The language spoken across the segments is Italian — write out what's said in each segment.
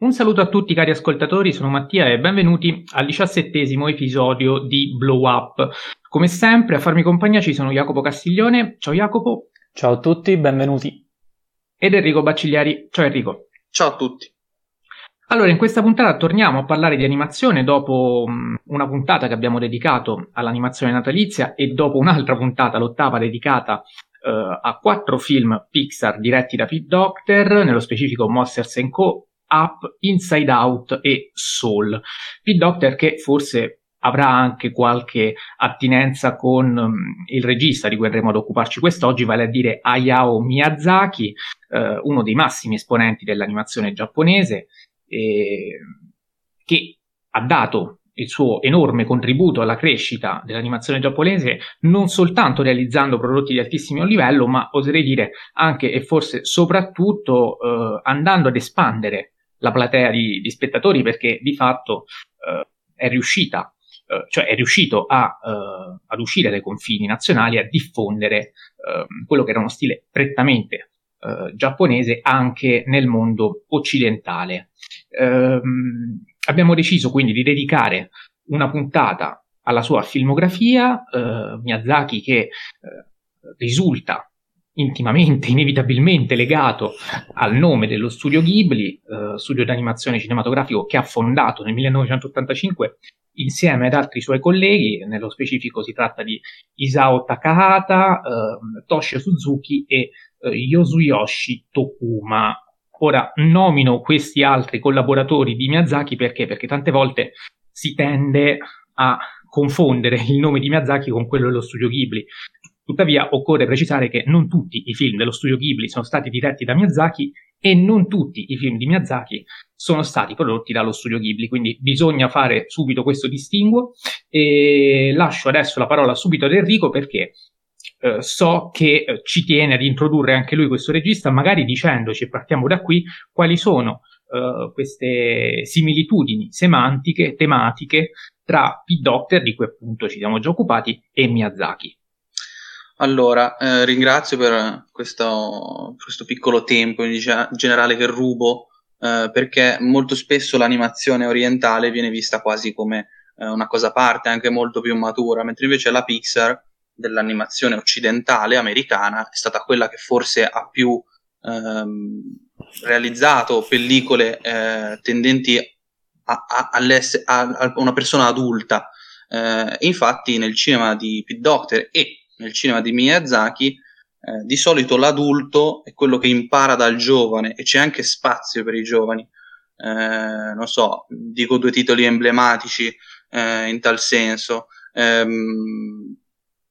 Un saluto a tutti cari ascoltatori, sono Mattia e benvenuti al diciassettesimo episodio di Blow Up. Come sempre a farmi compagnia ci sono Jacopo Castiglione, ciao Jacopo. Ciao a tutti, benvenuti. Ed Enrico Baccigliari, ciao Enrico. Ciao a tutti. Allora, in questa puntata torniamo a parlare di animazione dopo una puntata che abbiamo dedicato all'animazione natalizia e dopo un'altra puntata, l'ottava, dedicata uh, a quattro film Pixar diretti da Pete Docter, nello specifico Monsters Co., Up, Inside Out e Soul. Pete Docter che forse avrà anche qualche attinenza con um, il regista di cui andremo ad occuparci quest'oggi, vale a dire Hayao Miyazaki, uh, uno dei massimi esponenti dell'animazione giapponese, eh, che ha dato il suo enorme contributo alla crescita dell'animazione giapponese, non soltanto realizzando prodotti di altissimo livello, ma oserei dire anche e forse soprattutto eh, andando ad espandere la platea di, di spettatori perché di fatto eh, è riuscita, eh, cioè è riuscito a, eh, ad uscire dai confini nazionali, a diffondere ehm, quello che era uno stile prettamente eh, giapponese anche nel mondo occidentale. Ehm, abbiamo deciso quindi di dedicare una puntata alla sua filmografia, eh, Miyazaki che eh, risulta intimamente, inevitabilmente legato al nome dello studio Ghibli, eh, studio di animazione cinematografico che ha fondato nel 1985 insieme ad altri suoi colleghi, nello specifico si tratta di Isao Takahata, eh, Toshio Suzuki e eh, Yosuyoshi Tokuma. Ora nomino questi altri collaboratori di Miyazaki perché? Perché tante volte si tende a confondere il nome di Miyazaki con quello dello studio Ghibli. Tuttavia occorre precisare che non tutti i film dello studio Ghibli sono stati diretti da Miyazaki e non tutti i film di Miyazaki sono stati prodotti dallo studio Ghibli, quindi bisogna fare subito questo distinguo e lascio adesso la parola subito ad Enrico perché eh, so che eh, ci tiene ad introdurre anche lui questo regista, magari dicendoci, partiamo da qui, quali sono eh, queste similitudini semantiche, tematiche tra Pete Doctor, di cui appunto ci siamo già occupati, e Miyazaki. Allora, eh, ringrazio per questo, questo, piccolo tempo in generale che rubo, eh, perché molto spesso l'animazione orientale viene vista quasi come eh, una cosa a parte, anche molto più matura, mentre invece la Pixar dell'animazione occidentale americana è stata quella che forse ha più ehm, realizzato pellicole eh, tendenti a, a, a, una persona adulta. Eh, infatti nel cinema di Pete Docter e nel cinema di Miyazaki, eh, di solito l'adulto è quello che impara dal giovane e c'è anche spazio per i giovani. Eh, non so, dico due titoli emblematici eh, in tal senso. Ehm,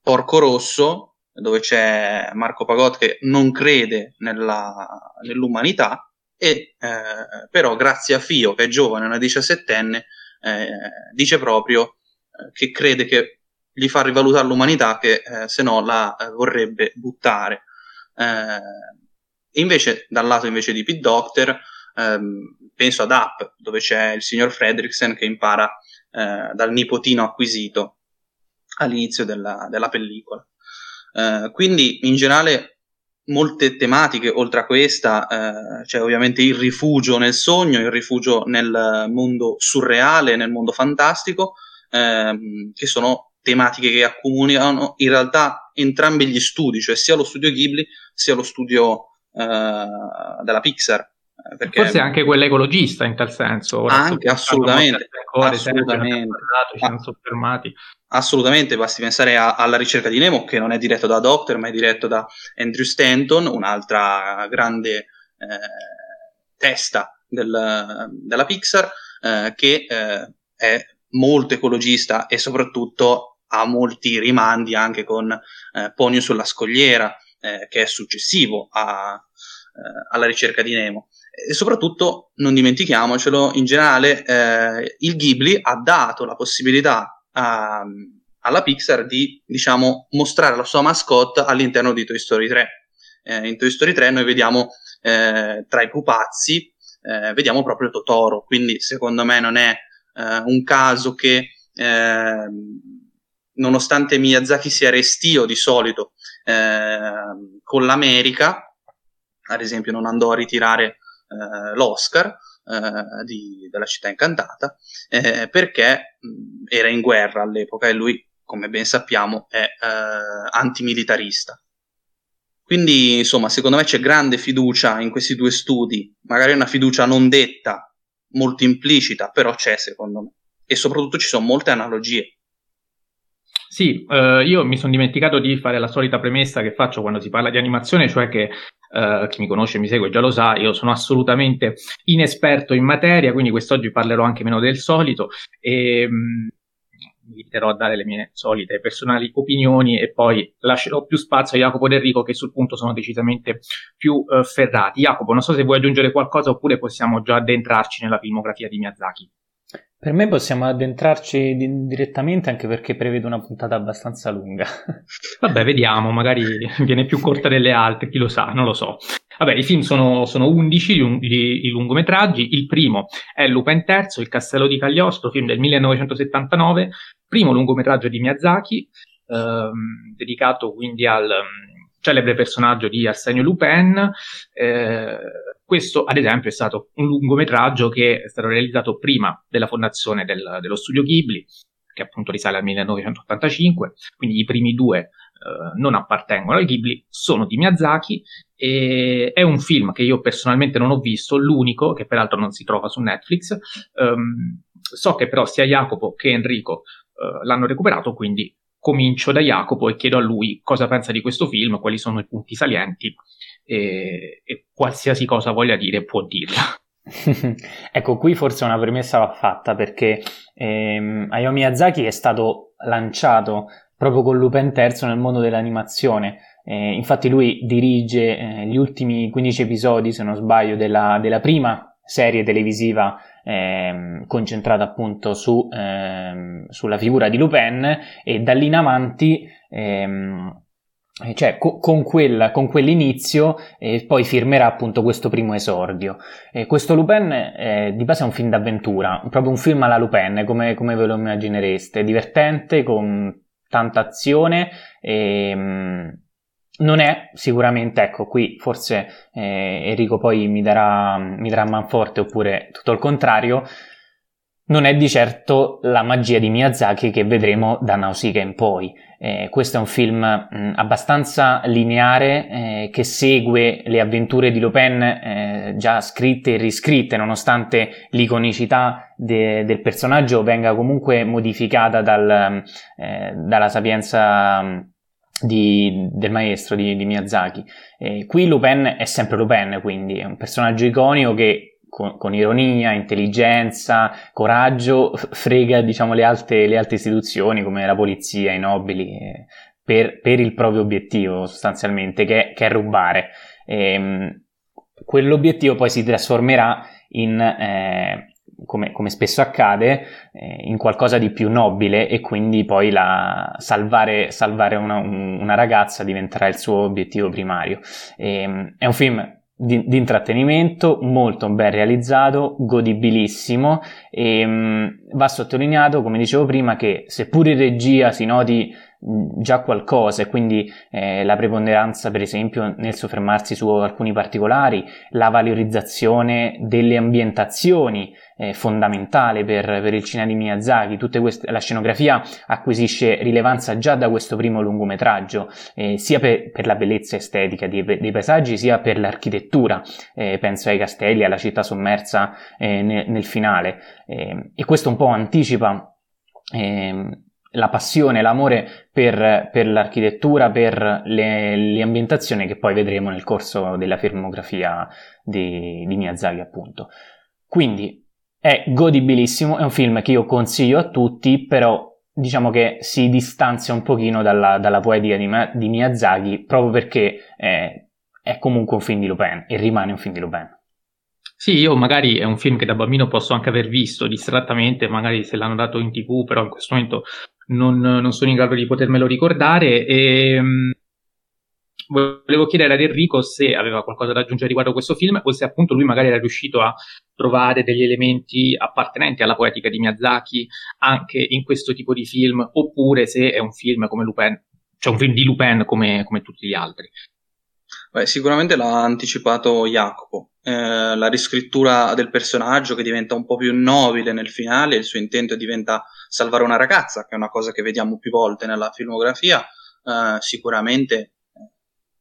Porco Rosso, dove c'è Marco Pagot che non crede nella, nell'umanità, e eh, però grazie a Fio, che è giovane, una diciassettenne, eh, dice proprio eh, che crede che gli fa rivalutare l'umanità che eh, se no la eh, vorrebbe buttare. Eh, invece, dal lato invece di Pete Doctor, ehm, penso ad Up, dove c'è il signor Fredricksen che impara eh, dal nipotino acquisito all'inizio della, della pellicola. Eh, quindi, in generale, molte tematiche, oltre a questa, eh, c'è ovviamente il rifugio nel sogno, il rifugio nel mondo surreale, nel mondo fantastico, ehm, che sono tematiche che accomunano in realtà entrambi gli studi, cioè sia lo studio Ghibli sia lo studio eh, della Pixar. Eh, perché... Forse anche quella ecologista in tal senso. Ora anche, assolutamente. Ancora, assolutamente. Ci siamo soffermati. Assolutamente, basti pensare a, alla ricerca di Nemo, che non è diretto da Doctor, ma è diretto da Andrew Stanton, un'altra grande eh, testa del, della Pixar, eh, che eh, è molto ecologista e soprattutto ha molti rimandi anche con eh, Ponio sulla scogliera, eh, che è successivo a, eh, alla ricerca di Nemo. E soprattutto, non dimentichiamocelo, in generale eh, il Ghibli ha dato la possibilità a, alla Pixar di, diciamo, mostrare la sua mascotte all'interno di Toy Story 3. Eh, in Toy Story 3 noi vediamo eh, tra i pupazzi, vediamo proprio Totoro, quindi secondo me non è un caso che eh, nonostante Miyazaki sia restio di solito eh, con l'America, ad esempio non andò a ritirare eh, l'Oscar, eh, di, della città incantata, eh, perché mh, era in guerra all'epoca e lui, come ben sappiamo, è eh, antimilitarista. Quindi, insomma, secondo me c'è grande fiducia in questi due studi, magari una fiducia non detta, molto implicita, però c'è secondo me. E soprattutto ci sono molte analogie. Sì, eh, io mi sono dimenticato di fare la solita premessa che faccio quando si parla di animazione, cioè che eh, chi mi conosce e mi segue già lo sa, io sono assolutamente inesperto in materia, quindi quest'oggi parlerò anche meno del solito e mh, mm, mi limiterò a dare le mie solite personali opinioni e poi lascerò più spazio a Jacopo ed Enrico che sul punto sono decisamente più eh, ferrati. Jacopo, non so se vuoi aggiungere qualcosa oppure possiamo già addentrarci nella filmografia di Miyazaki. Per me possiamo addentrarci di- direttamente anche perché prevedo una puntata abbastanza lunga. Vabbè, vediamo, magari viene più corta delle altre, chi lo sa, non lo so. Vabbè, i film sono, sono 11 i, lungometraggi. Il primo è Lupin III, Il castello di Cagliostro, film del 1979, primo lungometraggio di Miyazaki, ehm, dedicato quindi al celebre personaggio di Arsenio Lupin. Eh, questo, ad esempio, è stato un lungometraggio che è stato realizzato prima della fondazione del, dello studio Ghibli, che appunto risale al 1985, quindi i primi due eh, non appartengono al Ghibli, sono di Miyazaki e è un film che io personalmente non ho visto, l'unico, che peraltro non si trova su Netflix. Um, so che però sia Jacopo che Enrico uh, l'hanno recuperato, quindi comincio da Jacopo e chiedo a lui cosa pensa di questo film, quali sono i punti salienti e, e qualsiasi cosa voglia dire può dirla. ecco, qui forse una premessa va fatta perché ehm, Hayao Miyazaki è stato lanciato proprio con Lupin III nel mondo dell'animazione. Eh, infatti lui dirige eh, gli ultimi 15 episodi, se non sbaglio, della, della prima serie televisiva ehm, concentrata appunto su, ehm, sulla figura di Lupin e da lì in avanti ehm, eh, cioè co- con, quel, con, quell'inizio eh, poi firmerà appunto questo primo esordio. Eh, questo Lupin eh, di base è un film d'avventura, proprio un film alla Lupin, come, come ve lo immaginereste, divertente, con tanta azione e, mh, non è sicuramente, ecco qui forse eh, Enrico poi mi darà, mi darà manforte oppure tutto il contrario, non è di certo la magia di Miyazaki che vedremo da Nausicaa in poi. Eh, questo è un film mh, abbastanza lineare eh, che segue le avventure di Lupin eh, già scritte e riscritte, nonostante l'iconicità de- del personaggio venga comunque modificata dal, eh, dalla sapienza di, del maestro di, di Miyazaki. qui Lupin è sempre Lupin, quindi è un personaggio iconico che con, con, ironia, intelligenza, coraggio, frega diciamo, le, alte, le alte istituzioni come la polizia, i nobili, eh, per, per, il proprio obiettivo sostanzialmente, che, che è rubare. E, ehm, quell'obiettivo poi si trasformerà in, eh, come, come, spesso accade, eh, in qualcosa di più nobile e quindi poi la, salvare, salvare una, una, ragazza diventerà il suo obiettivo primario. E, ehm, è un film di, di, intrattenimento, molto ben realizzato, godibilissimo e mh, mm, va sottolineato, come dicevo prima, che seppur in regia si noti già qualcosa e quindi eh, la preponderanza per esempio nel soffermarsi su alcuni particolari, la valorizzazione delle ambientazioni eh, fondamentale per, per, il cinema di Miyazaki, queste, la scenografia acquisisce rilevanza già da questo primo lungometraggio, eh, sia per, per, la bellezza estetica dei, dei, paesaggi sia per l'architettura, eh, penso ai castelli, alla città sommersa eh, nel, nel, finale. Eh, e questo un po' anticipa ehm, la passione, l'amore per, per l'architettura, per le, le, ambientazioni che poi vedremo nel corso della filmografia di, di Miyazaki, appunto. Quindi è godibilissimo, è un film che io consiglio a tutti, però diciamo che si distanzia un pochino dalla, dalla poetica di, di, Miyazaki proprio perché è, è comunque un film di Lupin e rimane un film di Lupin. Sì, io magari è un film che da bambino posso anche aver visto distrattamente, magari se l'hanno dato in tv, però in questo momento non, non sono in grado di potermelo ricordare. E, um, volevo chiedere ad Enrico se aveva qualcosa da aggiungere riguardo a questo film o se appunto lui magari era riuscito a trovare degli elementi appartenenti alla poetica di Miyazaki anche in questo tipo di film, oppure se è un film come Lupin, cioè un film di Lupin come, come tutti gli altri. Beh, sicuramente l'ha anticipato Jacopo. Eh, la riscrittura del personaggio che diventa un po' più nobile nel finale, il suo intento diventa salvare una ragazza, che è una cosa che vediamo più volte nella filmografia, eh, sicuramente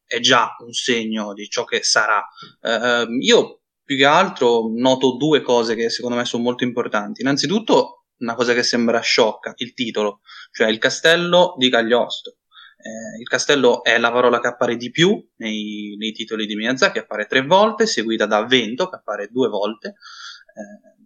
è già un segno di ciò che sarà. Eh, io più che altro noto due cose che secondo me sono molto importanti. Innanzitutto, una cosa che sembra sciocca, il titolo, cioè il castello di Cagliostro. Eh, il castello è la parola che appare di più nei, nei, titoli di Miyazaki, appare tre volte, seguita da vento, che appare due volte. Eh,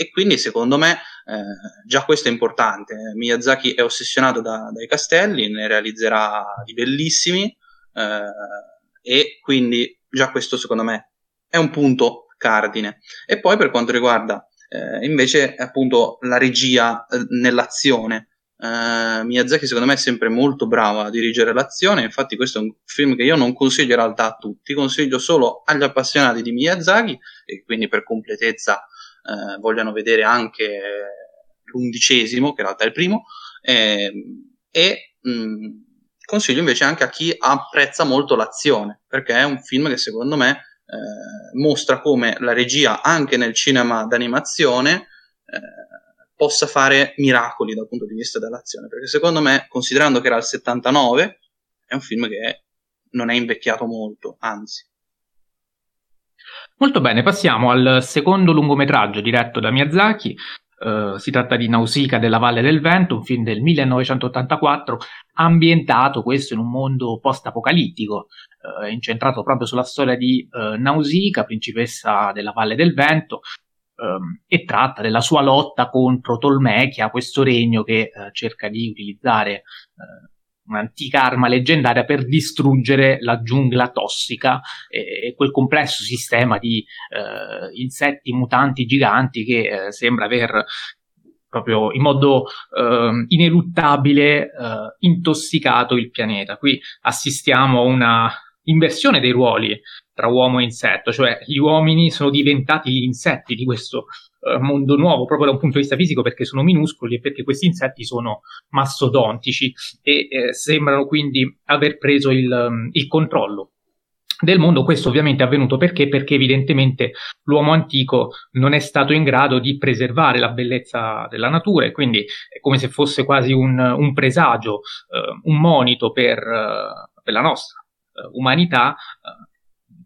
e quindi secondo me eh, già questo è importante. Miyazaki è ossessionato da, dai castelli, ne realizzerà di bellissimi eh, e quindi già questo secondo me è un punto cardine. E poi per quanto riguarda eh, invece appunto la regia eh, nell'azione, Uh, Miyazaki secondo me è sempre molto bravo a dirigere l'azione, infatti questo è un film che io non consiglio in realtà a tutti, consiglio solo agli appassionati di Miyazaki e quindi per completezza uh, vogliano vedere anche l'undicesimo, che in realtà è il primo, eh, e mh, mm, consiglio invece anche a chi apprezza molto l'azione, perché è un film che secondo me eh, mostra come la regia anche nel cinema d'animazione eh, possa fare miracoli dal punto di vista dell'azione, perché secondo me, considerando che era il 79, è un film che non è invecchiato molto, anzi. Molto bene, passiamo al secondo lungometraggio diretto da Miyazaki. Uh, si tratta di Nausicaa della Valle del Vento, un film del 1984, ambientato questo in un mondo post-apocalittico, uh, incentrato proprio sulla storia di uh, Nausicaa, principessa della Valle del Vento, um, e tratta della sua lotta contro Tolmechia, questo regno che cerca di utilizzare un'antica arma leggendaria per distruggere la giungla tossica e, e quel complesso sistema di uh, insetti mutanti giganti che sembra aver proprio in modo uh, ineluttabile uh, intossicato il pianeta. Qui assistiamo a una inversione dei ruoli tra uomo e insetto, cioè gli uomini sono diventati gli insetti di questo uh, mondo nuovo, proprio da un punto di vista fisico, perché sono minuscoli e perché questi insetti sono mastodontici e eh, sembrano quindi aver preso il, um, il controllo del mondo. Questo ovviamente è avvenuto perché? Perché evidentemente l'uomo antico non è stato in grado di preservare la bellezza della natura e quindi è come se fosse quasi un, un presagio, uh, un monito per, uh, per la nostra uh, umanità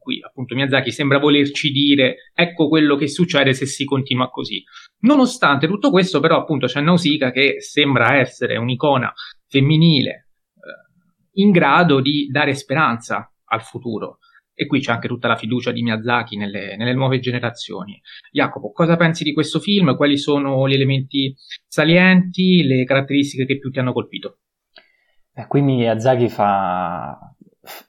cui appunto Miyazaki sembra volerci dire ecco quello che succede se si continua così. Nonostante tutto questo, però, appunto, c'è Nausicaa che sembra essere un'icona femminile eh, in grado di dare speranza al futuro. E qui c'è anche tutta la fiducia di Miyazaki nelle, nelle nuove generazioni. Jacopo, cosa pensi di questo film? Quali sono gli elementi salienti, le caratteristiche che più ti hanno colpito? Eh, qui Miyazaki fa,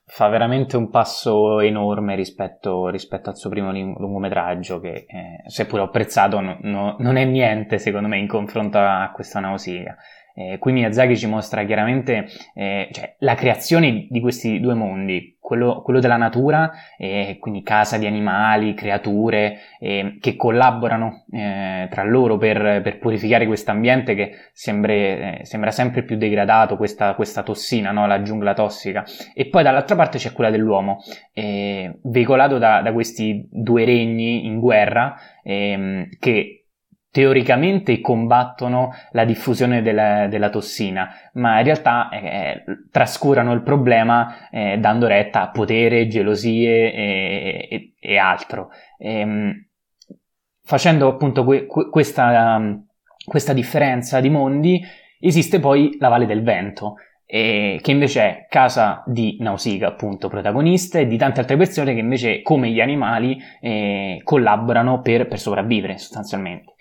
fa veramente un passo enorme rispetto, rispetto al suo primo lungometraggio che eh, seppur apprezzato no, no, non è niente secondo me in confronto a questa nausea eh, qui Miyazaki ci mostra chiaramente eh, cioè, la creazione di questi due mondi, quello, quello della natura, eh, quindi casa di animali, creature eh, che collaborano eh, tra loro per, per purificare questo ambiente che eh, sembra sempre più degradato, questa, questa tossina, no? la giungla tossica. E poi dall'altra parte c'è quella dell'uomo, veicolato da, da, questi due regni in guerra ehm, che teoricamente combattono la diffusione della, della tossina, ma in realtà eh, trascurano il problema eh, dando retta a potere, gelosie e, e, e altro. E, ehm, facendo appunto que, que, questa, questa differenza di mondi, esiste poi la Valle del Vento, eh, che invece è casa di Nausicaa, appunto, protagonista, e di tante altre persone che invece, come gli animali, eh, collaborano per, per sopravvivere sostanzialmente.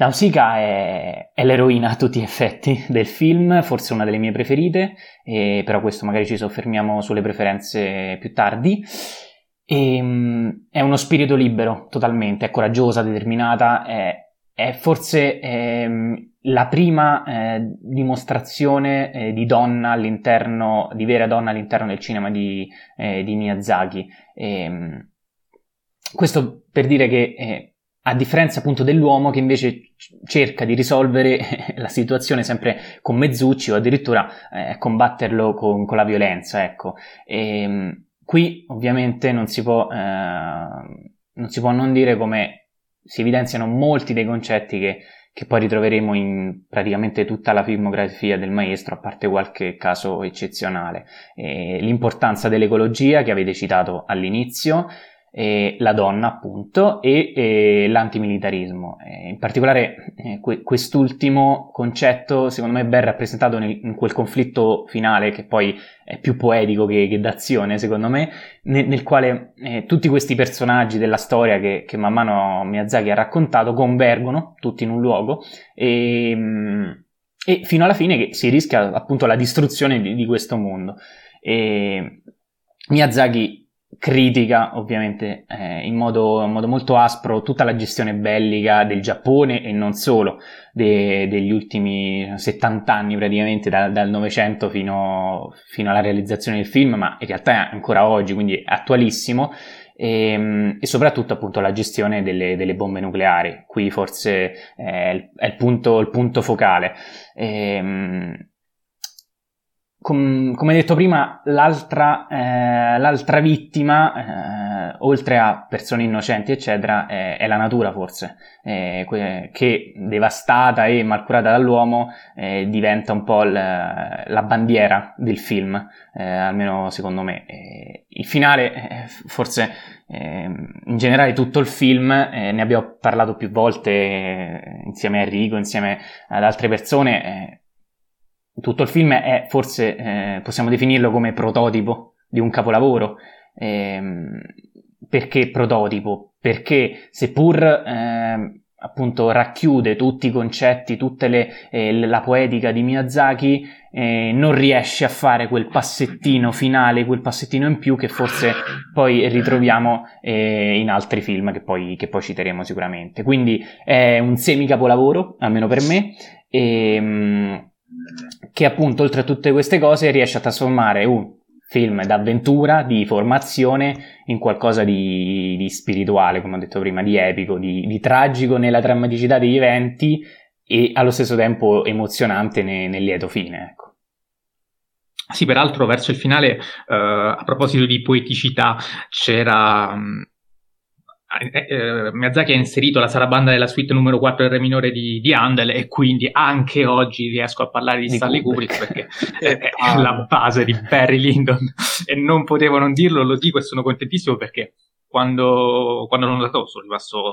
Nausicaa è, è, l'eroina a tutti gli effetti del film, forse una delle mie preferite, eh, però questo magari ci soffermiamo sulle preferenze più tardi. E, um, è uno spirito libero, totalmente, è coraggiosa, determinata, è, è forse è, la prima eh, dimostrazione eh, di donna all'interno, di vera donna all'interno del cinema di, eh, di Miyazaki. E, questo per dire che eh, a differenza appunto dell'uomo che invece cerca di risolvere la situazione sempre con mezzucci o addirittura eh, combatterlo con, con, la violenza, ecco. E, ehm, qui ovviamente non si può, eh, non si può non dire come si evidenziano molti dei concetti che, che poi ritroveremo in praticamente tutta la filmografia del maestro, a parte qualche caso eccezionale. Eh, l'importanza dell'ecologia che avete citato all'inizio, eh, la donna appunto e, e l'antimilitarismo. Eh, in particolare eh, que- quest'ultimo concetto secondo me è ben rappresentato nel, in quel conflitto finale che poi è più poetico che, che d'azione secondo me, nel, nel quale eh, tutti questi personaggi della storia che, che, man mano Miyazaki ha raccontato convergono tutti in un luogo e, mm, e fino alla fine che si rischia appunto la distruzione di, di questo mondo. E Miyazaki critica ovviamente eh, in, modo, in, modo, molto aspro tutta la gestione bellica del Giappone e non solo de, degli ultimi 70 anni praticamente da, dal Novecento fino, fino, alla realizzazione del film ma in realtà è ancora oggi quindi è attualissimo. E, ehm, e soprattutto appunto la gestione delle, delle bombe nucleari. Qui forse è, è il, punto, il, punto, focale. E, ehm, com, come detto prima, l'altra, eh, l'altra vittima, eh, oltre a persone innocenti, eccetera, è, è la natura forse, eh, que- che devastata e malcurata dall'uomo eh, diventa un po' l- la bandiera del film, eh, almeno secondo me. il finale, eh, forse in generale tutto il film, ne abbiamo parlato più volte insieme a Enrico, insieme ad altre persone, tutto il film è forse, eh, possiamo definirlo come prototipo di un capolavoro. Eh, perché prototipo? Perché seppur eh, appunto racchiude tutti i concetti, tutta eh, la poetica di Miyazaki, eh, non riesce a fare quel passettino finale, quel passettino in più che forse poi ritroviamo eh, in altri film che poi, che poi, citeremo sicuramente. Quindi è un semi capolavoro, almeno per me. E, ehm, che appunto oltre a tutte queste cose riesce a trasformare un film d'avventura, di formazione, in qualcosa di, di spirituale, come ho detto prima, di epico, di, di, tragico nella drammaticità degli eventi e allo stesso tempo emozionante ne, nel lieto fine. Ecco. Sì, peraltro verso il finale, uh, a proposito di poeticità, c'era um, eh, eh, Miyazaki ha inserito la sarabanda della suite numero 4 del re minore di, di Handel e quindi anche oggi riesco a parlare di, di Stanley Kubrick, perché è, è la base di Barry Lyndon e non potevo non dirlo, lo dico e sono contentissimo perché quando, quando l'ho notato sono rimasto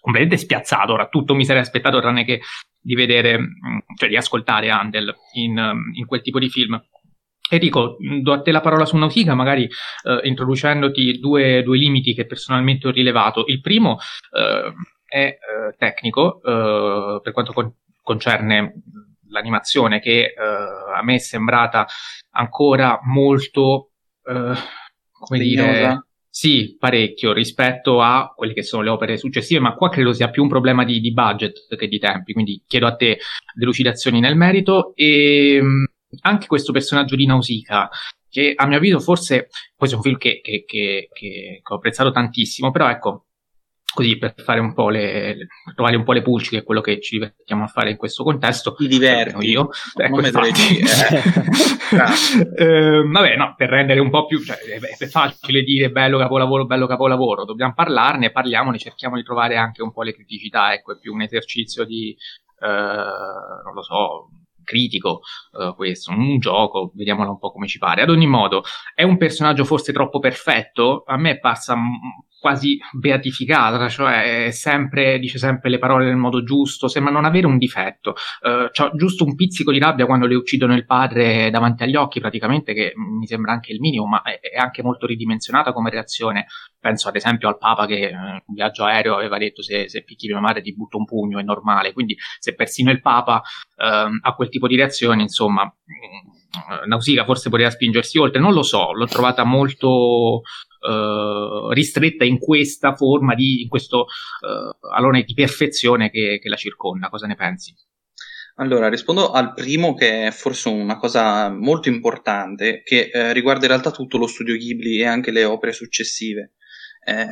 completamente spiazzato, ora tutto mi sarei aspettato tranne che di vedere, mm, cioè di ascoltare Handel in, in quel tipo di film Enrico, do a te la parola su Nautica, magari eh, introducendoti due, due, limiti che personalmente ho rilevato. Il primo eh, è eh, tecnico, eh, per quanto con- concerne l'animazione, che eh, a me è sembrata ancora molto, eh, come Spegnosa. dire, sì, parecchio rispetto a quelle che sono le opere successive, ma qua credo sia più un problema di, di budget che di tempi, quindi chiedo a te delucidazioni nel merito e anche questo personaggio di Nausicaa, che a mio avviso forse, questo è un film che, che, che, che ho apprezzato tantissimo, però ecco, così per fare un po' le, trovare un po' le pulci, che è quello che ci divertiamo a fare in questo contesto. Ti diverti. Io. Ecco, eh. eh, vabbè, no, per rendere un po' più, cioè, è, è, facile dire bello capolavoro, bello capolavoro, dobbiamo parlarne, parliamone, cerchiamo di trovare anche un po' le criticità, ecco, è più un esercizio di, eh, non lo so, critico uh, questo, un gioco, vediamola un po' come ci pare. Ad ogni modo, è un personaggio forse troppo perfetto, a me passa quasi beatificata, cioè sempre, dice sempre le parole nel modo giusto, sembra non avere un difetto. Uh, c'ha giusto un pizzico di rabbia quando le uccidono il padre davanti agli occhi, praticamente, che mi sembra anche il minimo, ma è, è anche molto ridimensionata come reazione. Penso ad esempio al Papa che in un viaggio aereo aveva detto se, se picchi mia madre ti butto un pugno, è normale. Quindi se persino il Papa uh, ha quel tipo di reazione, insomma, mm, Nausicaa forse poteva spingersi oltre, non lo so, l'ho trovata molto uh, ristretta in questa forma di, in questo uh, alone di perfezione che, che la circonda. Cosa ne pensi? Allora, rispondo al primo che è forse una cosa molto importante che eh, riguarda in realtà tutto lo studio Ghibli e anche le opere successive. Eh,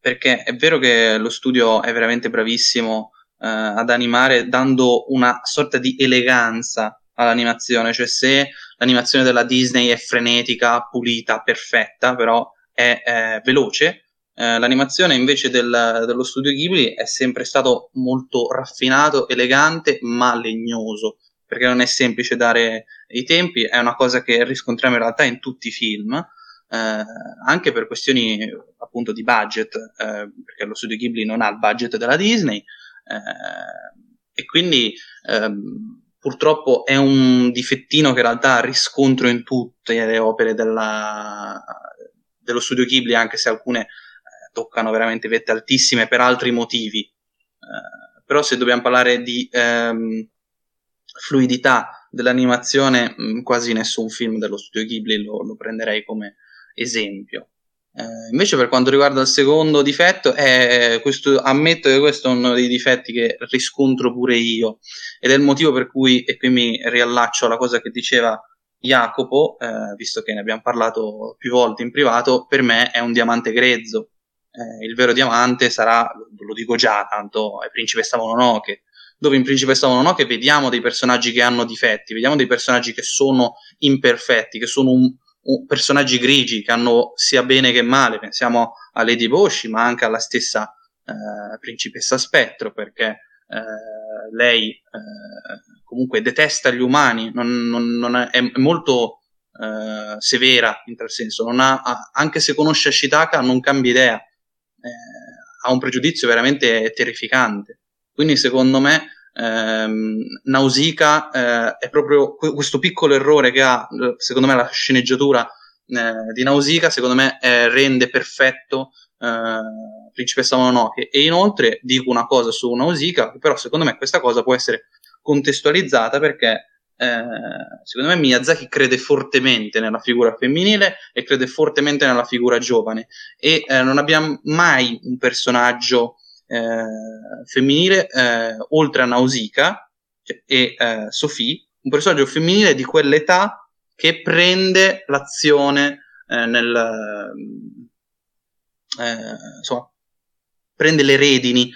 perché è vero che lo studio è veramente bravissimo eh, ad animare dando una sorta di eleganza all'animazione, cioè se l'animazione della Disney è frenetica, pulita, perfetta, però è, è veloce, eh, l'animazione invece del, dello studio Ghibli è sempre stato molto raffinato, elegante, ma legnoso, perché non è semplice dare i tempi, è una cosa che riscontriamo in realtà in tutti i film, eh, anche per questioni appunto di budget, eh, perché lo studio Ghibli non ha il budget della Disney, eh, e quindi ehm, purtroppo è un difettino che in realtà riscontro in tutte le opere della, dello studio Ghibli, anche se alcune eh, toccano veramente vette altissime per altri motivi. Eh, però se dobbiamo parlare di ehm, fluidità dell'animazione, mm, quasi nessun film dello studio Ghibli lo, lo prenderei come esempio. Eh, invece per quanto riguarda il secondo difetto, eh, questo, ammetto che questo è uno dei difetti che riscontro pure io ed è il motivo per cui, e qui mi riallaccio alla cosa che diceva Jacopo, eh, visto che ne abbiamo parlato più volte in privato, per me è un diamante grezzo. Eh, il vero diamante sarà, lo dico già, tanto è Principessa Mononoke, dove in Principessa Mononoke vediamo dei personaggi che hanno difetti, vediamo dei personaggi che sono imperfetti, che sono un, personaggi grigi che hanno sia bene che male, pensiamo a Lady Boshi, ma anche alla stessa eh, principessa Spettro, perché eh, lei eh, comunque detesta gli umani, non, non, non è, è, molto eh, severa in tal senso, ha, anche se conosce Ashitaka non cambia idea, eh, ha un pregiudizio veramente terrificante. Quindi secondo me ehm, Nausicaa eh, è proprio questo piccolo errore che ha, secondo me, la sceneggiatura eh, di Nausicaa, secondo me, eh, rende perfetto eh, Principessa Mononoke. E inoltre dico una cosa su Nausicaa, però secondo me questa cosa può essere contestualizzata perché eh, secondo me Miyazaki crede fortemente nella figura femminile e crede fortemente nella figura giovane. E eh, non abbiamo mai un personaggio eh, femminile, eh, oltre a Nausicaa e eh, Sophie, un personaggio femminile di quell'età che prende l'azione eh, nel... insomma, prende le redini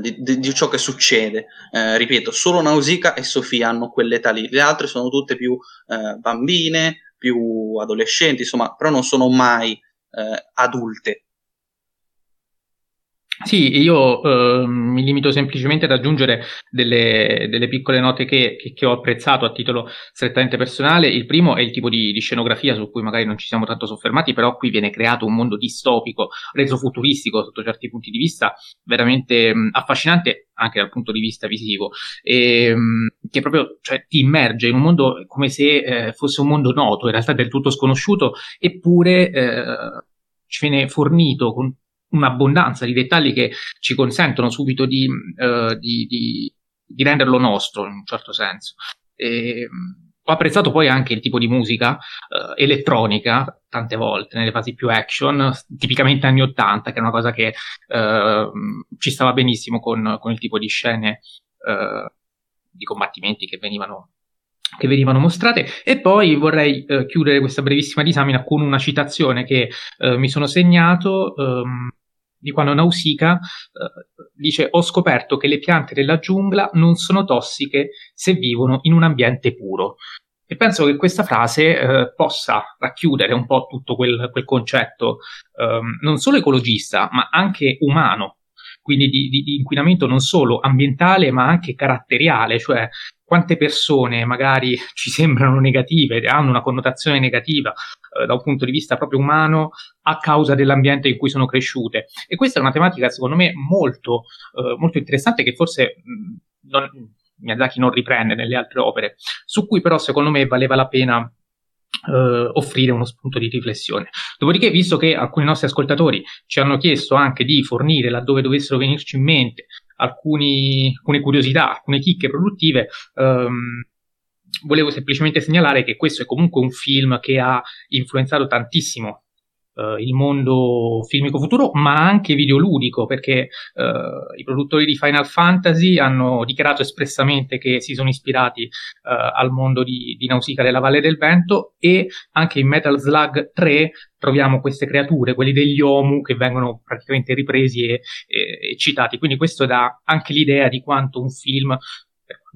di, di, di, ciò che succede. Eh, ripeto, solo Nausicaa e Sofia hanno quell'età lì, le altre sono tutte più eh, bambine, più adolescenti, insomma, però non sono mai eh, adulte. Sì, io eh, mi limito semplicemente ad aggiungere delle, delle piccole note che, che, che, ho apprezzato a titolo strettamente personale. Il primo è il tipo di, di, scenografia su cui magari non ci siamo tanto soffermati, però qui viene creato un mondo distopico, reso futuristico sotto certi punti di vista, veramente mh, affascinante anche dal punto di vista visivo, e, mh, che proprio cioè, ti immerge in un mondo come se eh, fosse un mondo noto, in realtà del tutto sconosciuto, eppure eh, ci viene fornito con un'abbondanza di dettagli che ci consentono subito di, uh, di, di, di, renderlo nostro in un certo senso. E, ho apprezzato poi anche il tipo di musica uh, elettronica, tante volte, nelle fasi più action, tipicamente anni 80, che è una cosa che uh, ci stava benissimo con, con, il tipo di scene di combattimenti che venivano che venivano mostrate e poi vorrei eh, chiudere questa brevissima disamina con una citazione che eh, mi sono segnato ehm, di quando Nausicaa eh, dice ho scoperto che le piante della giungla non sono tossiche se vivono in un ambiente puro. E penso che questa frase eh, possa racchiudere un po' tutto quel, quel concetto ehm, non solo ecologista, ma anche umano, quindi di, di, di, inquinamento non solo ambientale, ma anche caratteriale, cioè quante persone magari ci sembrano negative, hanno una connotazione negativa eh, da un punto di vista proprio umano a causa dell'ambiente in cui sono cresciute. E questa è una tematica secondo me molto, eh, molto interessante che forse mh, non, Miyazaki non riprende nelle altre opere, su cui però secondo me valeva la pena Uh, offrire uno spunto di riflessione. Dopodiché, visto che alcuni nostri ascoltatori ci hanno chiesto anche di fornire, laddove dovessero venirci in mente, alcuni, alcune curiosità, alcune chicche produttive, um, volevo semplicemente segnalare che questo è comunque un film che ha influenzato tantissimo uh, il mondo filmico futuro, ma anche videoludico, perché uh, i produttori di Final Fantasy hanno dichiarato espressamente che si sono ispirati uh, al mondo di, di Nausicaa della Valle del Vento e anche in Metal Slug 3 troviamo queste creature, quelli degli Omu, che vengono praticamente ripresi e, e, e citati. Quindi questo dà anche l'idea di quanto un film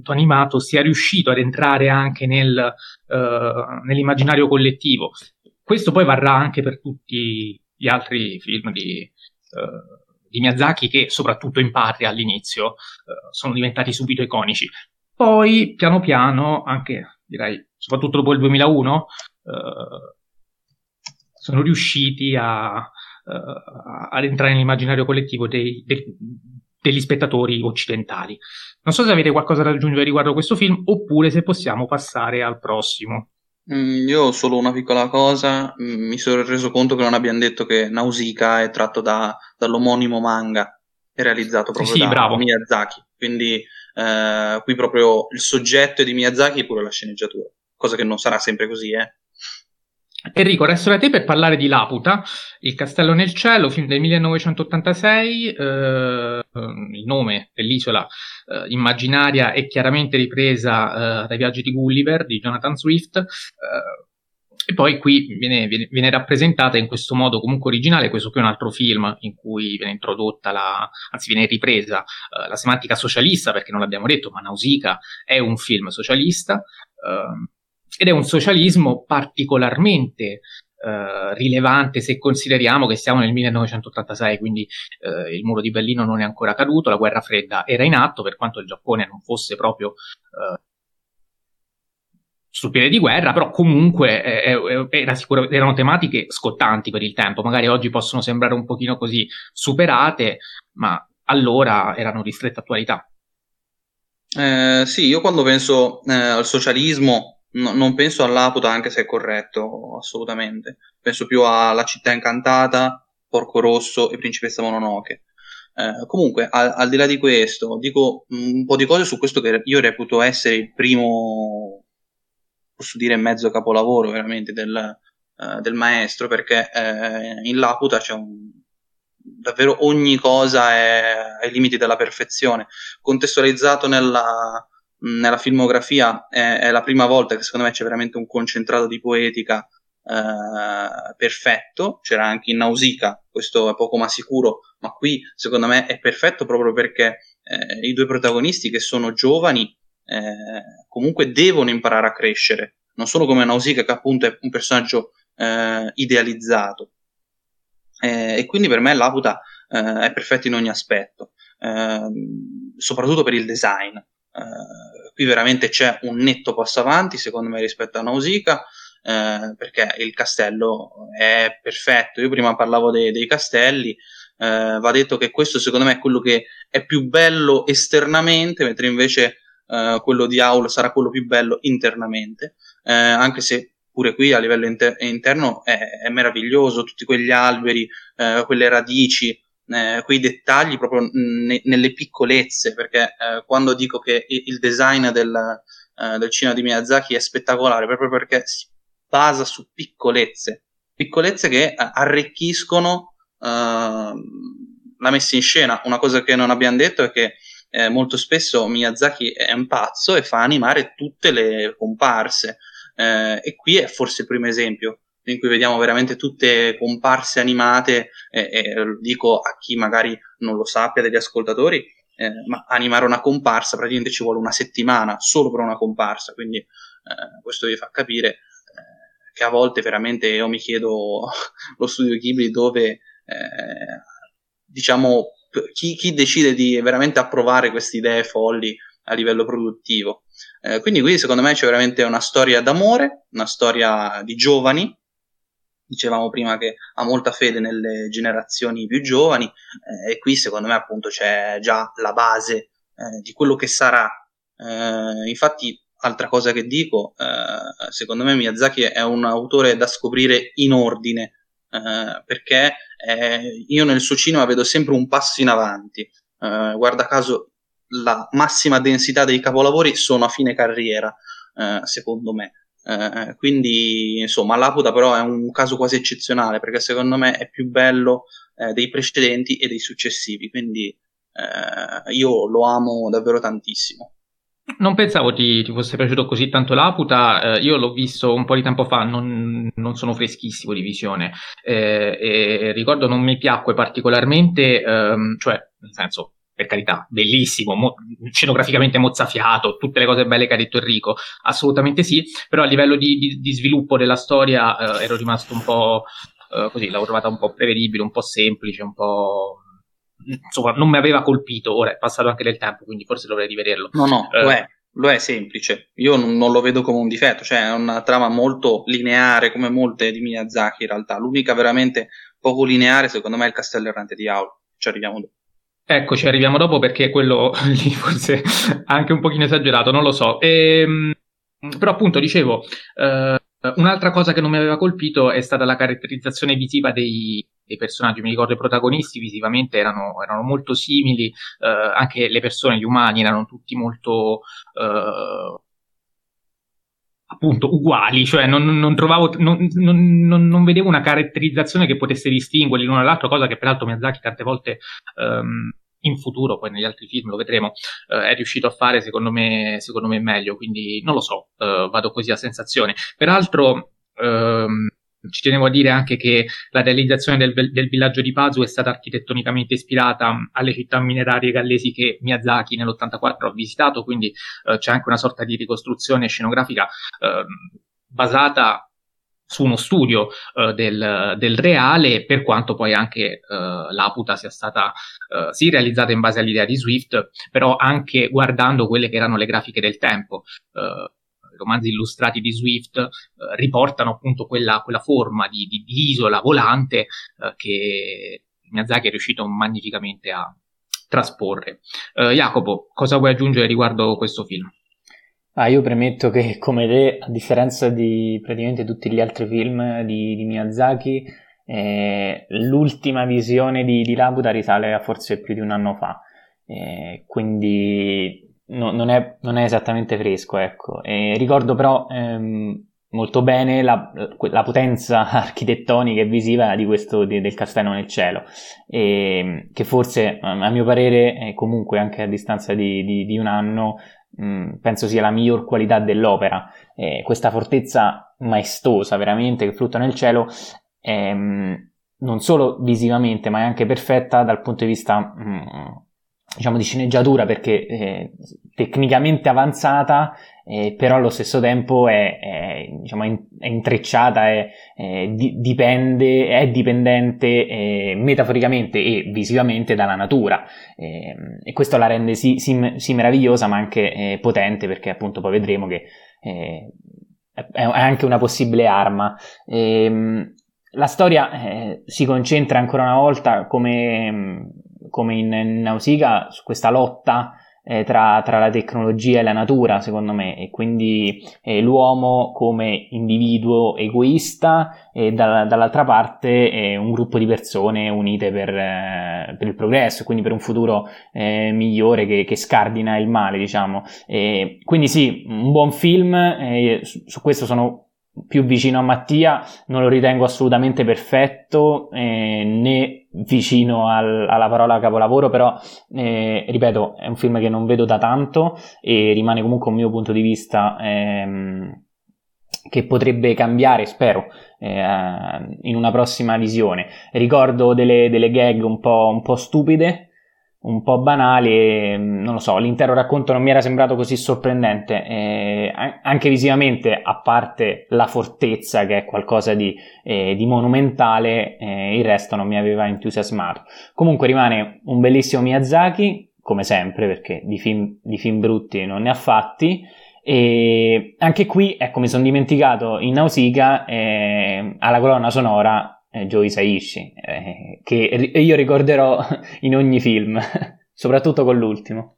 animato sia riuscito ad entrare anche nel, uh, nell'immaginario collettivo. Questo poi varrà anche per tutti gli altri film di, uh, di Miyazaki che soprattutto in patria all'inizio uh, sono diventati subito iconici. Poi piano piano, anche direi soprattutto dopo il 2001, sono riusciti a, ad entrare nell'immaginario collettivo dei, dei, degli spettatori occidentali. Non so se avete qualcosa da aggiungere riguardo a questo film oppure se possiamo passare al prossimo. Mm, io ho solo una piccola cosa, mm, mi sono reso conto che non abbiamo detto che Nausicaa è tratto da, dall'omonimo manga, è realizzato proprio sì, da bravo. Miyazaki, quindi eh, qui proprio il soggetto è di Miyazaki e pure la sceneggiatura, cosa che non sarà sempre così, eh. Enrico, resto da te per parlare di Laputa, Il castello nel cielo, film del 1986, eh, il nome dell'isola eh, immaginaria è chiaramente ripresa eh, dai viaggi di Gulliver di Jonathan Swift, eh, e poi qui viene, viene, viene, rappresentata in questo modo comunque originale, questo qui è un altro film in cui viene introdotta la, anzi viene ripresa uh, la semantica socialista, perché non l'abbiamo detto, ma Nausicaa è un film socialista. Uh, ed è un socialismo particolarmente eh, rilevante se consideriamo che siamo nel 1986, quindi eh, il muro di Berlino non è ancora caduto, la guerra fredda era in atto, per quanto il Giappone non fosse proprio eh, sul piede di guerra, però comunque era sicuro, erano tematiche scottanti per il tempo, magari oggi possono sembrare un pochino così superate, ma allora erano di stretta attualità. Eh, sì, io quando penso eh, al socialismo No, non penso all'Aputa, anche se è corretto, assolutamente. Penso più alla Città Incantata, Porco Rosso e Principessa Mononoke. Eh, comunque, al, al, di là di questo, dico un po' di cose su questo che io reputo essere il primo, posso dire, mezzo capolavoro veramente del, eh, del maestro, perché eh, in Laputa c'è un, davvero ogni cosa è ai limiti della perfezione, contestualizzato nella, nella filmografia è, è, la prima volta che secondo me c'è veramente un concentrato di poetica eh, perfetto. C'era anche in Nausicaa, questo è poco ma sicuro, ma qui secondo me è perfetto proprio perché eh, i due protagonisti che sono giovani eh, comunque devono imparare a crescere, non solo come Nausicaa che appunto è un personaggio eh, idealizzato. Eh, e quindi per me Laputa eh, è perfetto in ogni aspetto, ehm, soprattutto per il design. Uh, qui veramente c'è un netto passo avanti, secondo me, rispetto a Nausicaa, uh, perché il castello è perfetto. Io prima parlavo dei, dei castelli, uh, va detto che questo secondo me è quello che è più bello esternamente, mentre invece quello di Aul sarà quello più bello internamente, anche se pure qui a livello inter- interno è, è, meraviglioso, tutti quegli alberi, quelle radici, eh, quei dettagli proprio ne, nelle piccolezze, perché eh, quando dico che il design del, eh, del cinema di Miyazaki è spettacolare, proprio perché si basa su piccolezze, piccolezze che eh, arricchiscono ehm, la messa in scena. Una cosa che non abbiamo detto è che eh, molto spesso Miyazaki è un pazzo e fa animare tutte le comparse. Eh, e qui è forse il primo esempio in cui vediamo veramente tutte comparse animate, eh, eh, dico a chi magari non lo sappia degli ascoltatori, eh, ma animare una comparsa praticamente ci vuole una settimana solo per una comparsa, quindi eh, questo vi fa capire eh, che a volte veramente io mi chiedo lo studio Ghibli dove eh, diciamo chi, chi, decide di veramente approvare queste idee folli a livello produttivo. quindi qui secondo me c'è veramente una storia d'amore, una storia di giovani dicevamo prima che ha molta fede nelle generazioni più giovani eh, e qui secondo me appunto c'è già la base eh, di quello che sarà. Eh, infatti, altra cosa che dico, eh, secondo me Miyazaki è un autore da scoprire in ordine eh, perché eh, io nel suo cinema vedo sempre un passo in avanti. guarda caso, la massima densità dei capolavori sono a fine carriera, secondo me. Eh, quindi, insomma, l'Aputa però è un caso quasi eccezionale perché secondo me è più bello eh, dei precedenti e dei successivi. Quindi eh, io lo amo davvero tantissimo. Non pensavo ti, ti fosse piaciuto così tanto Laputa, eh, io l'ho visto un po' di tempo fa, non, non sono freschissimo di visione eh, e ricordo non mi piacque particolarmente, ehm, cioè nel senso per carità, bellissimo, mo- scenograficamente mozzafiato, tutte le cose belle che ha detto Enrico, assolutamente sì, però a livello di, di, di sviluppo della storia eh, ero rimasto un po' eh, così, l'ho trovata un po' prevedibile, un po' semplice, un po' insomma, non mi aveva colpito. Ora è passato anche del tempo, quindi forse dovrei rivederlo. No, no, eh, lo è. Lo è semplice, io non, non, lo vedo come un difetto, cioè è una trama molto lineare come molte di Miyazaki in realtà. L'unica veramente poco lineare secondo me è il castello errante di Aul. Ci arriviamo dopo. Ecco, ci arriviamo dopo perché quello lì forse anche un pochino esagerato, non lo so. Ehm, però appunto dicevo, eh, un'altra cosa che non mi aveva colpito è stata la caratterizzazione visiva dei, dei personaggi, mi ricordo i protagonisti visivamente erano, erano molto simili, eh, anche le persone, gli umani erano tutti molto eh, appunto uguali, cioè non, non trovavo, non, non, non, vedevo una caratterizzazione che potesse distinguerli l'uno dall'altro, cosa che peraltro Miyazaki tante volte um, in futuro, poi negli altri film lo vedremo, uh, è riuscito a fare secondo me, secondo me meglio, quindi non lo so, uh, vado così a sensazione. Peraltro um, ci tenevo a dire anche che la realizzazione del, del, villaggio di Pazu è stata architettonicamente ispirata alle città minerarie gallesi che Miyazaki nell'84 ha visitato, quindi eh, c'è anche una sorta di ricostruzione scenografica eh, basata su uno studio uh, del, del, reale, per quanto poi anche uh, l'Aputa sia stata uh, sì realizzata in base all'idea di Swift, però anche guardando quelle che erano le grafiche del tempo romanzi illustrati di Swift eh, riportano appunto quella, quella forma di, di, di, isola volante eh, che Miyazaki è riuscito magnificamente a trasporre. Eh, Jacopo, cosa vuoi aggiungere riguardo questo film? Ah, io premetto che come te, a differenza di praticamente tutti gli altri film di, di Miyazaki, eh, l'ultima visione di, di Labuda risale a forse più di un anno fa. Eh, quindi no, non, è, non, è, esattamente fresco, ecco. E ricordo però ehm, molto bene la, la, potenza architettonica e visiva di questo, di, del castello nel cielo, e, che forse a mio parere, comunque anche a distanza di, di, di un anno, mh, penso sia la miglior qualità dell'opera. Eh, questa fortezza maestosa, veramente, che flutta nel cielo, ehm, non solo visivamente, ma è anche perfetta dal punto di vista mh, diciamo di sceneggiatura perché eh, tecnicamente avanzata eh, però allo stesso tempo è, è, diciamo, è intrecciata è, è, di, dipende, è dipendente eh, metaforicamente e visivamente dalla natura. Ehm, e questo la rende sì, sì, sì meravigliosa ma anche eh, potente perché appunto poi vedremo che eh, è anche una possibile arma. Ehm, la storia eh, si concentra ancora una volta come come in Nausicaa su questa lotta eh, tra, tra, la tecnologia e la natura, secondo me, e quindi eh, l'uomo come individuo egoista e da, dall'altra parte eh, un gruppo di persone unite per, eh, per, il progresso, quindi per un futuro eh, migliore che, che, scardina il male, diciamo. quindi sì, un buon film, su, su questo sono più vicino a Mattia, non lo ritengo assolutamente perfetto eh, né vicino al, alla parola capolavoro, però eh, ripeto, è un film che non vedo da tanto e rimane comunque un mio punto di vista ehm, che potrebbe cambiare, spero, eh, in una prossima visione. Ricordo delle, delle gag un po', un po' stupide, un po' banali, non lo so, l'intero racconto non mi era sembrato così sorprendente, eh, anche visivamente, a parte la fortezza che è qualcosa di, eh, di monumentale, eh, il resto non mi aveva entusiasmato. Comunque rimane un bellissimo Miyazaki, come sempre, perché di film, di film brutti non ne ha fatti, e anche qui, ecco, mi sono dimenticato in Nausicaa, alla colonna sonora Joe Isaishi, eh, che io ricorderò in ogni film, soprattutto con l'ultimo.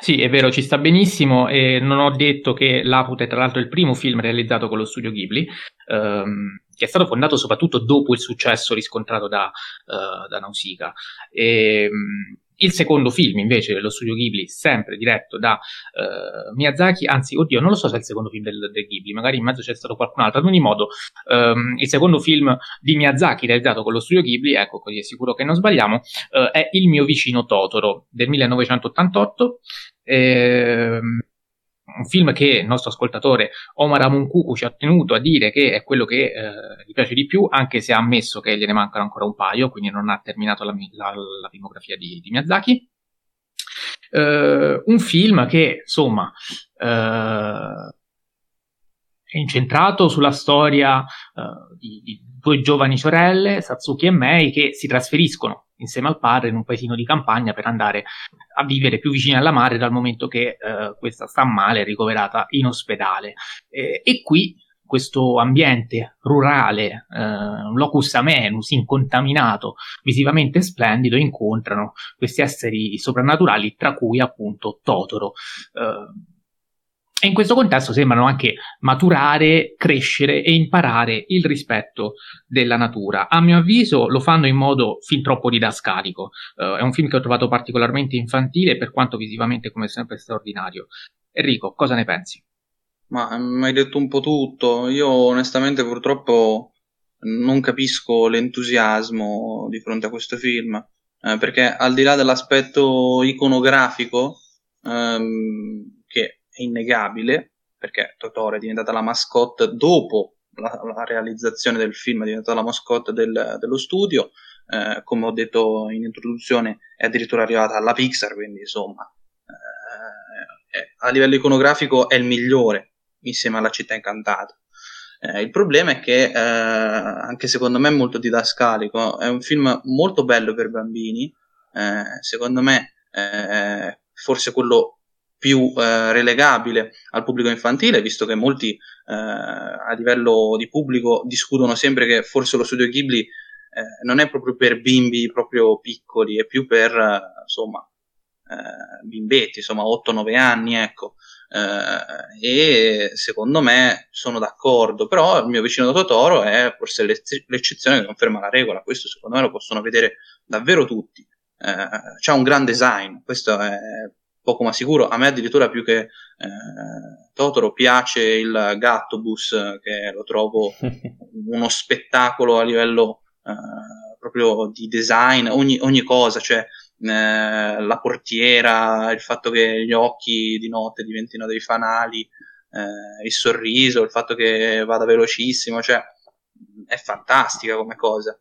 Sì, è vero, ci sta benissimo e non ho detto che Laput è tra l'altro il primo film realizzato con lo studio Ghibli, ehm, che è stato fondato soprattutto dopo il successo riscontrato da, uh, da Nausicaa. E, ehm, il secondo film, invece, dello studio Ghibli, sempre diretto da uh, Miyazaki, anzi, oddio, non lo so se è il secondo film del, del Ghibli, magari in mezzo c'è stato qualcun altro. Ad ogni modo, um, il secondo film di Miyazaki realizzato con lo studio Ghibli, ecco, così è sicuro che non sbagliamo, uh, è Il mio vicino Totoro del 1988. Ehm, un film che il nostro ascoltatore Omar Amunkuku ci ha tenuto a dire che è quello che eh, gli piace di più, anche se ha ammesso che gliene mancano ancora un paio, quindi non ha terminato la, la, la filmografia di, di Miyazaki. Uh, un film che, insomma, uh, è incentrato sulla storia uh, di, di, due giovani sorelle, Satsuki e Mei, che si trasferiscono insieme al padre in un paesino di campagna per andare a vivere più vicini alla madre dal momento che uh, questa sta male, ricoverata in ospedale. Eh, e qui questo ambiente rurale, eh, locus amenus, incontaminato, visivamente splendido, incontrano questi esseri soprannaturali, tra cui appunto Totoro. Eh, e in questo contesto sembrano anche maturare, crescere e imparare il rispetto della natura. A mio avviso lo fanno in modo fin troppo didascalico. Uh, è un film che ho trovato particolarmente infantile per quanto visivamente come sempre straordinario. Enrico, cosa ne pensi? Ma mm, hai detto un po' tutto. Io onestamente purtroppo non capisco l'entusiasmo di fronte a questo film, eh, perché al di là dell'aspetto iconografico, ehm, che innegabile, perché Totoro è diventata la mascotte dopo la, la, realizzazione del film, è diventata la mascotte del, dello studio, eh, come ho detto in introduzione è addirittura arrivata alla Pixar, quindi insomma eh, a livello iconografico è il migliore insieme alla città incantata. Eh, il problema è che, eh, anche secondo me, è molto didascalico. È un film molto bello per bambini. Eh, secondo me, eh, forse quello più eh, relegabile al pubblico infantile, visto che molti eh, a livello di pubblico discutono sempre che forse lo studio Ghibli eh, non è proprio per bimbi proprio piccoli, è più per eh, insomma eh, bimbetti, insomma 8-9 anni, ecco. Eh, e secondo me sono d'accordo, però il mio vicino Totoro è forse l'eccezione che conferma la regola, questo secondo me lo possono vedere davvero tutti. c'ha un gran design, questo è poco ma sicuro. A me addirittura più che eh, Totoro piace il Gattobus, che lo trovo uno spettacolo a livello eh, proprio di design, ogni, ogni cosa, cioè eh, la portiera, il fatto che gli occhi di notte diventino dei fanali, eh, il sorriso, il fatto che vada velocissimo, cioè è fantastica come cosa.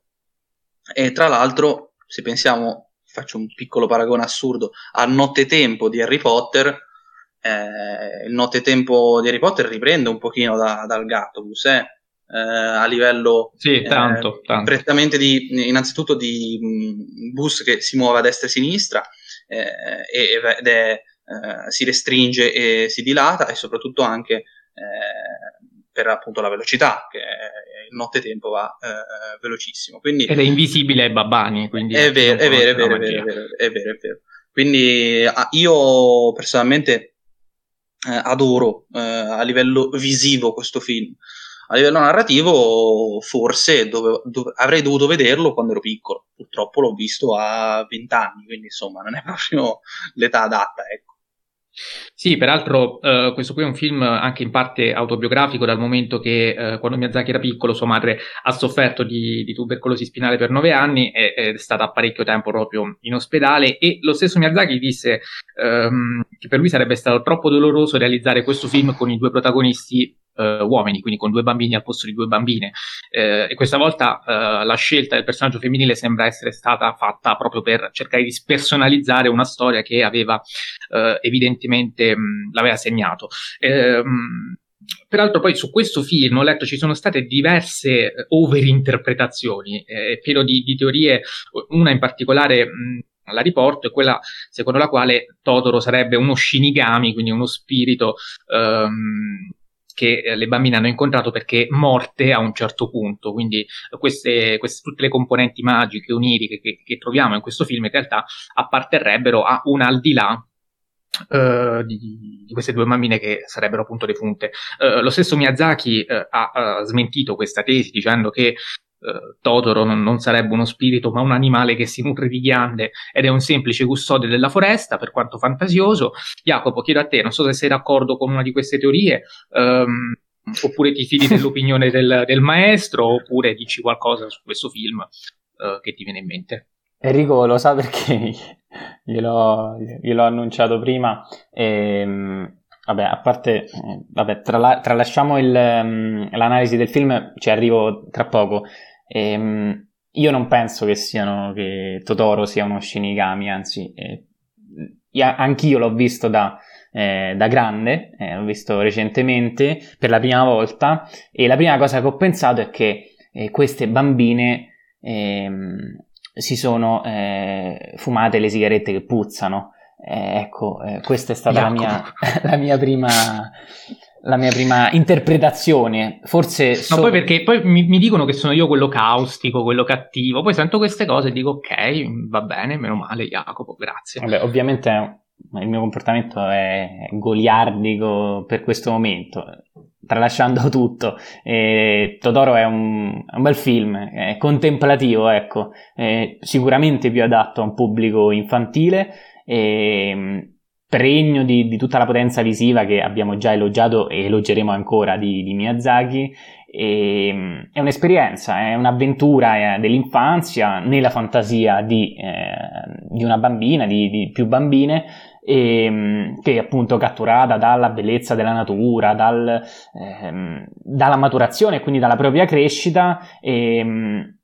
E tra l'altro, se pensiamo faccio un piccolo paragone assurdo, a Nottetempo di Harry Potter, eh, il Nottetempo di Harry Potter riprende un pochino da, dal Gattobus, eh, eh, a livello sì, tanto, eh, tanto. prettamente di, innanzitutto di mh, bus che si muove a destra e a sinistra eh, ed è, eh, si restringe e si dilata e soprattutto anche per appunto la velocità, che il nottetempo va eh, velocissimo. Quindi, Ed è invisibile ai babani, quindi è vero, è vero, è vero, è vero, è vero, è vero. Quindi io personalmente eh, adoro eh, a livello visivo questo film. A livello narrativo, forse dove, dove, avrei dovuto vederlo quando ero piccolo. Purtroppo l'ho visto a 20 anni, quindi insomma non è proprio l'età adatta, ecco. Sì, peraltro eh, questo qui è un film anche in parte autobiografico dal momento che eh, quando Miyazaki era piccolo sua madre ha sofferto di, di tubercolosi spinale per nove anni e è stata parecchio tempo proprio in ospedale e lo stesso Miyazaki disse ehm, che per lui sarebbe stato troppo doloroso realizzare questo film con i due protagonisti uh, uomini, quindi con due bambini al posto di due bambine. Eh, e questa volta uh, la scelta del personaggio femminile sembra essere stata fatta proprio per cercare di spersonalizzare una storia che aveva uh, evidentemente mh, l'aveva segnato. Eh, Peraltro poi su questo film ho letto ci sono state diverse overinterpretazioni, eh, pieno di, di, teorie, una in particolare mh, la riporto, è quella secondo la quale Totoro sarebbe uno shinigami, quindi uno spirito um, che eh, le bambine hanno incontrato perché morte a un certo punto. Quindi queste, queste tutte le componenti magiche, oniriche che, che, troviamo in questo film in realtà apparterrebbero a un al di là Uh, di, di, queste due bambine che sarebbero appunto defunte. Uh, lo stesso Miyazaki uh, ha smentito questa tesi dicendo che Uh, Totoro non, non, sarebbe uno spirito, ma un animale che si nutre di ghiande ed è un semplice custode della foresta, per quanto fantasioso. Jacopo, chiedo a te, non so se sei d'accordo con una di queste teorie, um, oppure ti fidi dell'opinione del, del, maestro, oppure dici qualcosa su questo film uh, che ti viene in mente. Enrico lo sa perché gliel'ho, gliel'ho annunciato prima. E, ehm, Vabbè, a parte, eh, vabbè, trala- tralasciamo il, um, l'analisi del film, ci arrivo tra poco. Ehm, io non penso che siano, che Totoro sia uno Shinigami, anzi, eh, anch'io l'ho visto da, eh, da grande, eh, l'ho visto recentemente per la prima volta e la prima cosa che ho pensato è che eh, queste bambine ehm, si sono eh, fumate le sigarette che puzzano. Eh, ecco, eh, questa è stata la mia, la mia, prima, la mia prima interpretazione. Forse. So... No, poi perché poi mi, mi, dicono che sono io quello caustico, quello cattivo. Poi sento queste cose e dico: Ok, va bene, meno male, Jacopo, grazie. Vabbè, ovviamente il mio comportamento è goliardico per questo momento, tralasciando tutto. E Totoro è un, un, bel film, è contemplativo, ecco, è sicuramente più adatto a un pubblico infantile. E, pregno di, di, tutta la potenza visiva che abbiamo già elogiato e elogeremo ancora di, di Miyazaki. E, è un'esperienza, è un'avventura eh, dell'infanzia nella fantasia di, eh, di una bambina, di, più bambine, e, ehm, che è appunto catturata dalla bellezza della natura, dal, ehm, dalla maturazione e quindi dalla propria crescita. E, ehm,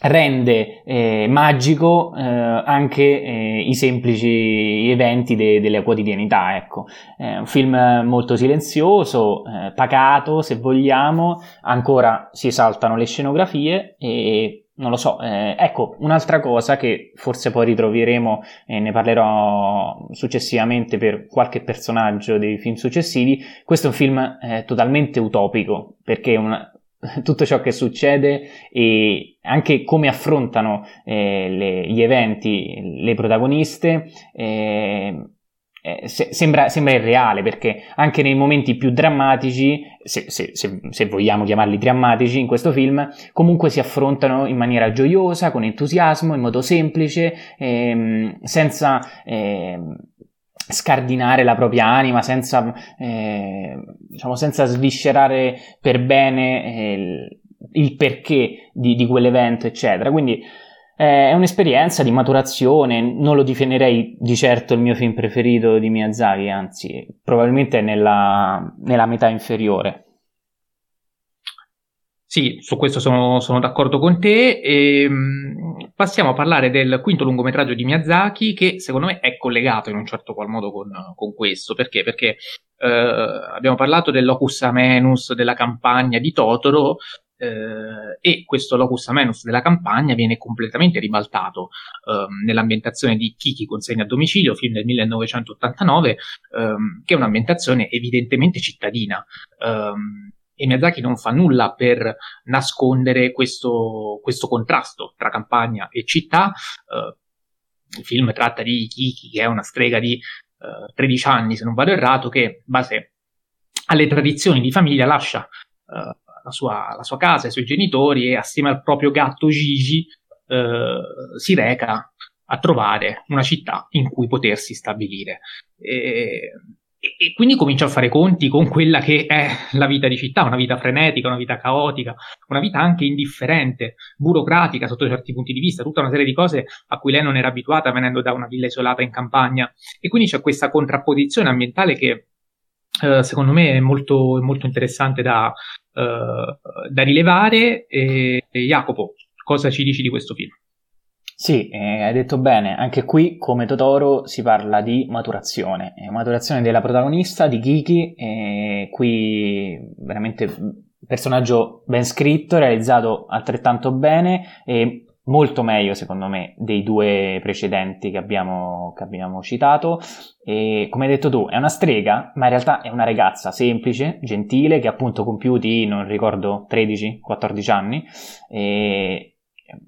rende eh, magico eh, anche eh, i semplici eventi de- della quotidianità. Ecco. È un film molto silenzioso, eh, pacato se vogliamo, ancora si esaltano le scenografie e non lo so, eh, ecco, un'altra cosa che forse poi ritroveremo e ne parlerò successivamente per qualche personaggio dei film successivi, questo è un film eh, totalmente utopico, perché un, tutto ciò che succede e anche come affrontano eh, le, gli eventi le protagoniste eh, eh, se, sembra, sembra, irreale perché anche nei momenti più drammatici, se, se, se, vogliamo chiamarli drammatici in questo film, comunque si affrontano in maniera gioiosa, con entusiasmo, in modo semplice, ehm, senza ehm, scardinare la propria anima, senza, eh, diciamo, senza sviscerare per bene eh, il, perché di, di quell'evento, eccetera. Quindi è un'esperienza di maturazione, non lo definirei di certo il mio film preferito di Miyazaki, anzi, probabilmente è nella, nella metà inferiore. Sì, su questo sono, sono d'accordo con te. E, ehm, passiamo a parlare del quinto lungometraggio di Miyazaki, che secondo me è collegato in un certo qual modo con, con questo. Perché? Perché eh, abbiamo parlato dell'Ocus Amenus, della campagna di Totoro, eh, e questo locus amenus della campagna viene completamente ribaltato eh, nell'ambientazione di Kiki consegna a domicilio, film del 1989, ehm, che è un'ambientazione evidentemente cittadina. Ehm, e Miyazaki non fa nulla per nascondere questo, questo contrasto tra campagna e città. Eh, il film tratta di Kiki, che è una strega di 13 anni, se non vado errato, che in base alle tradizioni di famiglia lascia Uh, la sua, la sua casa, i suoi genitori e assieme al proprio gatto Gigi eh, si reca a trovare una città in cui potersi stabilire. E, e, quindi comincia a fare conti con quella che è la vita di città, una vita frenetica, una vita caotica, una vita anche indifferente, burocratica sotto certi punti di vista, tutta una serie di cose a cui lei non era abituata venendo da una villa isolata in campagna. E quindi c'è questa contrapposizione ambientale che eh, secondo me è molto, molto interessante da, uh, da rilevare. E, e, Jacopo, cosa ci dici di questo film? Sì, eh, hai detto bene, anche qui come Totoro si parla di maturazione, eh, maturazione della protagonista, di Kiki, eh, qui veramente personaggio ben scritto, realizzato altrettanto bene e molto meglio secondo me dei due precedenti che abbiamo, che abbiamo citato. E come hai detto tu è una strega ma in realtà è una ragazza semplice, gentile che appunto compiuti non ricordo 13-14 anni e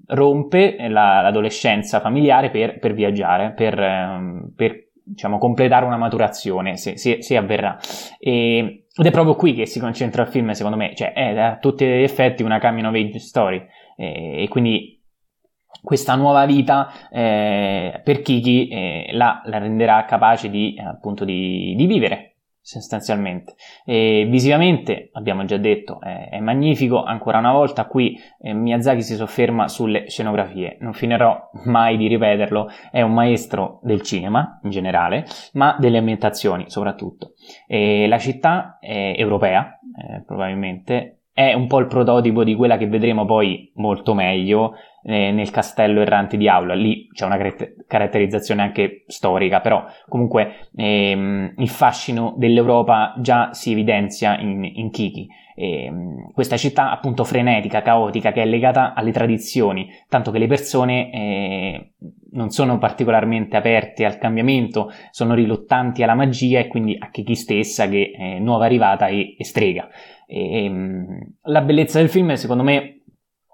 rompe la, l'adolescenza familiare per, per viaggiare per, ehm, per diciamo, completare una maturazione se, se, se avverrà. E, ed è proprio qui che si concentra il film secondo me. Cioè è a tutti gli effetti una coming of age story. E, e quindi questa nuova vita eh, per Kiki eh, la, la, renderà capace di, appunto, di, di, vivere sostanzialmente. E visivamente, abbiamo già detto, è, è, magnifico. Ancora una volta qui eh, Miyazaki si sofferma sulle scenografie. Non finirò mai di ripeterlo, è un maestro del cinema in generale, ma delle ambientazioni soprattutto. E la città è europea, eh, probabilmente, è un po' il prototipo di quella che vedremo poi molto meglio eh, nel castello errante di Aula. Lì c'è una caratterizzazione anche storica, però comunque ehm, il fascino dell'Europa già si evidenzia in, in Kiki. E, questa città appunto frenetica, caotica, che è legata alle tradizioni, tanto che le persone eh, non sono particolarmente aperte al cambiamento, sono riluttanti alla magia e quindi a Kiki stessa che è nuova arrivata e, e strega. E, ehm, la bellezza del film, secondo me,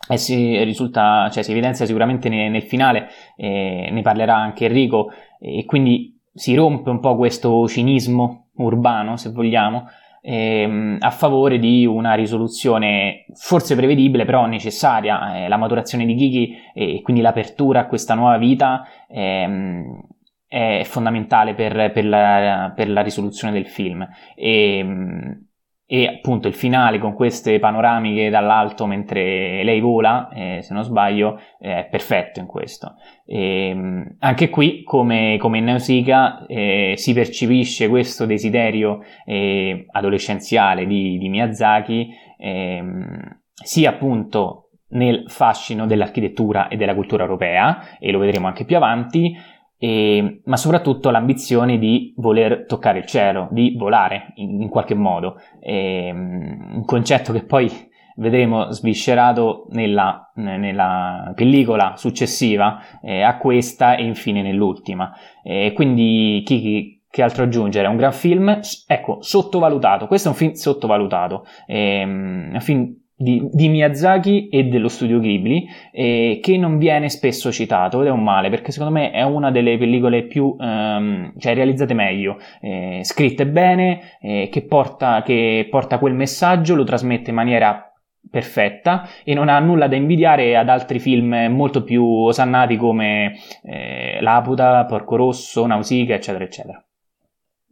eh, si, risulta, cioè, si evidenzia sicuramente ne, nel finale, eh, ne parlerà anche Enrico, e quindi si rompe un po' questo cinismo urbano, se vogliamo, ehm, a favore di una risoluzione forse prevedibile, però necessaria. Eh, la maturazione di Kiki e quindi l'apertura a questa nuova vita ehm, è fondamentale per, per, la, per, la, risoluzione del film. E, ehm, e appunto il finale con queste panoramiche dall'alto mentre lei vola, eh, se non sbaglio, è perfetto in questo. E, ehm, anche qui, come, come in Nausicaa, eh, si percepisce questo desiderio eh, adolescenziale di, di Miyazaki, ehm, sia appunto nel fascino dell'architettura e della cultura europea, e lo vedremo anche più avanti, e, ma soprattutto l'ambizione di voler toccare il cielo, di volare in, in qualche modo. E, un concetto che poi vedremo sviscerato nella, nella pellicola successiva eh, a questa e infine nell'ultima. E quindi Kiki che altro aggiungere? È un gran film, ecco, sottovalutato. Questo è un film sottovalutato. È un film di, di, Miyazaki e dello studio Ghibli eh, che non viene spesso citato ed è un male perché secondo me è una delle pellicole più ehm, cioè realizzate meglio eh, scritte bene eh, che, porta, che porta quel messaggio lo trasmette in maniera perfetta e non ha nulla da invidiare ad altri film molto più osannati come eh, Laputa, Porco Rosso, Nausicaa eccetera eccetera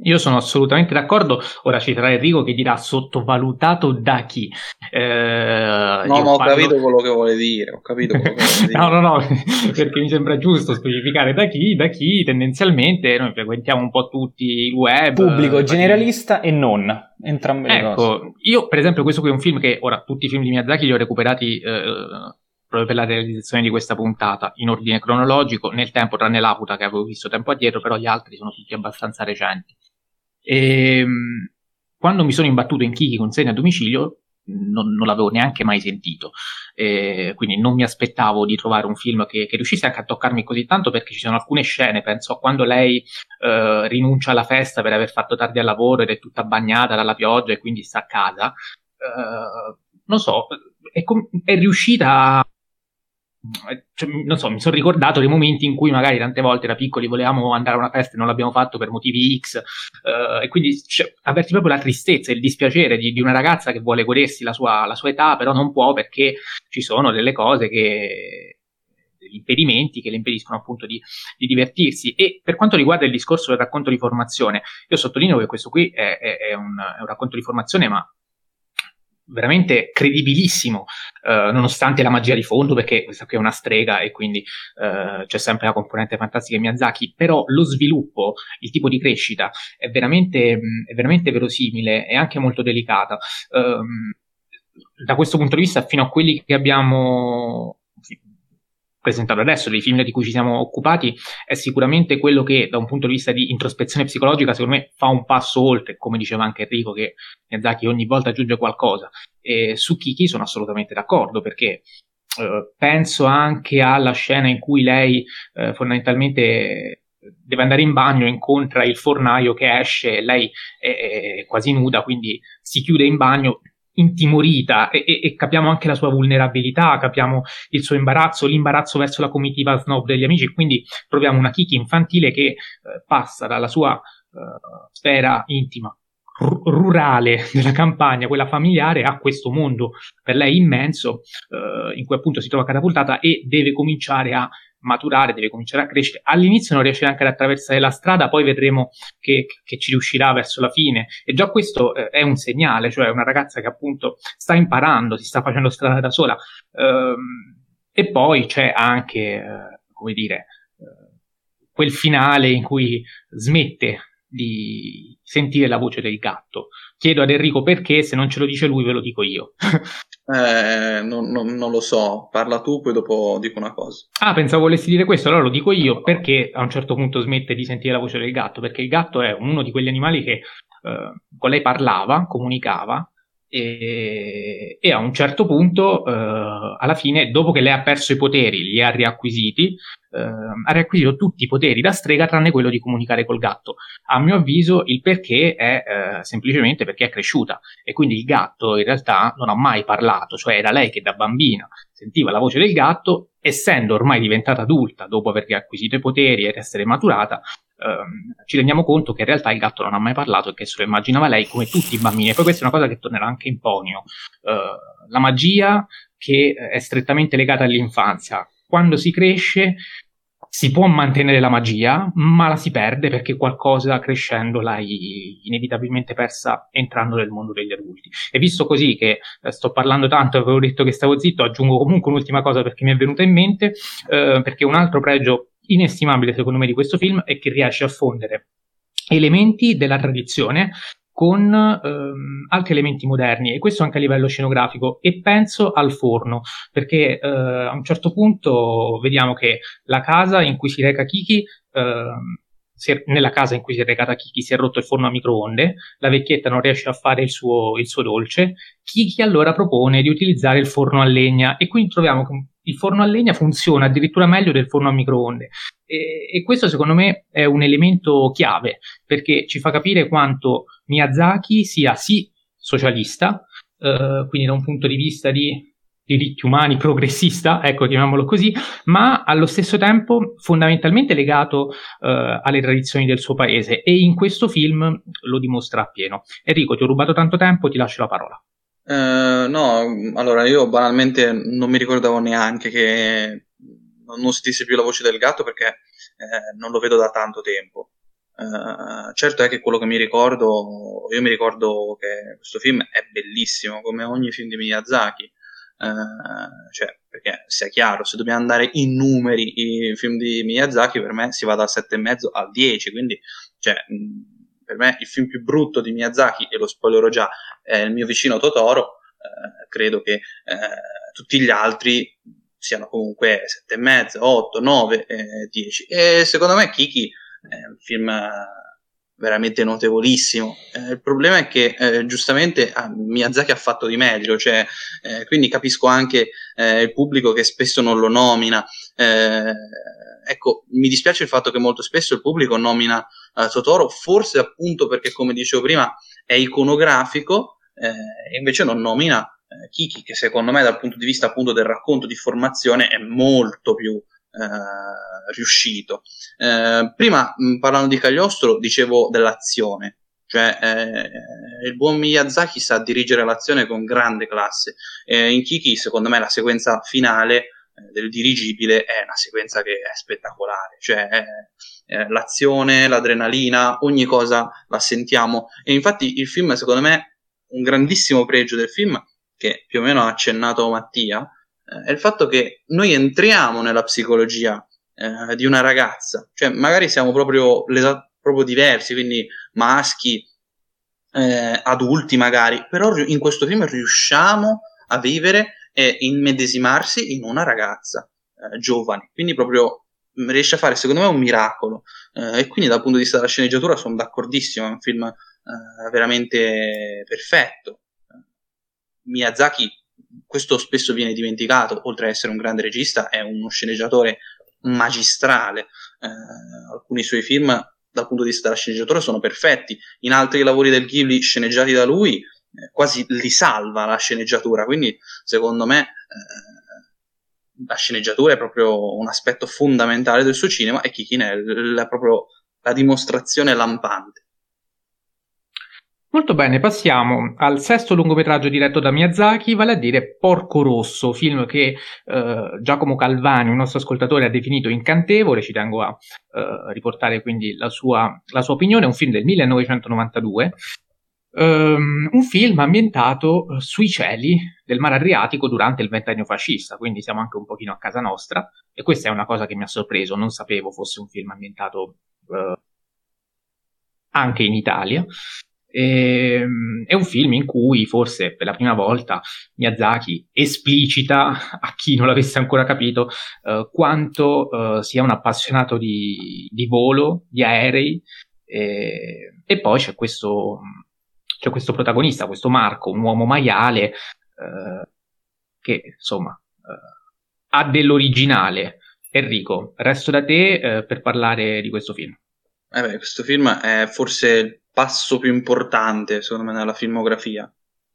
io sono assolutamente d'accordo. Ora ci sarà Enrico che dirà sottovalutato da chi. Eh, no, ma ho parlo... capito quello che vuole dire. Ho capito quello che vuole dire. no, no, no, perché mi sembra giusto specificare da chi, da chi tendenzialmente noi frequentiamo un po' tutti il web. Pubblico, generalista e non. Entrambe le ecco, cose. Io, per esempio, questo qui è un film che ora tutti i film di Miyazaki li ho recuperati. Eh, proprio per la realizzazione di questa puntata in ordine cronologico, nel tempo, tranne Laputa che avevo visto tempo addietro, però gli altri sono tutti abbastanza recenti. E, ehm, quando mi sono imbattuto in Kiki consegna a domicilio, non, non, l'avevo neanche mai sentito. Eh, quindi non mi aspettavo di trovare un film che, che, riuscisse anche a toccarmi così tanto perché ci sono alcune scene, penso a quando lei eh, rinuncia alla festa per aver fatto tardi al lavoro ed è tutta bagnata dalla pioggia e quindi sta a casa. Eh, non so, è, com- è riuscita cioè, non so, mi sono ricordato dei momenti in cui magari tante volte da piccoli volevamo andare a una festa e non l'abbiamo fatto per motivi X, uh, e quindi cioè, averti proprio la tristezza e il dispiacere di, di una ragazza che vuole godersi la sua, la sua, età, però non può perché ci sono delle cose che degli impedimenti che le impediscono appunto di, di, divertirsi. E per quanto riguarda il discorso del racconto di formazione, io sottolineo che questo qui è, è, è, un, è un racconto di formazione, ma veramente credibilissimo, eh, nonostante la magia di fondo, perché questa qui è una strega e quindi eh, c'è sempre la componente fantastica di Miyazaki, però lo sviluppo, il tipo di crescita è veramente, è veramente verosimile e anche molto delicata. Um, da questo punto di vista, fino a quelli che abbiamo presentato adesso, dei film di cui ci siamo occupati, è sicuramente quello che da un punto di vista di introspezione psicologica, secondo me, fa un passo oltre, come diceva anche Enrico, che Miyazaki ogni volta aggiunge qualcosa. E su Kiki sono assolutamente d'accordo, perché eh, penso anche alla scena in cui lei eh, fondamentalmente deve andare in bagno, incontra il fornaio che esce, lei è, è quasi nuda, quindi si chiude in bagno, intimorita e, e, e, capiamo anche la sua vulnerabilità, capiamo il suo imbarazzo, l'imbarazzo verso la comitiva snob degli amici, quindi troviamo una Kiki infantile che eh, passa dalla sua eh, sfera intima r- rurale della campagna, quella familiare, a questo mondo per lei immenso eh, in cui appunto si trova catapultata e deve cominciare a maturare, deve cominciare a crescere. All'inizio non riesce neanche ad attraversare la strada, poi vedremo che, che ci riuscirà verso la fine. E già questo eh, è un segnale, cioè una ragazza che appunto sta imparando, si sta facendo strada da sola. Ehm, e poi c'è anche, eh, come dire, eh, quel finale in cui smette di sentire la voce del gatto. Chiedo ad Enrico perché, se non ce lo dice lui ve lo dico io. eh, non, non, non, lo so, parla tu, poi dopo dico una cosa. Ah, pensavo volessi dire questo, allora lo dico io, perché a un certo punto smette di sentire la voce del gatto, perché il gatto è uno di quegli animali che eh, con lei parlava, comunicava, e, e, a un certo punto, eh, alla fine, dopo che lei ha perso i poteri, li ha riacquisiti, eh, ha riacquisito tutti i poteri da strega tranne quello di comunicare col gatto. A mio avviso il perché è eh, semplicemente perché è cresciuta e quindi il gatto in realtà non ha mai parlato, cioè era lei che da bambina sentiva la voce del gatto, essendo ormai diventata adulta dopo aver riacquisito i poteri ed essere maturata, ehm, ci rendiamo conto che in realtà il gatto non ha mai parlato e che se lo immaginava lei come tutti i bambini. E poi questa è una cosa che tornerà anche in Ponio. Eh, la magia che è strettamente legata all'infanzia. Quando si cresce si può mantenere la magia, ma la si perde perché qualcosa crescendo l'hai inevitabilmente persa entrando nel mondo degli adulti. E visto così che eh, sto parlando tanto e avevo detto che stavo zitto, aggiungo comunque un'ultima cosa perché mi è venuta in mente, eh, perché un altro pregio inestimabile secondo me di questo film è che riesce a fondere elementi della tradizione con ehm, altri elementi moderni e questo anche a livello scenografico e penso al forno perché eh, a un certo punto vediamo che la casa in cui si reca Kiki eh, è, nella casa in cui si è recata Kiki si è rotto il forno a microonde, la vecchietta non riesce a fare il suo, il suo dolce, Kiki allora propone di utilizzare il forno a legna e quindi troviamo il forno a legna funziona addirittura meglio del forno a microonde. E, e, questo secondo me è un elemento chiave perché ci fa capire quanto Miyazaki sia sì socialista, eh, quindi da un punto di vista di diritti umani progressista, ecco chiamiamolo così, ma allo stesso tempo fondamentalmente legato eh, alle tradizioni del suo paese e in questo film lo dimostra appieno. Enrico, ti ho rubato tanto tempo, ti lascio la parola. Uh, no, allora io banalmente non mi ricordavo neanche che non sentisse più la voce del gatto perché eh, non lo vedo da tanto tempo. Uh, certo è che quello che mi ricordo, io mi ricordo che questo film è bellissimo, come ogni film di Miyazaki. Uh, cioè, perché sia chiaro, se dobbiamo andare in numeri i film di Miyazaki, per me si va dal 7,5 al 10, quindi cioè, mh, per me il film più brutto di Miyazaki, e lo spoilerò già, è il mio vicino Totoro, eh, credo che eh, tutti gli altri siano comunque 7,5, 8, 9, eh, 10. E secondo me Kiki è un film veramente notevolissimo. Eh, il problema è che eh, giustamente ah, Miyazaki ha fatto di meglio, cioè, eh, quindi capisco anche eh, il pubblico che spesso non lo nomina. Eh, ecco, mi dispiace il fatto che molto spesso il pubblico nomina uh, Totoro, forse appunto perché, come dicevo prima, è iconografico, eh, e invece non nomina eh, Kiki, che secondo me dal punto di vista appunto del racconto di formazione è molto più eh, riuscito. Eh, prima, mh, parlando di Cagliostro, dicevo dell'azione. Cioè, eh, il buon Miyazaki sa dirigere l'azione con grande classe. In Kiki, secondo me, la sequenza finale eh, del dirigibile è una sequenza che è spettacolare, cioè eh, l'azione, l'adrenalina, ogni cosa la sentiamo e infatti il film secondo me un grandissimo pregio del film che più o meno ha accennato Mattia eh, è il fatto che noi entriamo nella psicologia eh, di una ragazza, cioè magari siamo proprio, proprio diversi, quindi maschi, eh, adulti magari, però in questo film riusciamo a vivere e immedesimarsi in una ragazza eh, giovane. Quindi proprio mm, riesce a fare secondo me un miracolo eh, e quindi dal punto di vista della sceneggiatura sono d'accordissimo, è un film veramente perfetto. Miyazaki, questo spesso viene dimenticato, oltre ad essere un grande regista, è uno sceneggiatore magistrale. Eh, alcuni suoi film dal punto di vista della sceneggiatura sono perfetti, in altri lavori del Ghibli sceneggiati da lui eh, quasi li salva la sceneggiatura, quindi secondo me eh, la sceneggiatura è proprio un aspetto fondamentale del suo cinema e Kikine è l- l- proprio la dimostrazione lampante. Molto bene, passiamo al sesto lungometraggio diretto da Miyazaki, vale a dire Porco Rosso, film che eh, Giacomo Calvani, un nostro ascoltatore, ha definito incantevole, ci tengo a eh, riportare quindi la sua, la sua, opinione, è un film del 1992, um, ehm, un film ambientato eh, sui cieli del mare Adriatico durante il ventennio fascista, quindi siamo anche un pochino a casa nostra, e questa è una cosa che mi ha sorpreso, non sapevo fosse un film ambientato... Uh, anche in Italia. E, ehm, è un film in cui forse per la prima volta Miyazaki esplicita a chi non l'avesse ancora capito uh, quanto uh, sia un appassionato di, di volo, di aerei e, e poi c'è questo, c'è questo, protagonista, questo Marco, un uomo maiale uh, che insomma ha dell'originale. Enrico, resto da te per parlare di questo film. Eh beh, questo film è forse passo più importante, secondo me, nella filmografia,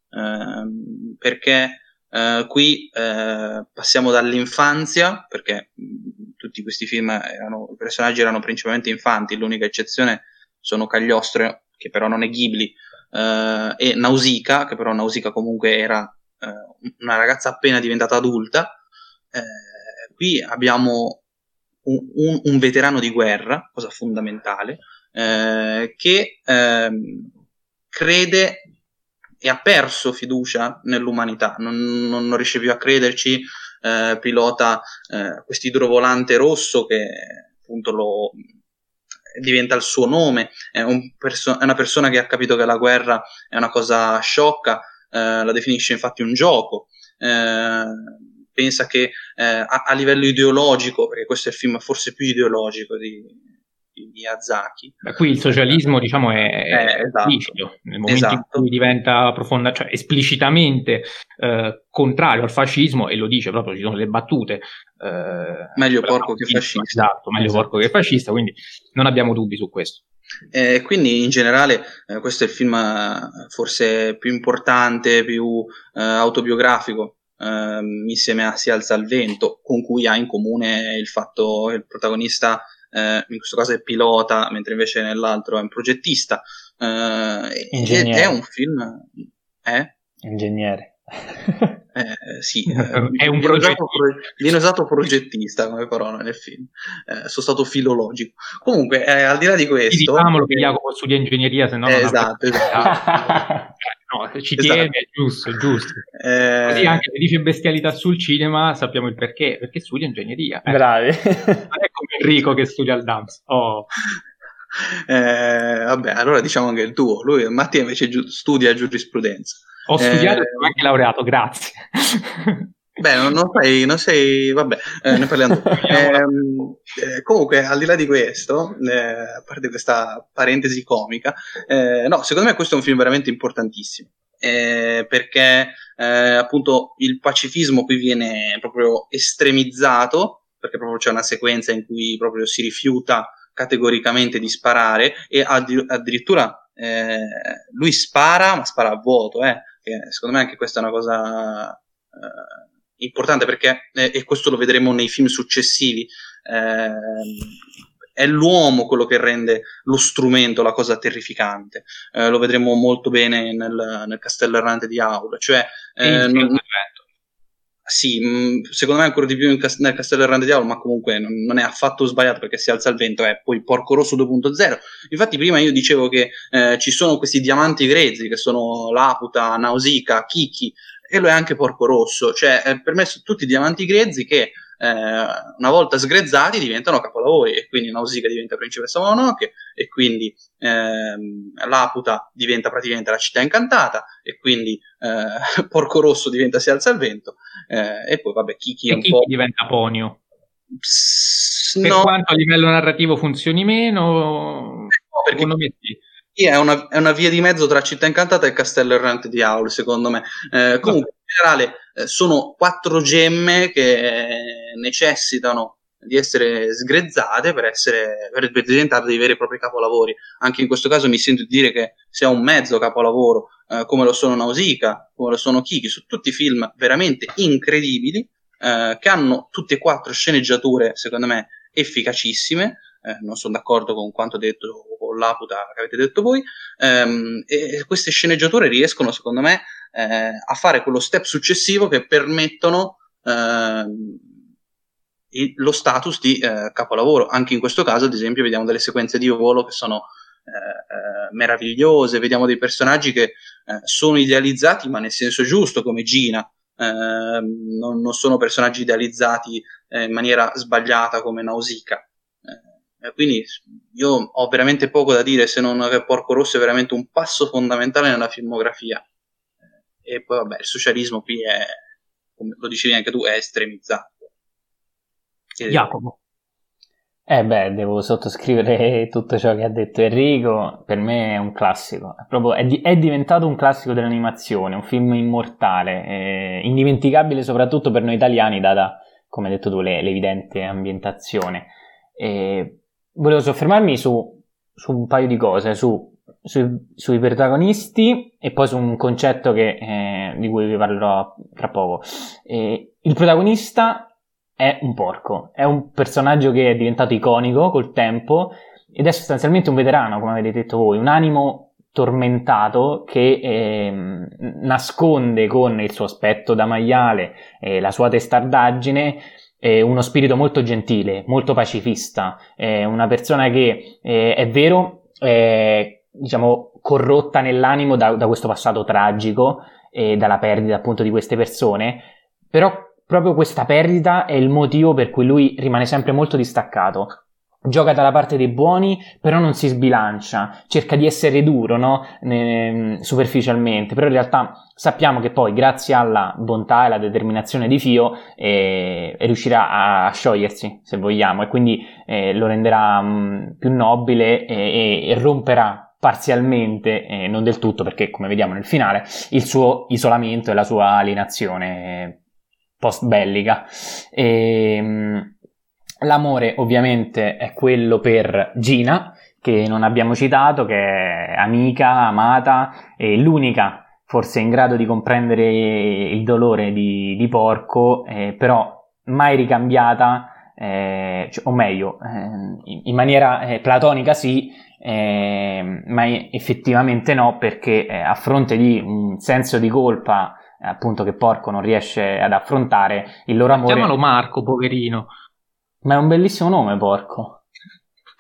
eh, perché eh, qui eh, passiamo dall'infanzia, perché mh, tutti questi film erano, i personaggi erano principalmente infanti, l'unica eccezione sono Cagliostro, che però non è Ghibli, eh, e Nausicaa, che però Nausicaa comunque era eh, una ragazza appena diventata adulta. Eh, qui abbiamo un, un, un veterano di guerra, cosa fondamentale, eh, che eh, crede e ha perso fiducia nell'umanità, non, non, non riesce più a crederci, eh, pilota eh, questo idrovolante rosso che appunto lo, diventa il suo nome, è, un perso- è, una persona che ha capito che la guerra è una cosa sciocca, eh, la definisce infatti un gioco, eh, pensa che eh, a, a, livello ideologico, perché questo è il film forse più ideologico di, di Miyazaki. Ma qui il socialismo, diciamo, è, eh, esatto. nel momento esatto. in cui diventa profonda, cioè esplicitamente eh, contrario al fascismo, e lo dice proprio, ci sono le battute. Eh, meglio porco che fascista. Esatto, meglio esatto. porco che fascista, quindi non abbiamo dubbi su questo. Eh, quindi in generale eh, questo è il film eh, forse più importante, più eh, autobiografico eh, insieme a Si alza il vento, con cui ha in comune il fatto che il protagonista eh, in questo caso è pilota, mentre invece nell'altro è un progettista. Eh, è un film... Eh? Ingegnere. Eh, sì, eh, è un viene, usato, viene usato progettista come parola nel film. Eh, sono stato filologico. Comunque, eh, al di là di questo, diciamolo che Jacopo studia ingegneria, se no, esatto, esatto. no, ci tiene, esatto. è giusto, è giusto. Eh... Così anche se dice bestialità sul cinema, sappiamo il perché, perché studia ingegneria. Eh. Bravi. Non è come Enrico che studia al DAMS. Oh. Eh, vabbè, allora diciamo anche il tuo. Lui, Mattia invece giu- studia giurisprudenza. Ho studiato e sono anche laureato, grazie. Beh, non, non, sei, non sei, vabbè, eh, ne parliamo. Ehm, eh, comunque, al di là di questo, eh, a parte questa parentesi comica, eh, no, secondo me questo è un film veramente importantissimo. Eh, perché eh, appunto il pacifismo qui viene proprio estremizzato, perché proprio c'è una sequenza in cui proprio si rifiuta categoricamente di sparare e addir- addirittura lui spara, ma spara a vuoto, eh secondo me anche questa è una cosa importante perché, eh, e questo lo vedremo nei film successivi, eh, è l'uomo quello che rende lo strumento la cosa terrificante. Eh, lo vedremo molto bene nel, nel Castello Errante di Aula, cioè eh, non, sì, mm, secondo me ancora di più nel Castello Errante Diavolo, ma comunque non, non, è affatto sbagliato perché si alza il vento, è poi Porco Rosso 2.0. Infatti prima io dicevo che eh, ci sono questi diamanti grezzi che sono Laputa, Nausicaa, Kiki, e lo è anche Porco Rosso, cioè eh, per me sono tutti diamanti grezzi che eh, una volta sgrezzati diventano capolavori e quindi Nausicaa diventa principessa Mononoke e quindi ehm, Laputa diventa praticamente la città incantata e quindi eh, Porco Rosso diventa Si alza il vento eh, e poi vabbè Kiki è un Kiki po'... diventa Ponio? Psst, per no. quanto a livello narrativo funzioni meno no, perché... secondo me sì sì, è una, è una, via di mezzo tra Città Incantata e Castello Errante di Aul, secondo me. Eh, comunque, in generale, eh, sono quattro gemme che necessitano di essere sgrezzate per, essere, per diventare dei veri e propri capolavori. Anche in questo caso mi sento di dire che sia un mezzo capolavoro, eh, come lo sono Nausicaa, come lo sono Kiki, su tutti film veramente incredibili, eh, che hanno tutte e quattro sceneggiature, secondo me, efficacissime. Eh, non sono d'accordo con quanto detto o Laputa che avete detto voi, ehm, e queste sceneggiature riescono secondo me eh, a fare quello step successivo che permettono eh, lo status di eh, capolavoro. Anche in questo caso, ad esempio, vediamo delle sequenze di volo che sono eh, eh, meravigliose, vediamo dei personaggi che eh, sono idealizzati, ma nel senso giusto, come Gina. Ehm, non, non, sono personaggi idealizzati in maniera sbagliata come Nausicaa. Quindi io ho veramente poco da dire se non che Porco Rosso è veramente un passo fondamentale nella filmografia. e poi vabbè, il socialismo qui è, come lo dicevi anche tu, è estremizzato. Jacopo. Eh beh, devo sottoscrivere tutto ciò che ha detto Enrico, per me è un classico, è, proprio, è, di, è diventato un classico dell'animazione, un film immortale, eh, indimenticabile soprattutto per noi italiani, data, come hai detto tu, le, l'evidente ambientazione. E volevo soffermarmi su, su, un paio di cose, su, su, sui protagonisti e poi su un concetto che, eh, di cui vi parlerò tra poco. Eh, il protagonista è un porco, è un personaggio che è diventato iconico col tempo ed è sostanzialmente un veterano, come avete detto voi, un animo tormentato che eh, nasconde con il suo aspetto da maiale e la sua testardaggine eh, uno spirito molto gentile, molto pacifista, eh, una persona che eh, è vero, è diciamo corrotta nell'animo da, da questo passato tragico e dalla perdita appunto di queste persone, però proprio questa perdita è il motivo per cui lui rimane sempre molto distaccato. Gioca dalla parte dei buoni, però non si sbilancia, cerca di essere duro, no? superficialmente, però in realtà sappiamo che poi, grazie alla bontà e alla determinazione di Fio, eh, riuscirà a, sciogliersi, se vogliamo, e quindi eh, lo renderà mh, più nobile e, e, e romperà parzialmente, eh, non del tutto, perché come vediamo nel finale, il suo isolamento e la sua alienazione post bellica. E, ehm, l'amore ovviamente è quello per Gina, che non abbiamo citato, che è amica, amata, e l'unica forse in grado di comprendere il dolore di, di Porco, eh, però mai ricambiata, eh, cioè, o meglio, eh, in maniera eh, platonica sì, eh, ma effettivamente no, perché eh, a fronte di un senso di colpa appunto che Porco non riesce ad affrontare il loro amore. Chiamalo Marco, poverino. Ma è un bellissimo nome, Porco.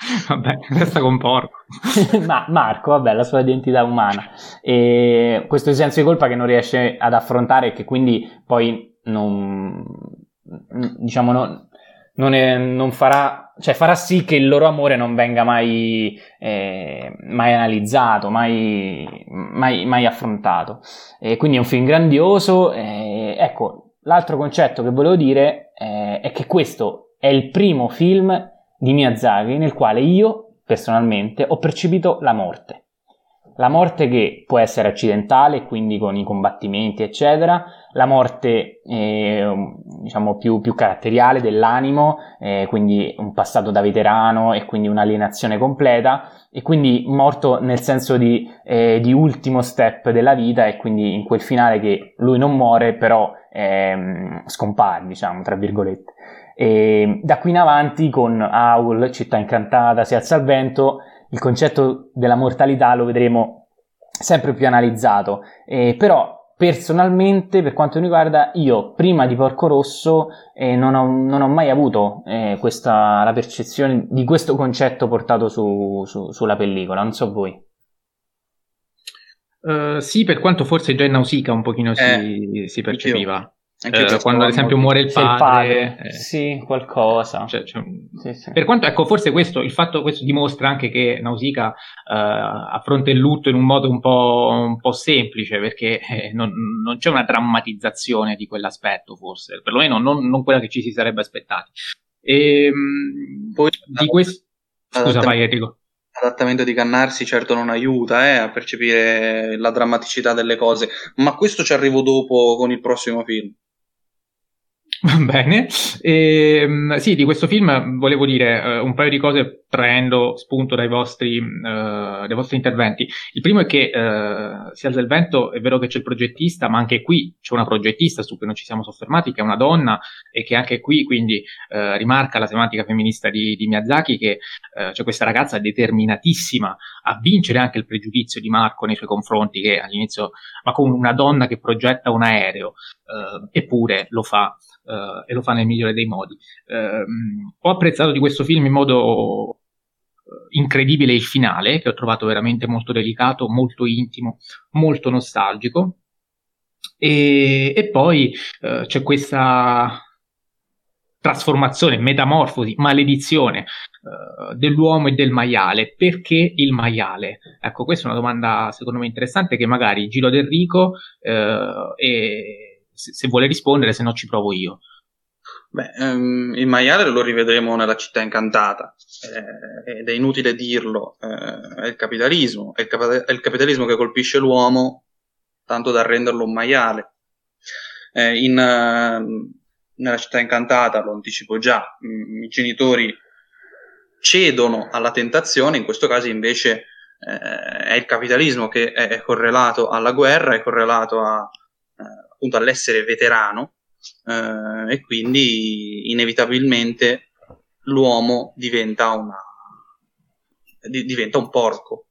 vabbè, resta con Porco. Ma Marco, vabbè, la sua identità umana. E questo senso di colpa che non riesce ad affrontare e che quindi poi non, diciamo, non, non, è, non farà, cioè farà sì che il loro amore non venga mai, eh, mai analizzato, mai, mai, mai, affrontato. E quindi è un film grandioso. Eh, ecco, l'altro concetto che volevo dire eh, è che questo è il primo film di Miyazaki nel quale io personalmente ho percepito la morte. La morte che può essere accidentale, quindi con i combattimenti, eccetera, la morte eh, diciamo più, più, caratteriale dell'animo, eh, quindi un passato da veterano e quindi un'alienazione completa, e quindi morto nel senso di, eh, di ultimo step della vita e quindi in quel finale che lui non muore però ehm, scompare, diciamo, tra virgolette. E da qui in avanti con Aul, Città Incantata, Si alza il vento, il concetto della mortalità lo vedremo sempre più analizzato, eh, però personalmente, per quanto mi riguarda, io prima di Porco Rosso eh, non, ho, non, ho, mai avuto eh, questa, la percezione di questo concetto portato su, su, sulla pellicola, non so voi. Uh, sì, per quanto forse già in Nausicaa un pochino si, eh, si percepiva. Eh, quando ad esempio muore il padre, il padre eh, sì, qualcosa. Cioè, cioè, sì, sì. Per quanto, ecco, forse questo, il fatto questo dimostra anche che Nausicaa eh, affronta il lutto in un modo un po', un po semplice, perché eh, non, non, c'è una drammatizzazione di quell'aspetto, forse, perlomeno non, non quella che ci si sarebbe aspettati. E, ehm, Poi, di questo... Scusa, vai Enrico l'adattamento di Cannarsi certo non aiuta eh, a percepire la drammaticità delle cose, ma questo ci arrivo dopo con il prossimo film. Va bene. E, ehm, sì, di questo film volevo dire uh, un paio di cose prendo spunto dai vostri, uh, dai vostri interventi. Il primo è che uh, si alza il vento, è vero che c'è il progettista, ma anche qui c'è una progettista su cui non ci siamo soffermati, che è una donna e che anche qui quindi rimarca la tematica femminista di, di Miyazaki, che c'è questa ragazza determinatissima a vincere anche il pregiudizio di Marco nei suoi confronti, che all'inizio, ma come una donna che progetta un aereo, eppure lo fa uh, e lo fa nel migliore dei modi. Uh, ho apprezzato di questo film in modo eh, incredibile il finale, che ho trovato veramente molto delicato, molto intimo, molto nostalgico. E, e poi uh, c'è questa trasformazione, metamorfosi, maledizione uh, dell'uomo e del maiale. Perché il maiale? Ecco, questa è una domanda secondo me interessante che magari Giro del Rico uh, e se, vuole rispondere, se no ci provo io. Beh, um, il maiale lo rivedremo nella città incantata eh, ed è inutile dirlo, eh, è il capitalismo, è il, cap- è il, capitalismo che colpisce l'uomo tanto da renderlo un maiale. Eh, in, uh, nella città incantata, lo anticipo già, mh, mm, i genitori cedono alla tentazione, in questo caso invece eh, è il capitalismo che è, è correlato alla guerra, è correlato a, appunto all'essere veterano eh, e quindi inevitabilmente l'uomo diventa, una, di, diventa un porco.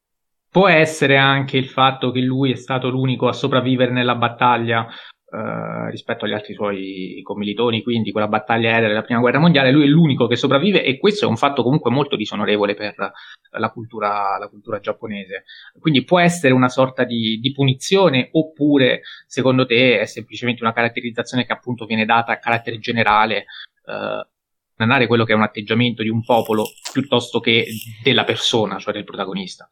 Può essere anche il fatto che lui è stato l'unico a sopravvivere nella battaglia Uh, rispetto agli altri suoi commilitoni, quindi quella battaglia aerea della prima guerra mondiale, lui è l'unico che sopravvive e questo è un fatto comunque molto disonorevole per la cultura, la cultura giapponese. Quindi può essere una sorta di, di, punizione oppure secondo te è semplicemente una caratterizzazione che appunto viene data a carattere generale, narrare quello che è un atteggiamento di un popolo piuttosto che della persona, cioè del protagonista.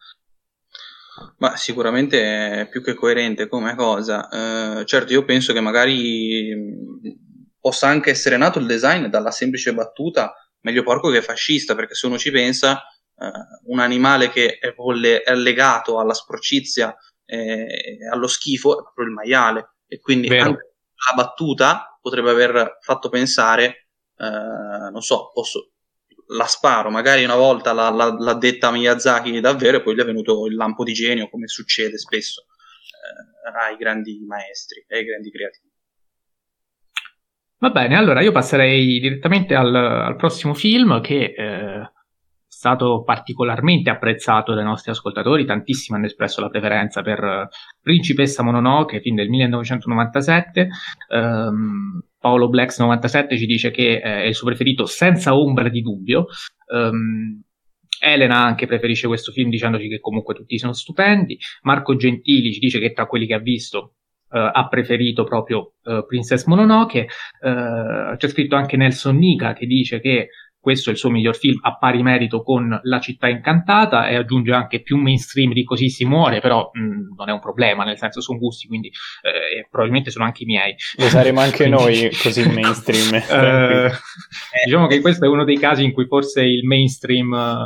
Ma sicuramente è più che coerente come cosa. Eh, certo, io penso che magari possa anche essere nato il design dalla semplice battuta meglio porco che fascista, perché se uno ci pensa, eh, un animale che è, è legato alla sporcizia e allo schifo è proprio il maiale. E quindi Vero. anche la battuta potrebbe aver fatto pensare, eh, non so, posso, la sparo, magari una volta l'ha, l'ha, l'ha detta Miyazaki davvero e poi gli è venuto il lampo di genio, come succede spesso eh, ai grandi maestri e ai grandi creativi. Va bene, allora io passerei direttamente al, al prossimo film che eh, è stato particolarmente apprezzato dai nostri ascoltatori, tantissimi hanno espresso la preferenza per uh, Principessa Mononoke, film del 1997. Um, Paolo Blacks 97 ci dice che eh, è il suo preferito senza ombra di dubbio. Um, Elena anche preferisce questo film dicendoci che comunque tutti sono stupendi. Marco Gentili ci dice che tra quelli che ha visto uh, ha preferito proprio uh, Princess Mononoke. Uh, c'è scritto anche Nelson Nika che dice che questo è il suo miglior film a pari merito con La città incantata e aggiunge anche più mainstream di Così si muore, però mh, mm, non è un problema, nel senso sono gusti, quindi eh, probabilmente sono anche i miei. Lo saremo anche quindi... noi così mainstream. eh, diciamo che questo è uno dei casi in cui forse il mainstream uh,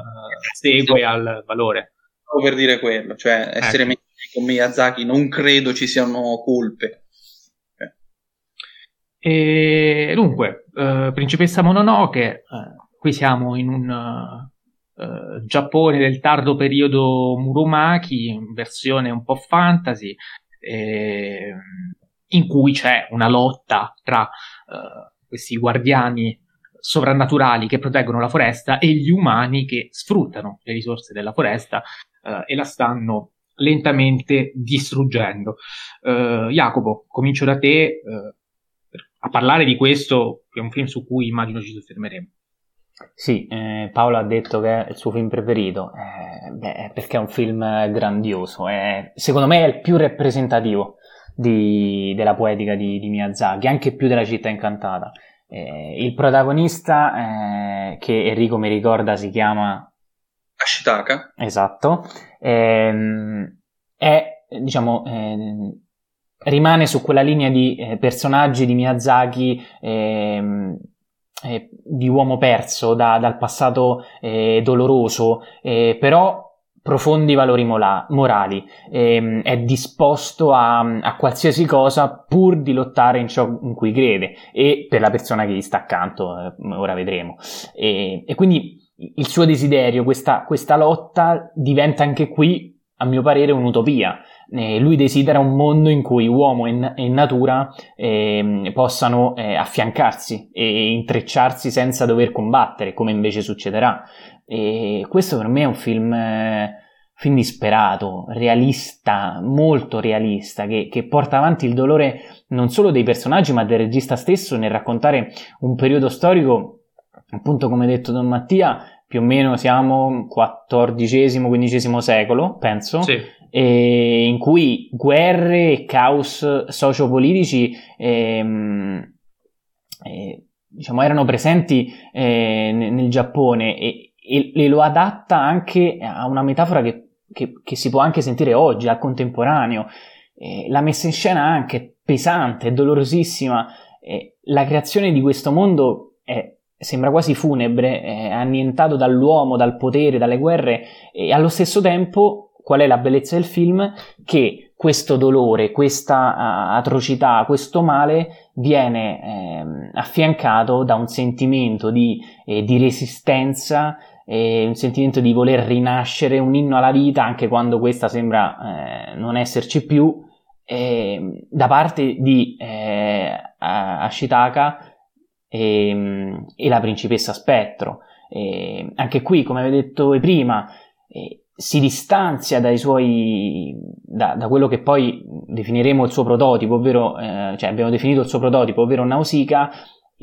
segue al valore. Stavo per dire quello, cioè essere ecco. mainstream con Miyazaki non credo ci siano colpe. E dunque, uh, Principessa Mononoke, uh, qui siamo in un uh, Giappone del tardo periodo Murumaki, versione un po' fantasy, eh, in cui c'è una lotta tra uh, questi guardiani sovrannaturali che proteggono la foresta e gli umani che sfruttano le risorse della foresta uh, e la stanno lentamente distruggendo. Jacopo, comincio da te a parlare di questo, che è un film su cui immagino ci soffermeremo. Sì, eh, Paolo ha detto che è il suo film preferito, eh, beh, perché è un film grandioso, è, secondo me è il più rappresentativo di, della poetica di, di, Miyazaki, anche più della città incantata. Eh, il protagonista, eh, che Enrico mi ricorda, si chiama... Ashitaka. Esatto, ehm, è, diciamo, ehm, rimane su quella linea di eh, personaggi di Miyazaki ehm, eh, di uomo perso da, dal passato eh, doloroso, eh, però profondi valori mola- morali, ehm, è disposto a, a, qualsiasi cosa pur di lottare in ciò in cui crede e per la persona che gli sta accanto, eh, ora vedremo. E, e, quindi il suo desiderio, questa, questa lotta diventa anche qui, a mio parere, un'utopia. Eh, lui desidera un mondo in cui uomo e, e natura eh, possano eh, affiancarsi e intrecciarsi senza dover combattere, come invece succederà. E questo per me è un film, eh, film disperato, realista, molto realista, che, che, porta avanti il dolore non solo dei personaggi, ma del regista stesso nel raccontare un periodo storico, appunto come detto Don Mattia, più o meno siamo XIV-XV secolo, penso. Sì in cui guerre e caos sociopolitici ehm, eh, diciamo, erano presenti eh, nel Giappone e, e, e, lo adatta anche a una metafora che, che, che si può anche sentire oggi, al contemporaneo. Eh, la messa in scena anche pesante, dolorosissima. Eh, la creazione di questo mondo è, sembra quasi funebre, è annientato dall'uomo, dal potere, dalle guerre e allo stesso tempo qual è la bellezza del film? Che questo dolore, questa uh, atrocità, questo male viene eh, affiancato da un sentimento di, eh, di resistenza eh, un sentimento di voler rinascere, un inno alla vita, anche quando questa sembra eh, non esserci più, eh, da parte di eh, Ashitaka ehm, e, la principessa Spettro. anche qui, come avevo detto prima, eh, si distanzia dai suoi, da, da, quello che poi definiremo il suo prototipo, ovvero, eh, cioè abbiamo definito il suo prototipo, ovvero Nausicaa,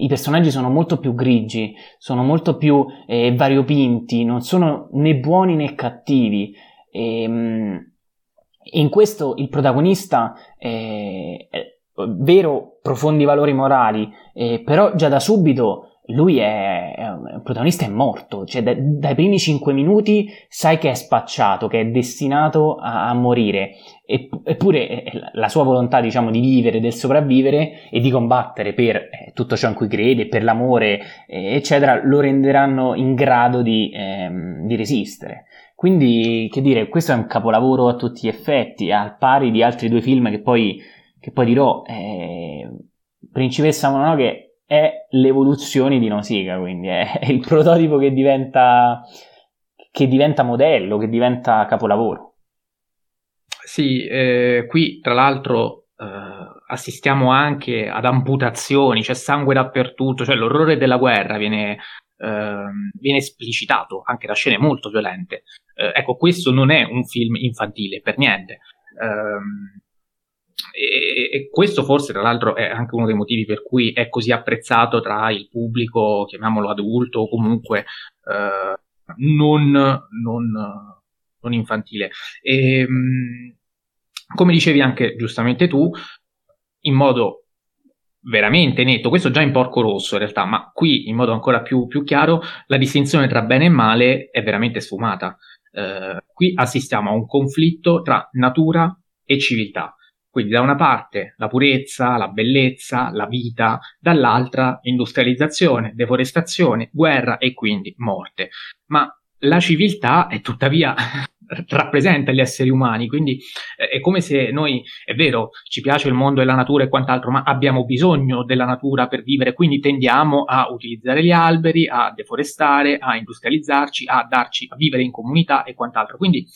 i personaggi sono molto più grigi, sono molto più eh, variopinti, non sono né buoni né cattivi. E, ehm, in questo il protagonista eh, è vero profondi valori morali, eh, però già da subito lui è, è un protagonista è morto, cioè da, dai primi cinque minuti sai che è spacciato, che è destinato a, a morire, eppure la sua volontà, diciamo, di vivere, del sopravvivere e di combattere per eh, tutto ciò in cui crede, per l'amore, eh, eccetera, lo renderanno in grado di, ehm, di resistere. Quindi, che dire, questo è un capolavoro a tutti gli effetti, al pari di altri due film che poi, che poi dirò. Eh, Principessa Mononoke è l'evoluzione di Nausicaa, quindi è, il prototipo che diventa, che diventa modello, che diventa capolavoro. Sì, eh, qui tra l'altro eh, assistiamo anche ad amputazioni, c'è sangue dappertutto, cioè l'orrore della guerra viene, eh, viene esplicitato anche da scene molto violente. Eh, ecco, questo non è un film infantile per niente. Um, e, e, questo forse tra l'altro è anche uno dei motivi per cui è così apprezzato tra il pubblico, chiamiamolo adulto o comunque eh, non, non, non, infantile. E, ehm, come dicevi anche giustamente tu, in modo veramente netto, questo già in Porco Rosso in realtà, ma qui in modo ancora più, più chiaro, la distinzione tra bene e male è veramente sfumata. Eh, qui assistiamo a un conflitto tra natura e civiltà. Quindi da una parte la purezza, la bellezza, la vita, dall'altra industrializzazione, deforestazione, guerra e quindi morte. Ma la civiltà è tuttavia rappresenta gli esseri umani, quindi eh, è come se noi, è vero, ci piace il mondo e la natura e quant'altro, ma abbiamo bisogno della natura per vivere, quindi tendiamo a utilizzare gli alberi, a deforestare, a industrializzarci, a darci a vivere in comunità e quant'altro. Quindi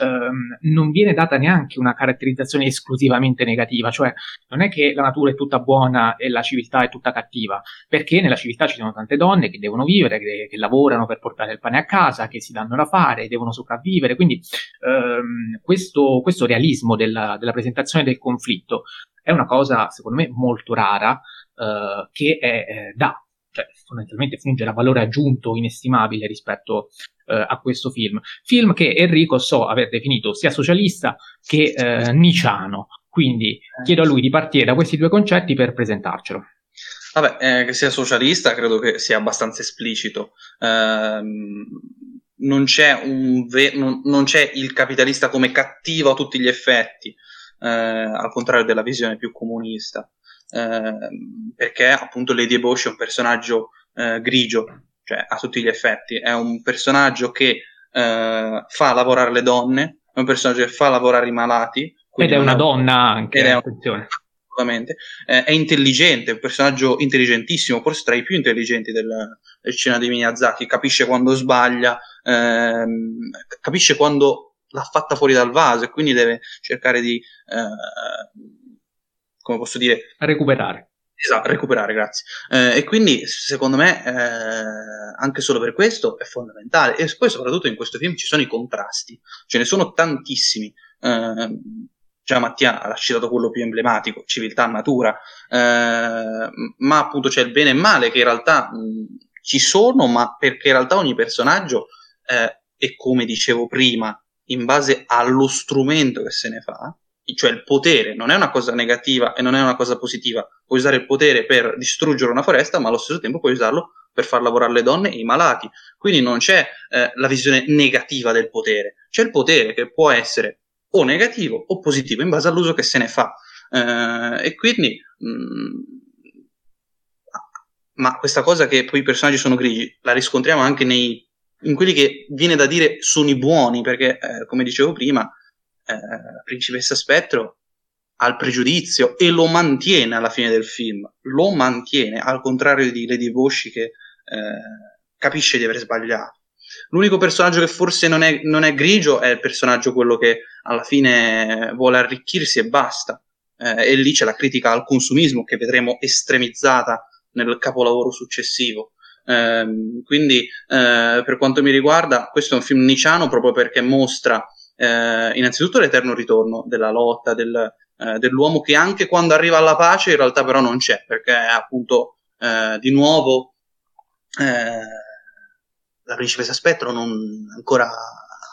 ehm, non viene data neanche una caratterizzazione esclusivamente negativa, cioè non è che la natura è tutta buona e la civiltà è tutta cattiva, perché nella civiltà ci sono tante donne che devono vivere, che, che lavorano per portare il pane a casa, che si danno da fare, devono sopravvivere, quindi ehm, questo, questo, realismo della, della presentazione del conflitto è una cosa, secondo me, molto rara, eh, che è, eh, dà cioè fondamentalmente funge da valore aggiunto inestimabile rispetto eh, a questo film. Film che Enrico so aver definito sia socialista che eh, niciano, quindi chiedo a lui di partire da questi due concetti per presentarcelo. Vabbè, eh, che sia socialista credo che sia abbastanza esplicito. Ehm, non, c'è ve- non, non, c'è il capitalista come cattivo a tutti gli effetti, eh, al contrario della visione più comunista. Ehm, perché appunto Lady Eboshi è un personaggio eh, grigio, cioè a tutti gli effetti, è un personaggio che eh, fa lavorare le donne, è un personaggio che fa lavorare i malati. Ed è una donna anche, ed è attenzione. Assolutamente. Eh, è intelligente, è un personaggio intelligentissimo, forse tra i più intelligenti del, del cinema di Miyazaki, capisce quando sbaglia, ehm, capisce quando l'ha fatta fuori dal vaso e quindi deve cercare di, eh, come posso dire, recuperare. Esatto, recuperare, grazie. Eh, e quindi secondo me eh, anche solo per questo è fondamentale. E poi soprattutto in questo film ci sono i contrasti, ce ne sono tantissimi. Eh, già Mattia ha citato quello più emblematico, civiltà, natura, eh, ma appunto c'è il bene e il male che in realtà mh, ci sono, ma perché in realtà ogni personaggio, eh, e come dicevo prima, in base allo strumento che se ne fa, cioè il potere non è una cosa negativa e non è una cosa positiva. Puoi usare il potere per distruggere una foresta, ma allo stesso tempo puoi usarlo per far lavorare le donne e i malati. Quindi non c'è eh, la visione negativa del potere, c'è il potere che può essere o negativo o positivo in base all'uso che se ne fa. Eh, e quindi, mh, mm, ma questa cosa che poi i personaggi sono grigi la riscontriamo anche nei, in quelli che viene da dire sono i buoni, perché eh, come dicevo prima eh, principessa Spettro ha il pregiudizio e lo mantiene alla fine del film, lo mantiene, al contrario di Lady Boschi che eh, capisce di aver sbagliato. L'unico personaggio che forse non è, non è, grigio è il personaggio quello che alla fine vuole arricchirsi e basta. Eh, e lì c'è la critica al consumismo che vedremo estremizzata nel capolavoro successivo. Eh, quindi, eh, per quanto mi riguarda, questo è un film niciano proprio perché mostra eh, innanzitutto l'eterno ritorno della lotta del, eh, dell'uomo che anche quando arriva alla pace in realtà però non c'è perché appunto eh, di nuovo eh, la principessa Spettro non ancora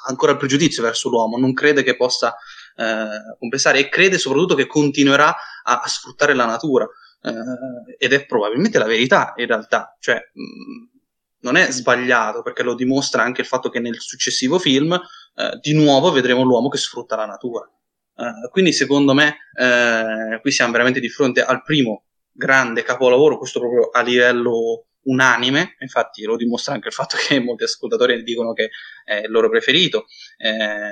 ancora il pregiudizio verso l'uomo, non crede che possa eh, compensare e crede soprattutto che continuerà a, a sfruttare la natura. Eh, ed è probabilmente la verità in realtà, cioè mh, non è sbagliato perché lo dimostra anche il fatto che nel successivo film di nuovo vedremo l'uomo che sfrutta la natura. Eh, quindi secondo me eh, qui siamo veramente di fronte al primo grande capolavoro, questo proprio a livello unanime, infatti lo dimostra anche il fatto che molti ascoltatori dicono che è il loro preferito. Eh,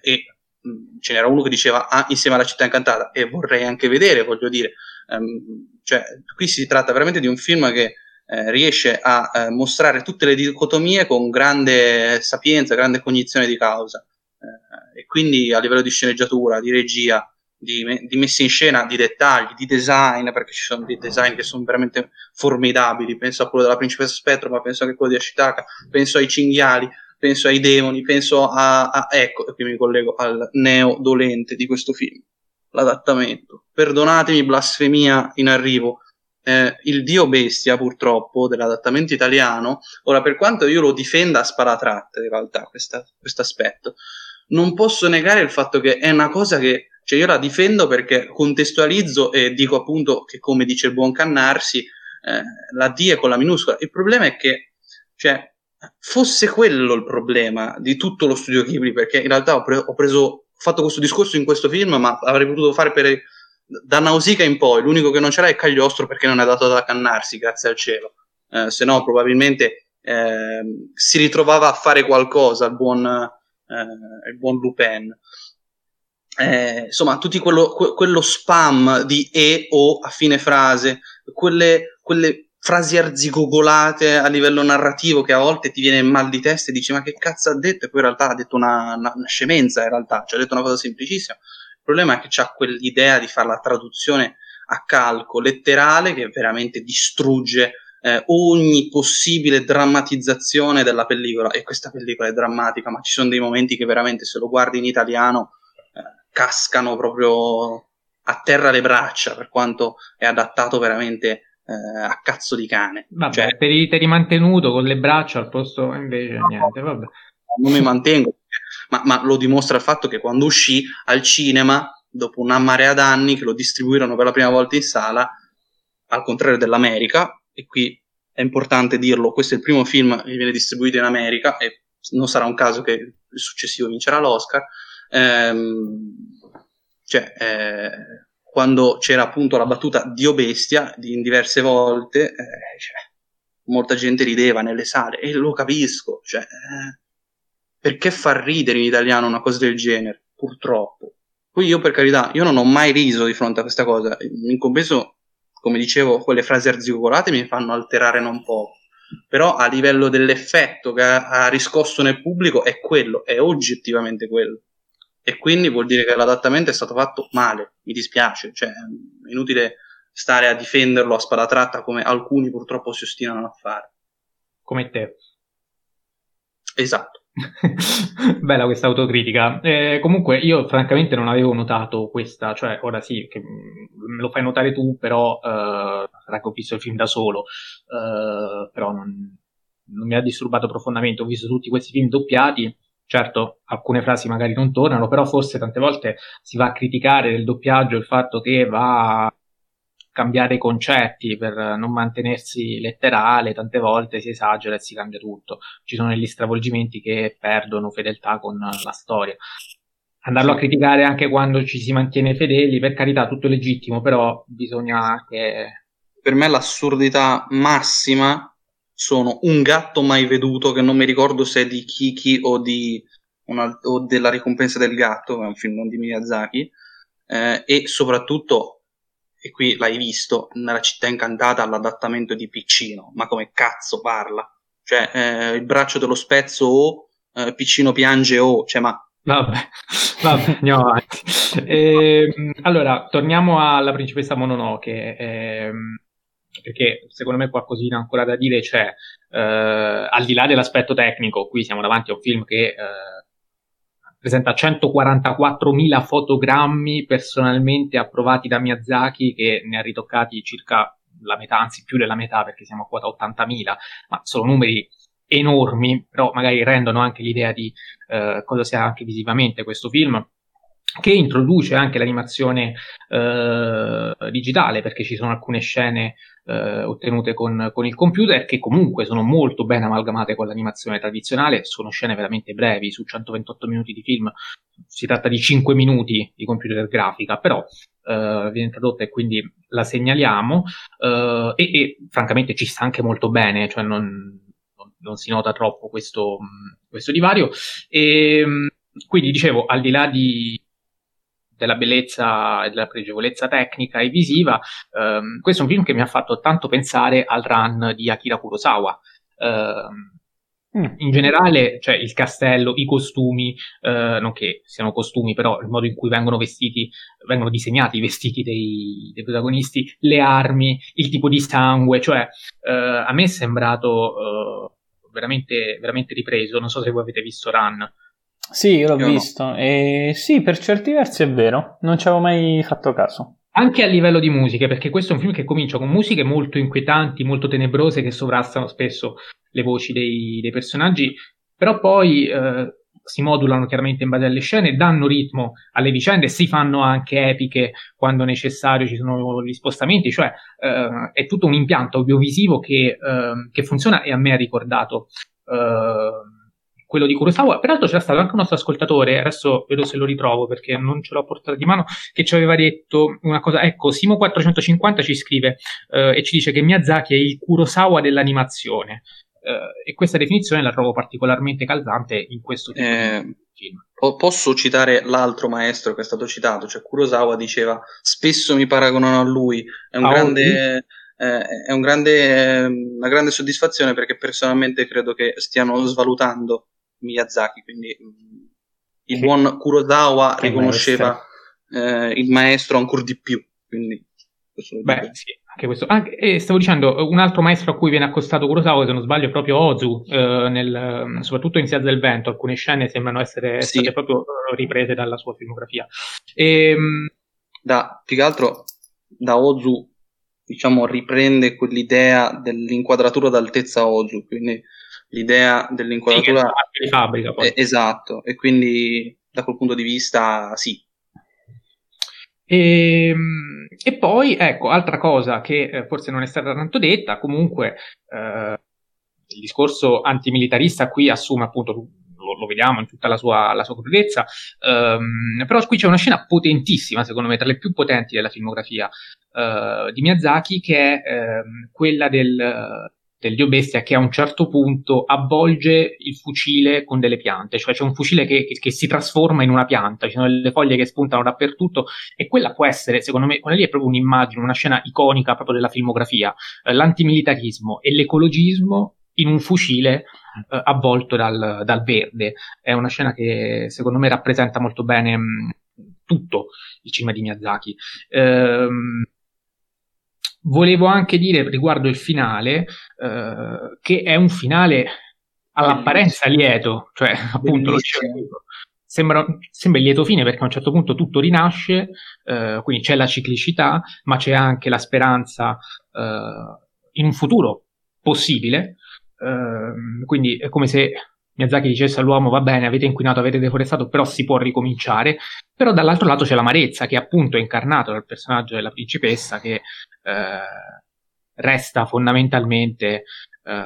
e mm, ce n'era uno che diceva ah, insieme alla città incantata e vorrei anche vedere, voglio dire, um, cioè, qui si tratta veramente di un film che eh, riesce a eh, mostrare tutte le dicotomie con grande sapienza, grande cognizione di causa. Eh, e quindi a livello di sceneggiatura, di regia, di, me- di, messa in scena, di dettagli, di design, perché ci sono dei design che sono veramente formidabili. Penso a quello della principessa Spettro, ma penso anche a quello di Ashitaka, penso ai cinghiali, penso ai demoni, penso a, a ecco, e qui mi collego al neo dolente di questo film, l'adattamento. Perdonatemi blasfemia in arrivo, eh, il dio bestia, purtroppo, dell'adattamento italiano, ora per quanto io lo difenda a sparatratte, in realtà, questo aspetto, non posso negare il fatto che è una cosa che, cioè io la difendo perché contestualizzo e dico appunto che, come dice il buon Cannarsi, eh, la D è con la minuscola. Il problema è che, cioè, fosse quello il problema di tutto lo studio Ghibli, perché in realtà ho, pre- ho preso, ho fatto questo discorso in questo film, ma avrei potuto fare per da Nausicaa in poi l'unico che non ce l'ha è Cagliostro perché non è dato da cannarsi, grazie al cielo. Eh, se no, probabilmente eh, si ritrovava a fare qualcosa il buon, eh, il buon Lupin. Eh, insomma, tutti quello, que- quello spam di e o a fine frase, quelle, quelle frasi arzigogolate a livello narrativo che a volte ti viene mal di testa e dici ma che cazzo ha detto e poi in realtà ha detto una, una, una scemenza in realtà, cioè ha detto una cosa semplicissima problema è che c'ha quell'idea di fare la traduzione a calco letterale che veramente distrugge eh, ogni possibile drammatizzazione della pellicola. E questa pellicola è drammatica ma ci sono dei momenti che veramente se lo guardi in italiano eh, cascano proprio a terra le braccia per quanto è adattato veramente eh, a cazzo di cane. Vabbè cioè, te eri mantenuto con le braccia al posto invece niente vabbè. Non mi mantengo ma, ma lo dimostra il fatto che quando uscì al cinema, dopo una marea d'anni che lo distribuirono per la prima volta in sala, al contrario dell'America, e qui è importante dirlo, questo è il primo film che viene distribuito in America e non sarà un caso che il successivo vincerà l'Oscar. Ehm, cioè, eh, quando c'era appunto la battuta Dio bestia in diverse volte, eh, cioè, molta gente rideva nelle sale e lo capisco. Cioè, eh, perché far ridere in italiano una cosa del genere? Purtroppo. Poi io, per carità, io non ho mai riso di fronte a questa cosa. In compenso, come dicevo, quelle frasi arzigogolate mi fanno alterare non poco. Però a livello dell'effetto che ha, riscosso nel pubblico è quello, è oggettivamente quello. E quindi vuol dire che l'adattamento è stato fatto male. Mi dispiace, cioè, è inutile stare a difenderlo a spada tratta come alcuni purtroppo si ostinano a fare. Come te. Esatto. Bella questa autocritica. Eh, comunque io francamente non avevo notato questa, cioè ora sì, che me lo fai notare tu, però eh, sarà che ho visto il film da solo, eh, però non, non, mi ha disturbato profondamente, ho visto tutti questi film doppiati, certo alcune frasi magari non tornano, però forse tante volte si va a criticare del doppiaggio il fatto che va cambiare i concetti, per non mantenersi letterale, tante volte si esagera e si cambia tutto. Ci sono degli stravolgimenti che perdono fedeltà con la storia. Andarlo a criticare anche quando ci si mantiene fedeli, per carità, tutto legittimo, però bisogna anche... Per me l'assurdità massima sono un gatto mai veduto, che non mi ricordo se è di Kiki o, di una, o della ricompensa del gatto, è un film non di Miyazaki, eh, e soprattutto e qui l'hai visto, nella città incantata all'adattamento di Piccino, ma come cazzo parla? Cioè, eh, il braccio dello spezzo o eh, Piccino piange o, cioè, ma... Vabbè, vabbè andiamo avanti. Eh, allora, torniamo alla principessa Mononoke, ehm, perché secondo me qualcosina ancora da dire c'è, eh, al di là dell'aspetto tecnico, qui siamo davanti a un film che eh, presenta 144.000 fotogrammi personalmente approvati da Miyazaki che ne ha ritoccati circa la metà, anzi più della metà perché siamo a quota 80.000, ma sono numeri enormi, però magari rendono anche l'idea di eh, cosa sia anche visivamente questo film che introduce anche l'animazione eh, digitale perché ci sono alcune scene eh, ottenute con, con, il computer che comunque sono molto ben amalgamate con l'animazione tradizionale, sono scene veramente brevi, su 128 minuti di film si tratta di 5 minuti di computer grafica, però eh, viene tradotta e quindi la segnaliamo eh, e, e, francamente ci sta anche molto bene, cioè non, non, non si nota troppo questo, questo divario. E quindi dicevo al di là di della bellezza e della pregevolezza tecnica e visiva. Um, questo è un film che mi ha fatto tanto pensare al run di Akira Kurosawa. Uh, in generale, cioè il castello, i costumi, uh, non che siano costumi, però il modo in cui vengono vestiti, vengono disegnati i vestiti dei, dei protagonisti, le armi, il tipo di sangue, cioè uh, a me è sembrato uh, veramente, veramente ripreso. Non so se voi avete visto Run. Sì, io l'ho io visto. No. E sì, per certi versi è vero, non ci avevo mai fatto caso. Anche a livello di musiche, perché questo è un film che comincia con musiche molto inquietanti, molto tenebrose, che sovrastano spesso le voci dei, dei personaggi, però poi eh, si modulano chiaramente in base alle scene, danno ritmo alle vicende, si fanno anche epiche quando necessario, ci sono gli spostamenti, cioè eh, è tutto un impianto audiovisivo che, eh, che, funziona e a me ha ricordato eh, quello di Kurosawa. Peraltro c'era stato anche un nostro ascoltatore, adesso vedo se lo ritrovo perché non ce l'ho portato di mano, che ci aveva detto una cosa. Ecco, Simo450 ci scrive eh, e ci dice che Miyazaki è il Kurosawa dell'animazione. Eh, e questa definizione la trovo particolarmente calzante in questo tipo eh, di film. Posso citare l'altro maestro che è stato citato, cioè Kurosawa diceva spesso mi paragonano a lui, è un ah, grande... Eh, è un grande, una grande soddisfazione perché personalmente credo che stiano svalutando Miyazaki, quindi mm, il che, buon Kurosawa riconosceva eh, il maestro ancora di più. Quindi, Beh, sì, anche questo. Anche, e stavo dicendo, un altro maestro a cui viene accostato Kurosawa, se non sbaglio, è proprio Ozu, eh, nel, soprattutto in Sia del Vento. Alcune scene sembrano essere sì. state proprio riprese dalla sua filmografia. E, ehm, da, più che altro, da Ozu, diciamo, riprende quell'idea dell'inquadratura d'altezza Ozu, quindi l'idea dell'inquadratura sì, di fabbrica poi. Esatto e quindi da quel punto di vista sì e, ehm, e poi ecco altra cosa che eh, forse non è stata tanto detta comunque eh, il discorso antimilitarista qui assume appunto lo, lo vediamo in tutta la sua, la sua crudezza um, però qui c'è una scena potentissima secondo me tra le più potenti della filmografia uh, di Miyazaki che è uh, quella del del dio bestia che a un certo punto avvolge il fucile con delle piante, cioè c'è un fucile che, che, si trasforma in una pianta, ci sono delle foglie che spuntano dappertutto e quella può essere, secondo me, quella lì è proprio un'immagine, una scena iconica proprio della filmografia, eh, l'antimilitarismo e l'ecologismo in un fucile eh, avvolto dal, dal, verde. È una scena che secondo me rappresenta molto bene mh, tutto il cinema di Miyazaki. Ehm, volevo anche dire riguardo il finale eh, che è un finale all'apparenza lieto, cioè appunto lo sembra, sembra il lieto fine perché a un certo punto tutto rinasce, eh, quindi c'è la ciclicità, ma c'è anche la speranza eh, in un futuro possibile, ehm, quindi è come se Miyazaki dicesse all'uomo va bene, avete inquinato, avete deforestato, però si può ricominciare, però dall'altro lato c'è l'amarezza che appunto è incarnato dal personaggio della principessa che eh, resta fondamentalmente eh,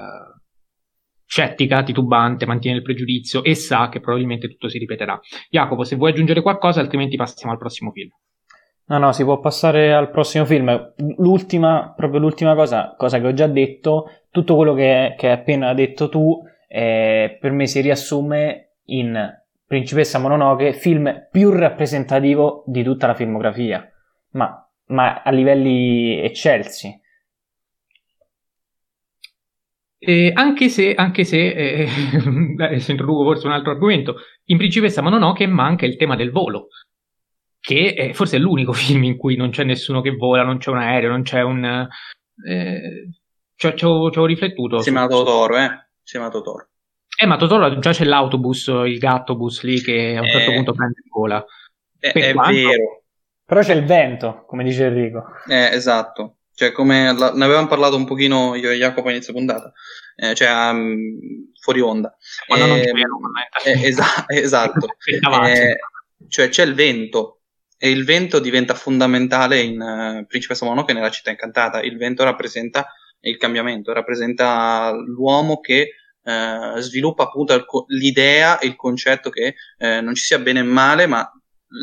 scettica, titubante, mantiene il pregiudizio e sa che probabilmente tutto si ripeterà. Jacopo, se vuoi aggiungere qualcosa, altrimenti passiamo al prossimo film. No, no, si può passare al prossimo film. L'ultima, proprio l'ultima cosa, cosa che ho già detto, tutto quello che, che hai appena detto tu, eh, per me si riassume in Principessa Mononoke, film più rappresentativo di tutta la filmografia, ma, ma a livelli eccelsi. Eh, anche se, anche se eh, se introduco forse un altro argomento, in Principessa Mononoke manca il tema del volo, che è forse è l'unico film in cui non c'è nessuno che vola, non c'è un aereo, non c'è un... Eh, ci, ho, riflettuto. Si chiama Totoro, eh? Si chiama Totoro. Eh, ma Totoro già c'è l'autobus, il gattobus lì che a un certo eh, punto prende il vola. È, è vero. Però c'è il vento, come dice Enrico. Eh, esatto. Cioè, come la, ne avevamo parlato un pochino io e Jacopo inizio puntata, eh, cioè um, fuori onda. Quando eh, non c'è eh, esa- esatto. eh, cioè, c'è il vento, e il vento diventa fondamentale in uh, Principessa Mononoke nella città incantata. Il vento rappresenta il cambiamento, rappresenta l'uomo che uh, sviluppa appunto il, l'idea e il concetto che uh, non ci sia bene e male, ma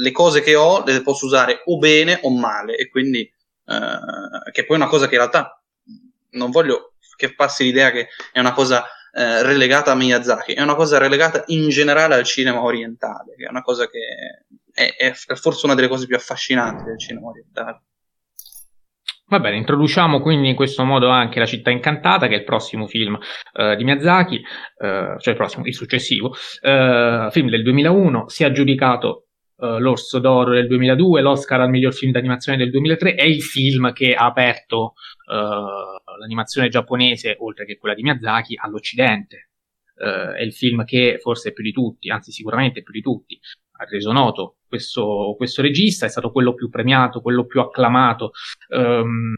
le cose che ho le posso usare o bene o male, e quindi che poi è una cosa che in realtà non voglio che passi l'idea che è una cosa eh, relegata a Miyazaki, è una cosa relegata in generale al cinema orientale, che è una cosa che è, è forse una delle cose più affascinanti del cinema orientale. Va bene, introduciamo quindi in questo modo anche La città incantata, che è il prossimo film uh, di Miyazaki, uh, cioè il prossimo, il successivo, uh, film del 2001, si è aggiudicato l'Orso d'Oro del 2002, l'Oscar al miglior film d'animazione del 2003, è il film che ha aperto l'animazione giapponese, oltre che quella di Miyazaki, all'Occidente. è il film che forse più di tutti, anzi sicuramente più di tutti, ha reso noto questo, questo, regista, è stato quello più premiato, quello più acclamato. Um,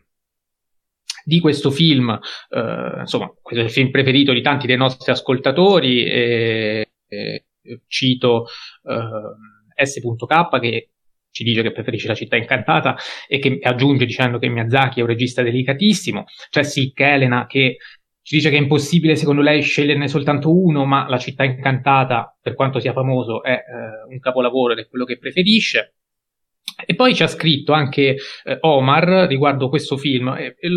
di questo film, uh, insomma, questo è il film preferito di tanti dei nostri ascoltatori, e, e, cito uh, S.K che ci dice che preferisce la città incantata e che aggiunge dicendo che Miyazaki è un regista delicatissimo, c'è Sick Elena che ci dice che è impossibile secondo lei sceglierne soltanto uno, ma La città incantata, per quanto sia famoso, è eh, un capolavoro ed è quello che preferisce. E poi ci ha scritto anche eh, Omar riguardo questo film. E, e,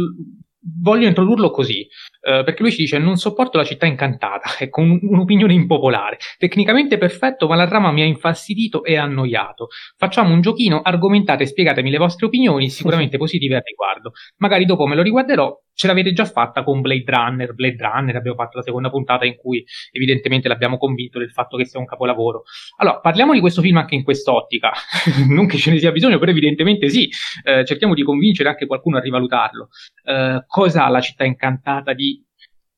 voglio introdurlo così, eh, perché lui ci dice non sopporto la città incantata, ecco un, un'opinione impopolare, tecnicamente perfetto ma la trama mi ha infastidito e annoiato. Facciamo un giochino, argomentate e spiegatemi le vostre opinioni, sicuramente positive al riguardo. Magari dopo me lo riguarderò ce l'avete già fatta con Blade Runner. Blade Runner abbiamo fatto la seconda puntata in cui evidentemente l'abbiamo convinto del fatto che sia un capolavoro. Allora, parliamo di questo film anche in quest'ottica. non che ce ne sia bisogno, però evidentemente sì. Eh, cerchiamo di convincere anche qualcuno a rivalutarlo. Eh, cosa ha la città incantata di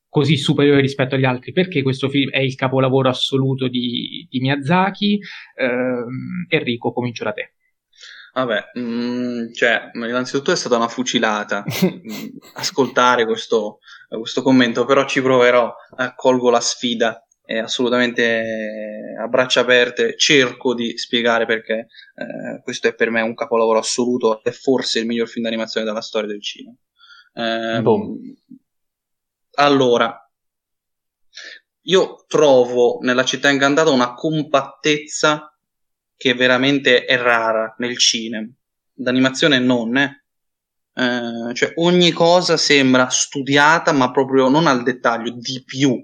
così superiore rispetto agli altri? Perché questo film è il capolavoro assoluto di, di Miyazaki? Eh, Enrico, comincio da te. Vabbè, mh, mm, cioè, innanzitutto è stata una fucilata mm, ascoltare questo, questo, commento, però ci proverò, accolgo la sfida e assolutamente a braccia aperte cerco di spiegare perché eh, questo è per me un capolavoro assoluto e forse il miglior film d'animazione della storia del cinema. Eh, allora, io trovo nella città incantata una compattezza che veramente è rara nel cinema. D'animazione non, eh? Eh, cioè ogni cosa sembra studiata, ma proprio non al dettaglio, di più.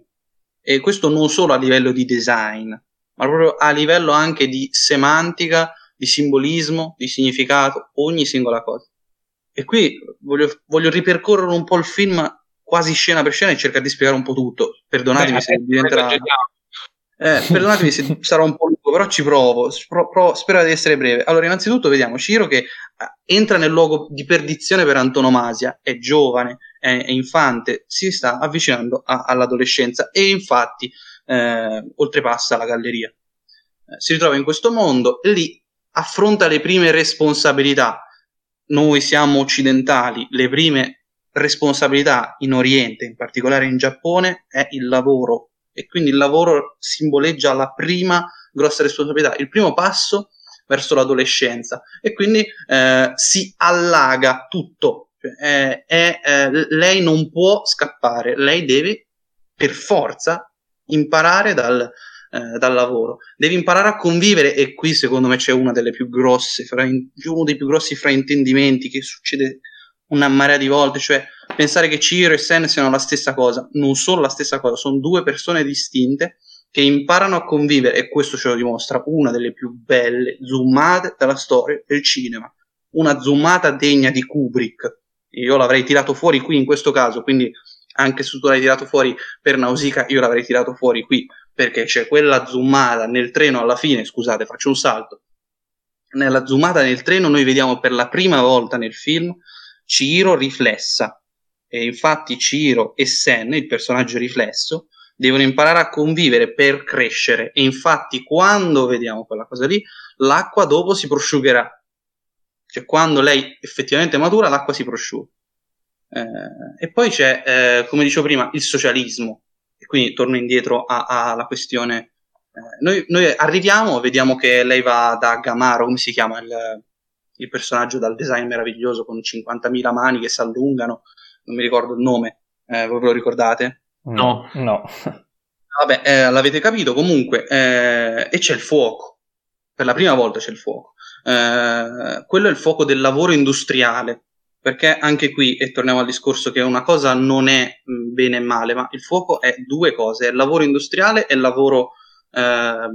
E questo non solo a livello di design, ma proprio a livello anche di semantica, di simbolismo, di significato, ogni singola cosa. E qui voglio, voglio ripercorrere un po' il film quasi scena per scena e cercare di spiegare un po' tutto. Perdonatemi Beh, se diventerà. Eh, perdonatemi se sarà un po' però ci provo. Spro- provo spero di essere breve. Allora, innanzitutto vediamo Ciro che eh, entra nel luogo di perdizione per antonomasia, è giovane, è, è infante, si sta avvicinando a, all'adolescenza e infatti eh, oltrepassa la galleria. Eh, si ritrova in questo mondo e lì affronta le prime responsabilità. Noi siamo occidentali, le prime responsabilità in Oriente, in particolare in Giappone, è il lavoro e quindi il lavoro simboleggia la prima grossa responsabilità, il primo passo verso l'adolescenza. E quindi eh, si allaga tutto. Eh, eh, lei non può scappare, lei deve per forza imparare dal, eh, dal lavoro, deve imparare a convivere e qui secondo me c'è uno dei più grossi fraintendimenti che succede una marea di volte, cioè pensare che Ciro e Sen siano la stessa cosa, non sono la stessa cosa, sono due persone distinte che imparano a convivere e questo ce lo dimostra una delle più belle zoomate della storia del cinema, una zoomata degna di Kubrick. Io l'avrei tirato fuori qui in questo caso, quindi anche se tu l'hai tirato fuori per Nausicaa, io l'avrei tirato fuori qui perché c'è quella zoomata nel treno alla fine, scusate, faccio un salto. Nella zoomata nel treno noi vediamo per la prima volta nel film Ciro riflessa e infatti Ciro e Sen, il personaggio riflesso, devono imparare a convivere per crescere e infatti quando vediamo quella cosa lì, l'acqua dopo si prosciugherà. Cioè quando lei effettivamente matura, l'acqua si prosciuga. Eh, e poi c'è, eh, come dicevo prima, il socialismo. E quindi torno indietro alla questione. Eh, noi, noi, arriviamo, vediamo che lei va da Gamaro, come si chiama il, il personaggio dal design meraviglioso con 50.000 mani che si allungano, non mi ricordo il nome, eh, voi ve lo ricordate? No, no. Vabbè, eh, l'avete capito comunque, eh, e c'è il fuoco, per la prima volta c'è il fuoco. Eh, quello è il fuoco del lavoro industriale, perché anche qui, e torniamo al discorso che una cosa non è mh, bene e male, ma il fuoco è due cose, è il lavoro industriale e il lavoro ehm,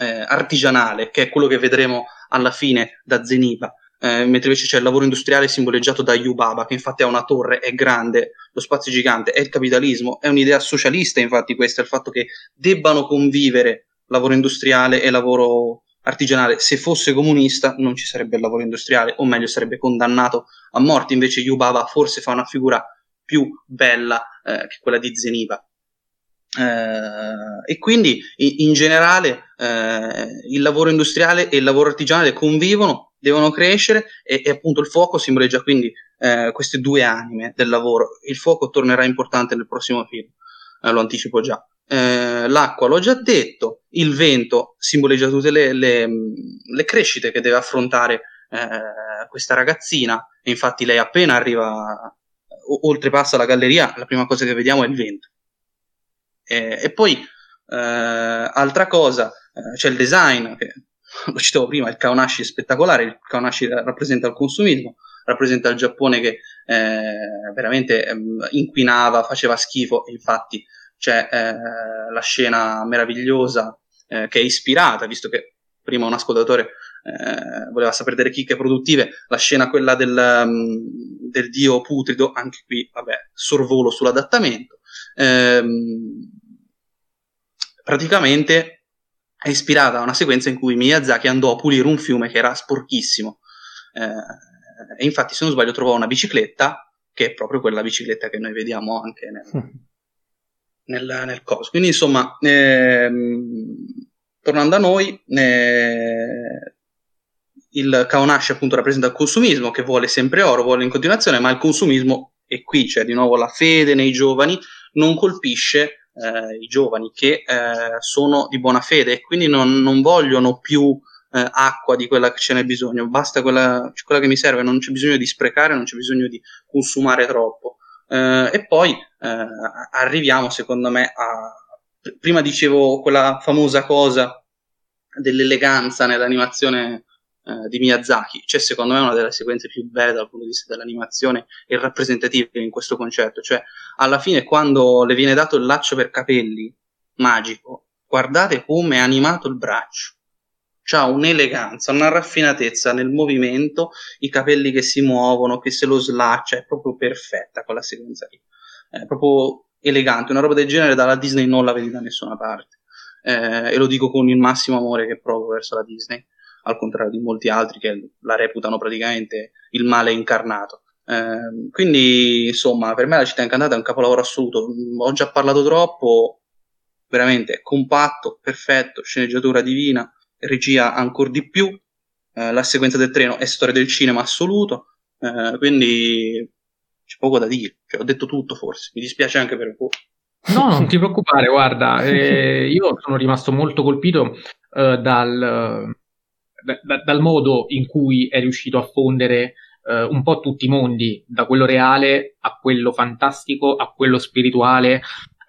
eh, artigianale, che è quello che vedremo alla fine da Zeniba eh, mentre invece c'è il lavoro industriale simboleggiato da Yubaba, che infatti ha una torre, è grande, lo spazio è gigante, è il capitalismo, è un'idea socialista infatti questa, il fatto che debbano convivere lavoro industriale e lavoro artigianale. Se fosse comunista non ci sarebbe il lavoro industriale, o meglio sarebbe condannato a morte, invece Yubaba forse fa una figura più bella eh, che quella di Zeniba. Eh, e quindi in, in generale eh, il lavoro industriale e il lavoro artigianale convivono devono crescere e, e appunto il fuoco simboleggia quindi eh, queste due anime del lavoro. Il fuoco tornerà importante nel prossimo film, eh, lo anticipo già. Eh, l'acqua l'ho già detto, il vento simboleggia tutte le, le, le crescite che deve affrontare eh, questa ragazzina e infatti lei appena arriva, o, oltrepassa la galleria, la prima cosa che vediamo è il vento. e poi eh, altra cosa, eh, c'è il design che lo citavo prima, il Kaonashi è spettacolare, il Kaonashi rappresenta il consumismo, rappresenta il Giappone che eh, veramente eh, inquinava, faceva schifo, e infatti c'è eh, la scena meravigliosa eh, che è ispirata, visto che prima un ascoltatore eh, voleva sapere delle chicche produttive, la scena quella del, um, del dio putrido, anche qui, vabbè, sorvolo sull'adattamento. Ehm, praticamente è ispirata a una sequenza in cui Miyazaki andò a pulire un fiume che era sporchissimo. Eh, e infatti, se non sbaglio, trovò una bicicletta, che è proprio quella bicicletta che noi vediamo anche nel, nel, nel coso. Quindi, insomma, ehm, tornando a noi, eh, il Kaonashi appunto rappresenta il consumismo che vuole sempre oro, vuole in continuazione, ma il consumismo, e qui c'è di nuovo la fede nei giovani, non colpisce eh, i giovani che eh, sono di buona fede e quindi non, non vogliono più eh, acqua di quella che ce n'è bisogno, basta quella, quella, che mi serve, non c'è bisogno di sprecare, non c'è bisogno di consumare troppo. Eh, e poi eh, arriviamo, secondo me, a... Prima dicevo quella famosa cosa dell'eleganza nell'animazione eh, di Miyazaki. C'è secondo me una delle sequenze più belle dal punto di vista dell'animazione e rappresentative in questo concetto. Cioè, alla fine, quando le viene dato il laccio per capelli magico, guardate come è animato il braccio. C'ha un'eleganza, una raffinatezza nel movimento, i capelli che si muovono, che se lo slaccia, è proprio perfetta quella sequenza lì. È proprio elegante, una roba del genere dalla Disney non la vedi da nessuna parte. Eh, e lo dico con il massimo amore che provo verso la Disney al contrario di molti altri che la reputano praticamente il male incarnato. Eh, quindi, insomma, per me la città incantata è un capolavoro assoluto. Ho già parlato troppo, veramente compatto, perfetto, sceneggiatura divina, regia ancora di più. Eh, la sequenza del treno è storia del cinema assoluto. Eh, quindi c'è poco da dire. Cioè, ho detto tutto, forse. Mi dispiace anche per voi. No, non ti preoccupare, guarda, eh, io sono rimasto molto colpito eh, dal, da, dal modo in cui è riuscito a fondere eh, un po' tutti i mondi, da quello reale a quello fantastico, a quello spirituale,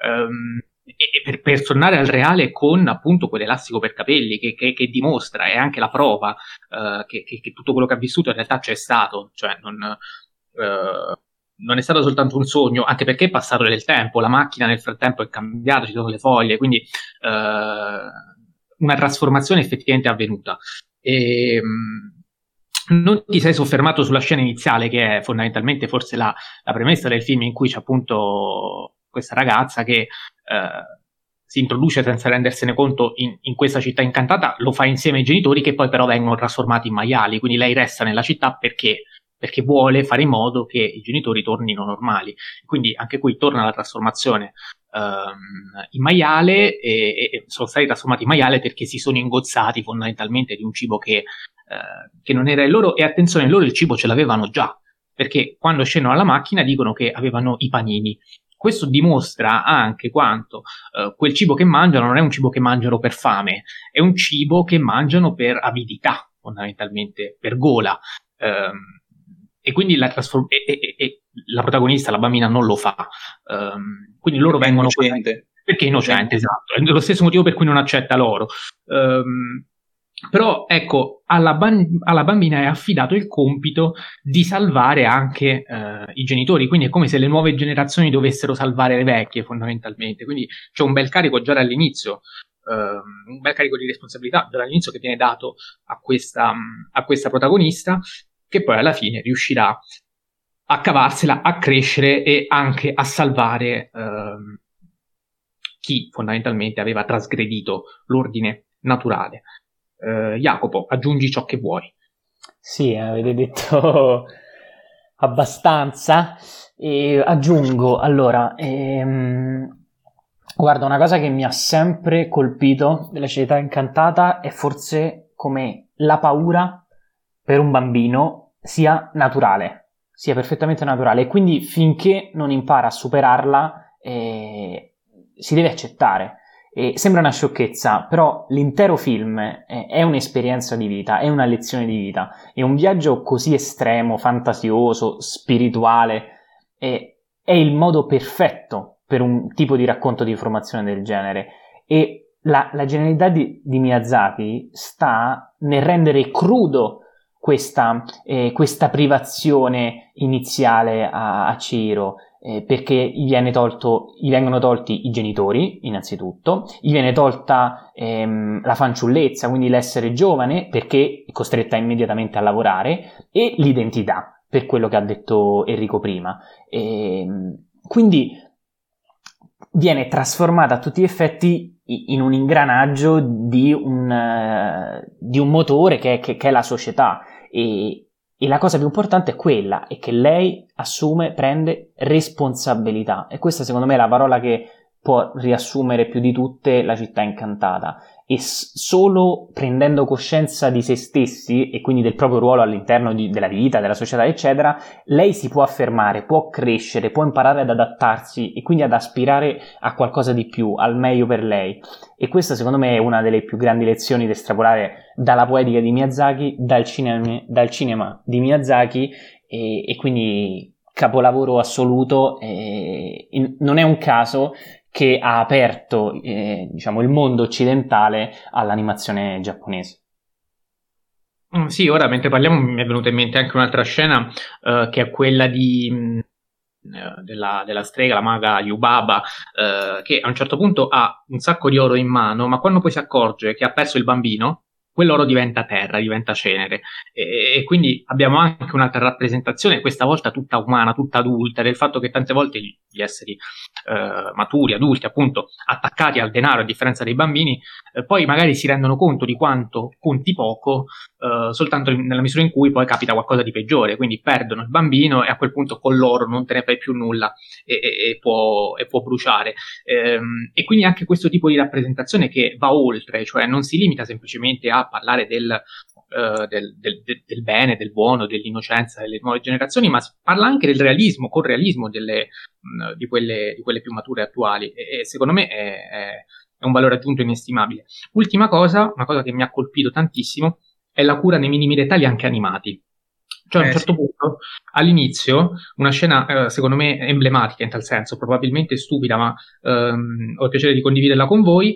ehm, e per, per, tornare al reale con appunto quell'elastico per capelli che, che, che dimostra, è anche la prova eh, che, che, tutto quello che ha vissuto in realtà c'è stato, cioè non, eh, non è stato soltanto un sogno, anche perché è passato del tempo, la macchina nel frattempo è cambiata, ci sono le foglie, quindi eh, una trasformazione effettivamente è avvenuta. E, ehm, non ti sei soffermato sulla scena iniziale, che è fondamentalmente forse la, la premessa del film, in cui c'è appunto questa ragazza che eh, si introduce senza rendersene conto in, in, questa città incantata, lo fa insieme ai genitori che poi però vengono trasformati in maiali, quindi lei resta nella città perché, perché vuole fare in modo che i genitori tornino normali. Quindi anche qui torna la trasformazione in maiale e, e, sono stati trasformati in maiale perché si sono ingozzati fondamentalmente di un cibo che, uh, che non era il loro e attenzione, loro il cibo ce l'avevano già perché quando scendono alla macchina dicono che avevano i panini. Questo dimostra anche quanto uh, quel cibo che mangiano non è un cibo che mangiano per fame, è un cibo che mangiano per avidità, fondamentalmente, per gola. Um, e quindi la, trasform- e, e, la protagonista, la bambina, non lo fa. Um, quindi loro perché vengono. Innocente. Perché è innocente, esatto. È lo stesso motivo per cui non accetta loro. Um, però ecco, alla, ban- alla, bambina è affidato il compito di salvare anche uh, i genitori, quindi è come se le nuove generazioni dovessero salvare le vecchie fondamentalmente, quindi c'è un bel carico già dall'inizio, uh, un bel carico di responsabilità già dall'inizio che viene dato a questa, a questa protagonista che poi alla fine riuscirà a cavarsela, a crescere e anche a salvare ehm, chi fondamentalmente aveva trasgredito l'ordine naturale. Eh, Jacopo, aggiungi ciò che vuoi. Sì, avete detto abbastanza. E aggiungo, allora, ehm, guarda, una cosa che mi ha sempre colpito della città incantata è forse come la paura per un bambino sia naturale, sia perfettamente naturale e quindi finché non impara a superarla eh, si deve accettare. E sembra una sciocchezza, però l'intero film è, un'esperienza di vita, è una lezione di vita, è un viaggio così estremo, fantasioso, spirituale, è, è il modo perfetto per un tipo di racconto di informazione del genere. E la, la genialità di, di Miyazaki sta nel rendere crudo questa, eh, questa privazione iniziale a, a Ciro, eh, perché gli, tolto, gli, vengono tolti i genitori, innanzitutto, gli viene tolta ehm, la fanciullezza, quindi l'essere giovane, perché è costretta immediatamente a lavorare, e l'identità, per quello che ha detto Enrico prima. E, ehm, quindi viene trasformata a tutti gli effetti in un ingranaggio di un, uh, di un motore che, che, che, è la società e, e la cosa più importante è quella, è che lei assume, prende responsabilità. E questa secondo me è la parola che può riassumere più di tutte la città incantata e solo prendendo coscienza di se stessi e quindi del proprio ruolo all'interno di, della vita, della società, eccetera, lei si può affermare, può crescere, può imparare ad adattarsi e quindi ad aspirare a qualcosa di più, al meglio per lei. E questa secondo me è una delle più grandi lezioni da estrapolare dalla poetica di Miyazaki, dal cinema, dal cinema di Miyazaki e, e quindi capolavoro assoluto. E, non è un caso che ha aperto eh, diciamo, il mondo occidentale all'animazione giapponese. Mm, sì, ora mentre parliamo mi è venuta in mente anche un'altra scena uh, che è quella di, mm, della, della, strega, la maga Yubaba, uh, che a un certo punto ha un sacco di oro in mano, ma quando poi si accorge che ha perso il bambino, quell'oro diventa terra, diventa cenere. E, e, quindi abbiamo anche un'altra rappresentazione, questa volta tutta umana, tutta adulta, del fatto che tante volte gli, esseri eh, maturi, adulti, appunto, attaccati al denaro, a differenza dei bambini, eh, poi magari si rendono conto di quanto conti poco, eh, soltanto in, nella misura in cui poi capita qualcosa di peggiore, quindi perdono il bambino e a quel punto con l'oro non te ne fai più nulla e, e, e può, può, bruciare. Ehm, e quindi anche questo tipo di rappresentazione che va oltre, cioè non si limita semplicemente a parlare del, uh, del, del, del, bene, del buono, dell'innocenza delle nuove generazioni, ma parla anche del realismo, col realismo delle, mh, di, quelle, di, quelle, più mature attuali. E, e secondo me è, è, è un valore aggiunto inestimabile. Ultima cosa, una cosa che mi ha colpito tantissimo, è la cura nei minimi dettagli anche animati. Cioè, a un eh, certo punto, all'inizio, una scena eh, secondo me emblematica in tal senso, probabilmente stupida, ma ehm, ho il piacere di condividerla con voi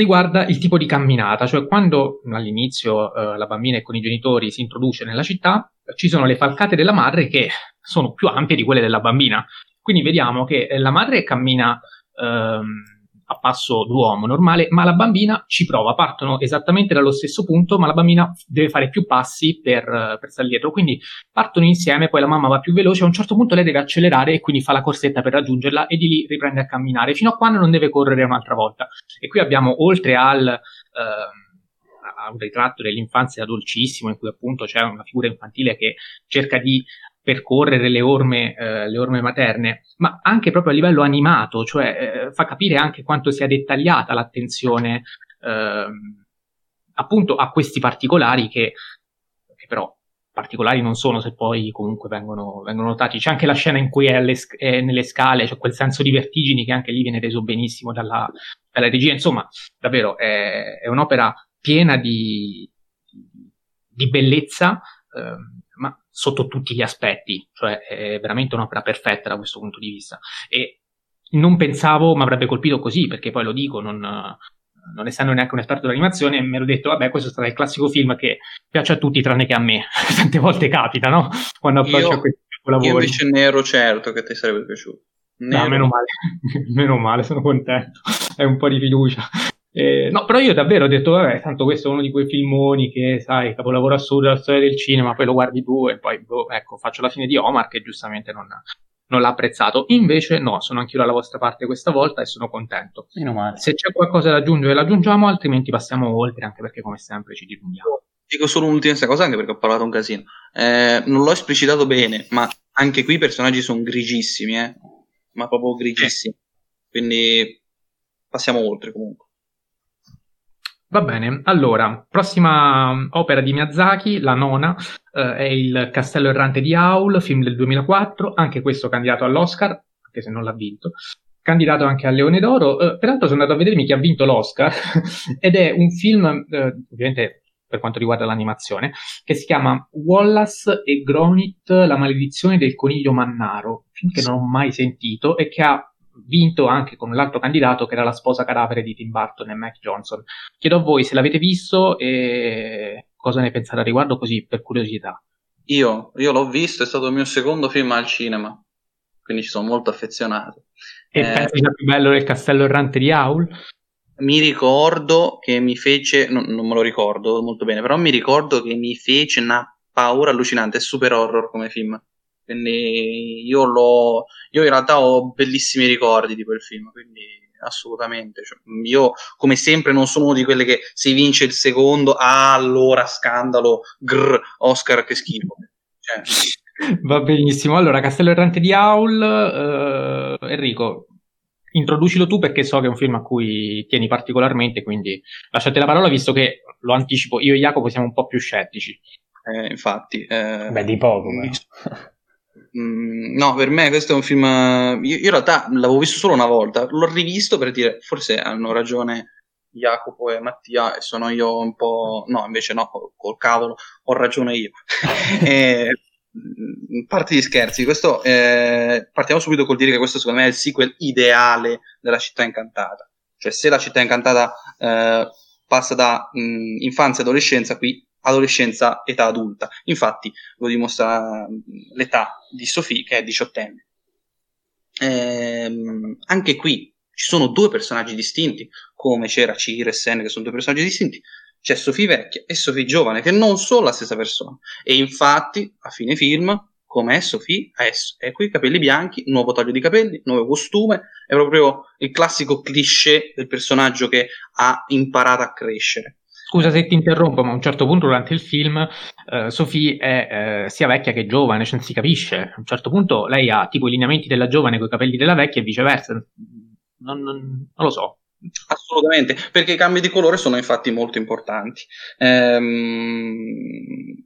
riguarda il tipo di camminata, cioè quando all'inizio eh, la bambina con i genitori si introduce nella città, ci sono le falcate della madre che sono più ampie di quelle della bambina. Quindi vediamo che la madre cammina ehm, a passo d'uomo normale, ma la bambina ci prova, partono esattamente dallo stesso punto, ma la bambina deve fare più passi per, per stare dietro, quindi partono insieme, poi la mamma va più veloce, a un certo punto lei deve accelerare e quindi fa la corsetta per raggiungerla e di lì riprende a camminare, fino a quando non deve correre un'altra volta. E qui abbiamo, oltre al... Eh, un ritratto dell'infanzia dolcissimo in cui appunto c'è una figura infantile che cerca di percorrere le orme, eh, le orme materne, ma anche proprio a livello animato, cioè eh, fa capire anche quanto sia dettagliata l'attenzione eh, appunto a questi particolari che, che, però particolari non sono se poi comunque vengono, vengono notati. C'è anche la scena in cui è, alle, è nelle scale, c'è cioè quel senso di vertigini che anche lì viene reso benissimo dalla, dalla regia. Insomma, davvero è, è un'opera piena di, di bellezza. Eh, sotto tutti gli aspetti, cioè è veramente un'opera perfetta da questo punto di vista. E non pensavo mi avrebbe colpito così, perché poi lo dico, non, non essendo neanche un esperto dell'animazione, mi ero detto, vabbè, questo sarà il classico film che piace a tutti tranne che a me. Tante volte capita, no? Quando approccio a questi lavori. Io invece ne ero certo che ti sarebbe piaciuto. No, meno male, meno male, sono contento. È un po' di fiducia. Eh, no, però io davvero ho detto, vabbè, tanto questo è uno di quei filmoni che, sai, capolavoro assurdo della storia del cinema, poi lo guardi tu e poi, boh, ecco, faccio la fine di Omar che giustamente non, non l'ha apprezzato. Invece no, sono anch'io dalla vostra parte questa volta e sono contento. Se c'è qualcosa da aggiungere l'aggiungiamo, altrimenti passiamo oltre, anche perché come sempre ci dilunghiamo. Dico solo un'ultima cosa, anche perché ho parlato un casino. Eh, non l'ho esplicitato bene, ma anche qui i personaggi sono grigissimi, eh? ma proprio grigissimi. Quindi passiamo oltre comunque. Va bene, allora, prossima opera di Miyazaki, la nona, eh, è Il Castello Errante di Aul, film del 2004, anche questo candidato all'Oscar, anche se non l'ha vinto, candidato anche al Leone d'Oro. Eh, peraltro sono andato a vedermi chi ha vinto l'Oscar, ed è un film, eh, ovviamente per quanto riguarda l'animazione, che si chiama Wallace e Gronit, la maledizione del coniglio mannaro, film che non ho mai sentito e che ha vinto anche con l'altro candidato che era la sposa cadavere di Tim Burton e Mac Johnson. Chiedo a voi se l'avete visto e cosa ne pensate a riguardo così per curiosità. Io, io l'ho visto, è stato il mio secondo film al cinema, quindi ci sono molto affezionato. E eh, pensi sia più bello del Castello Errante di Aul? Mi ricordo che mi fece, no, non me lo ricordo molto bene, però mi ricordo che mi fece una paura allucinante, è super horror come film. Quindi io, l'ho, io in realtà ho bellissimi ricordi di quel film, quindi assolutamente. Cioè, io, come sempre, non sono uno di quelle che se vince il secondo, ah, allora scandalo, grr, Oscar, che schifo. Cioè. Va benissimo. Allora, Castello Errante di Aul, eh, Enrico, introducilo tu perché so che è un film a cui tieni particolarmente, quindi lasciate la parola visto che lo anticipo, io e Jacopo siamo un po' più scettici. Eh, infatti. Eh, Beh, di poco. Mm, no, per me questo è un film. Io, io, in realtà l'avevo visto solo una volta, l'ho rivisto per dire forse hanno ragione Jacopo e Mattia e sono io un po'. No, invece no, col, cavolo, ho ragione io. e, mm, parte di scherzi, questo, eh, partiamo subito col dire che questo secondo me è il sequel ideale della città incantata. Cioè, se la città incantata eh, passa da mh, mm, infanzia e adolescenza, qui adolescenza, età adulta. Infatti lo dimostra l'età di Sophie che è diciottenne. Ehm, anche qui ci sono due personaggi distinti, come c'era Cir e Sen, che sono due personaggi distinti. C'è Sophie vecchia e Sophie giovane, che non sono la stessa persona. E infatti, a fine film, come è Sophie, è qui capelli bianchi, nuovo taglio di capelli, nuovo costume, è proprio il classico cliché del personaggio che ha imparato a crescere. Scusa se ti interrompo, ma a un certo punto durante il film eh, Sophie è eh, sia vecchia che giovane, cioè non si capisce. A un certo punto lei ha tipo i lineamenti della giovane con i capelli della vecchia e viceversa. Non, non, non lo so. Assolutamente, perché i cambi di colore sono infatti molto importanti. Ehm,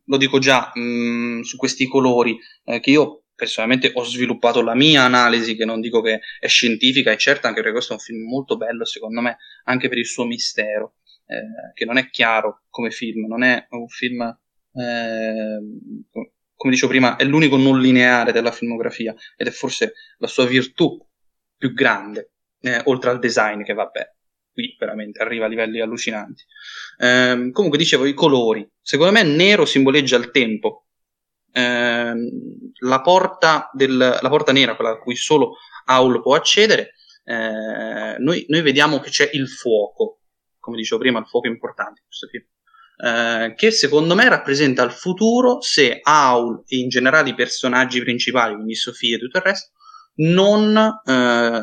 lo dico già mh, mm, su questi colori, eh, che io personalmente ho sviluppato la mia analisi, che non dico che è scientifica, è certa, anche perché questo è un film molto bello, secondo me, anche per il suo mistero eh, che non è chiaro come film, non è un film, eh, come dicevo prima, è l'unico non lineare della filmografia ed è forse la sua virtù più grande, eh, oltre al design che vabbè, qui veramente arriva a livelli allucinanti. Eh, comunque dicevo i colori, secondo me nero simboleggia il tempo. Eh, la, porta del, la porta nera, quella a cui solo Aul può accedere, eh, noi, noi, vediamo che c'è il fuoco, come dicevo prima, il fuoco importante in questo film. Eh, che secondo me rappresenta il futuro se Aul e in generale i personaggi principali, quindi Sofia e tutto il resto, non eh,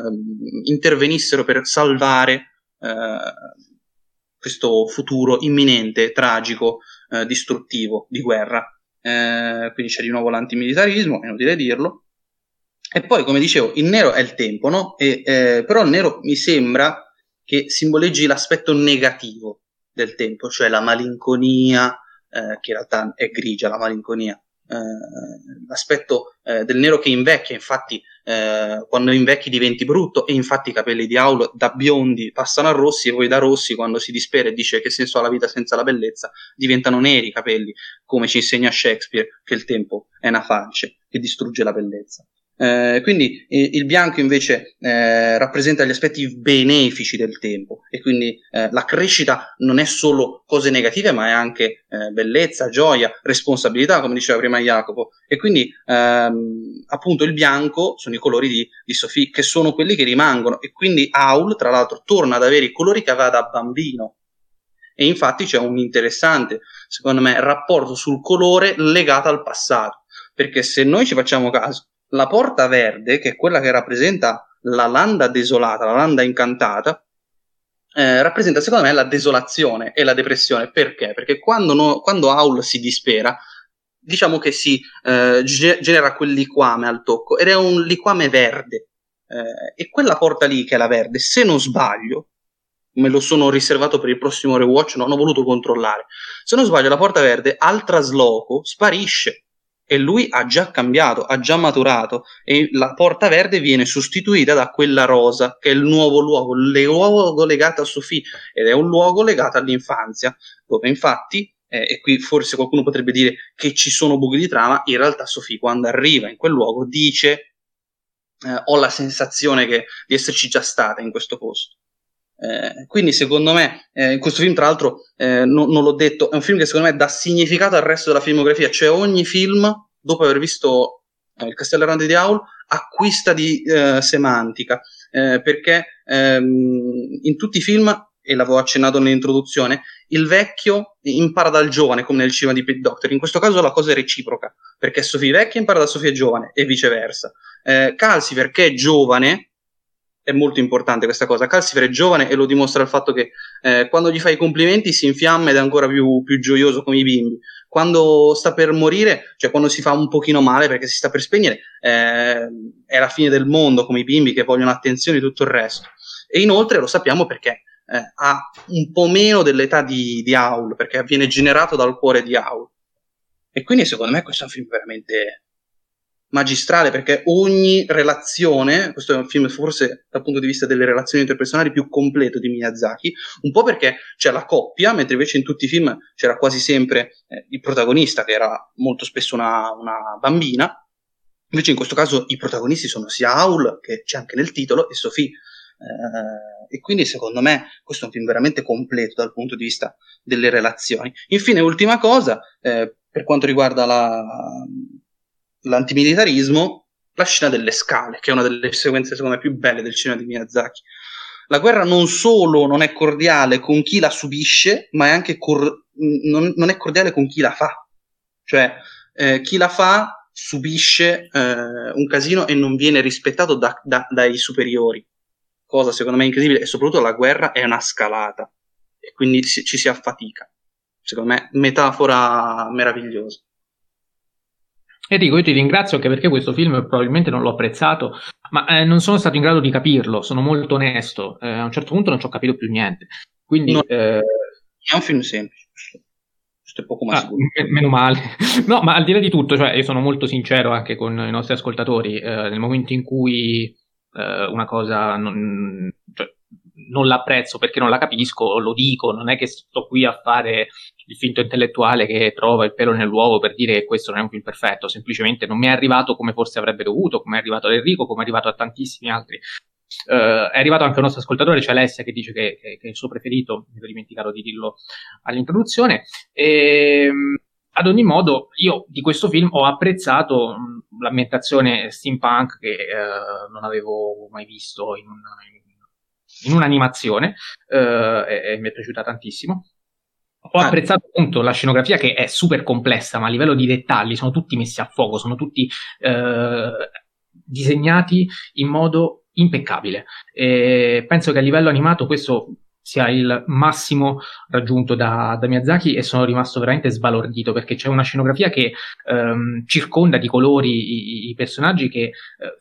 intervenissero per salvare eh, questo futuro imminente, tragico, eh, distruttivo, di guerra. Eh, quindi c'è di nuovo l'antimilitarismo, è inutile dirlo. E poi, come dicevo, il nero è il tempo, no? E, eh, però il nero mi sembra che simboleggi l'aspetto negativo del tempo, cioè la malinconia, eh, che in realtà è grigia la malinconia, eh, l'aspetto eh, del nero che invecchia, infatti eh, quando invecchi diventi brutto e infatti i capelli di Aulo da biondi passano a rossi e poi da rossi quando si dispera e dice che senso ha la vita senza la bellezza diventano neri i capelli, come ci insegna Shakespeare che il tempo è una falce che distrugge la bellezza. Eh, quindi eh, il bianco invece eh, rappresenta gli aspetti benefici del tempo e quindi eh, la crescita non è solo cose negative ma è anche eh, bellezza, gioia, responsabilità come diceva prima Jacopo. E quindi ehm, appunto il bianco sono i colori di, di Sophie che sono quelli che rimangono. E quindi Aul tra l'altro torna ad avere i colori che aveva da bambino. E infatti c'è un interessante secondo me rapporto sul colore legato al passato. Perché se noi ci facciamo caso la porta verde, che è quella che rappresenta la landa desolata, la landa incantata, eh, rappresenta secondo me la desolazione e la depressione. Perché? Perché quando, no, quando Aul si dispera, diciamo che si eh, ge- genera quel liquame al tocco ed è un liquame verde. Eh, e quella porta lì, che è la verde, se non sbaglio, me lo sono riservato per il prossimo rewatch, non ho voluto controllare. Se non sbaglio, la porta verde al trasloco sparisce e lui ha già cambiato, ha già maturato e la porta verde viene sostituita da quella rosa che è il nuovo luogo, il luogo legato a Sofì ed è un luogo legato all'infanzia dove infatti eh, e qui forse qualcuno potrebbe dire che ci sono buchi di trama, in realtà Sofì quando arriva in quel luogo dice eh, ho la sensazione che, di esserci già stata in questo posto. Eh, quindi secondo me eh, in questo film tra l'altro eh, no, non l'ho detto è un film che secondo me dà significato al resto della filmografia cioè ogni film dopo aver visto eh, il Castello Errante di Aul acquista di eh, semantica perché ehm, in tutti i film e l'avevo accennato nell'introduzione, il vecchio impara dal giovane, come nel cinema di Pete Doctor. In questo caso la cosa è reciproca, perché Sofia vecchia impara da Sofia giovane e viceversa. Calcifer, che è giovane, è molto importante questa cosa. Calcifer è giovane e lo dimostra il fatto che eh, quando gli fai i complimenti si infiamma ed è ancora più, più, gioioso come i bimbi. Quando sta per morire, cioè quando si fa un pochino male perché si sta per spegnere, eh, è la fine del mondo come i bimbi che vogliono attenzione e tutto il resto. E inoltre lo sappiamo perché eh, ha un po' meno dell'età di, di Aul, perché viene generato dal cuore di Aul. E quindi secondo me questo è un film veramente magistrale perché ogni relazione, questo è un film forse dal punto di vista delle relazioni interpersonali più completo di Miyazaki, un po' perché c'è la coppia, mentre invece in tutti i film c'era quasi sempre eh, il protagonista che era molto spesso una, una, bambina, invece in questo caso i protagonisti sono sia Aul, che c'è anche nel titolo, e Sophie. Eh, e quindi secondo me questo è un film veramente completo dal punto di vista delle relazioni. Infine, ultima cosa, eh, per quanto riguarda la, l'antimilitarismo, la scena delle scale, che è una delle sequenze secondo me più belle del cinema di Miyazaki. La guerra non solo non è cordiale con chi la subisce, ma è anche cor- non, non, è cordiale con chi la fa. Cioè, eh, chi la fa subisce eh, un casino e non viene rispettato da, da, dai superiori. Cosa secondo me incredibile, e soprattutto la guerra è una scalata, e quindi ci, ci si affatica. Secondo me, metafora meravigliosa. Enrico, io ti ringrazio anche perché questo film probabilmente non l'ho apprezzato, ma eh, non sono stato in grado di capirlo, sono molto onesto. Eh, a un certo punto non ci ho capito più niente. Quindi, no, eh... È un film semplice. Questo è poco ma ah, meno male. no, ma al di là di tutto, cioè, io sono molto sincero anche con i nostri ascoltatori. Eh, nel momento in cui eh, una cosa non, cioè, non l'apprezzo perché non la capisco, lo dico, non è che sto qui a fare il finto intellettuale che trova il pelo nell'uovo per dire che questo non è un film perfetto, semplicemente non mi è arrivato come forse avrebbe dovuto, come è arrivato ad Enrico, come è arrivato a tantissimi altri. Uh, è arrivato anche un nostro ascoltatore, c'è Alessia, che dice che, che, che, è il suo preferito, mi ho dimenticato di dirlo all'introduzione. E, ehm, ad ogni modo, io di questo film ho apprezzato l'ambientazione steampunk che uh, non avevo mai visto in, una, in, in un'animazione uh, e, e mi è piaciuta tantissimo. Ho ah. apprezzato appunto la scenografia che è super complessa, ma a livello di dettagli sono tutti messi a fuoco, sono tutti eh, disegnati in modo impeccabile. E penso che a livello animato questo sia il massimo raggiunto da, da, Miyazaki e sono rimasto veramente sbalordito perché c'è una scenografia che ehm, circonda di colori i, i personaggi che eh,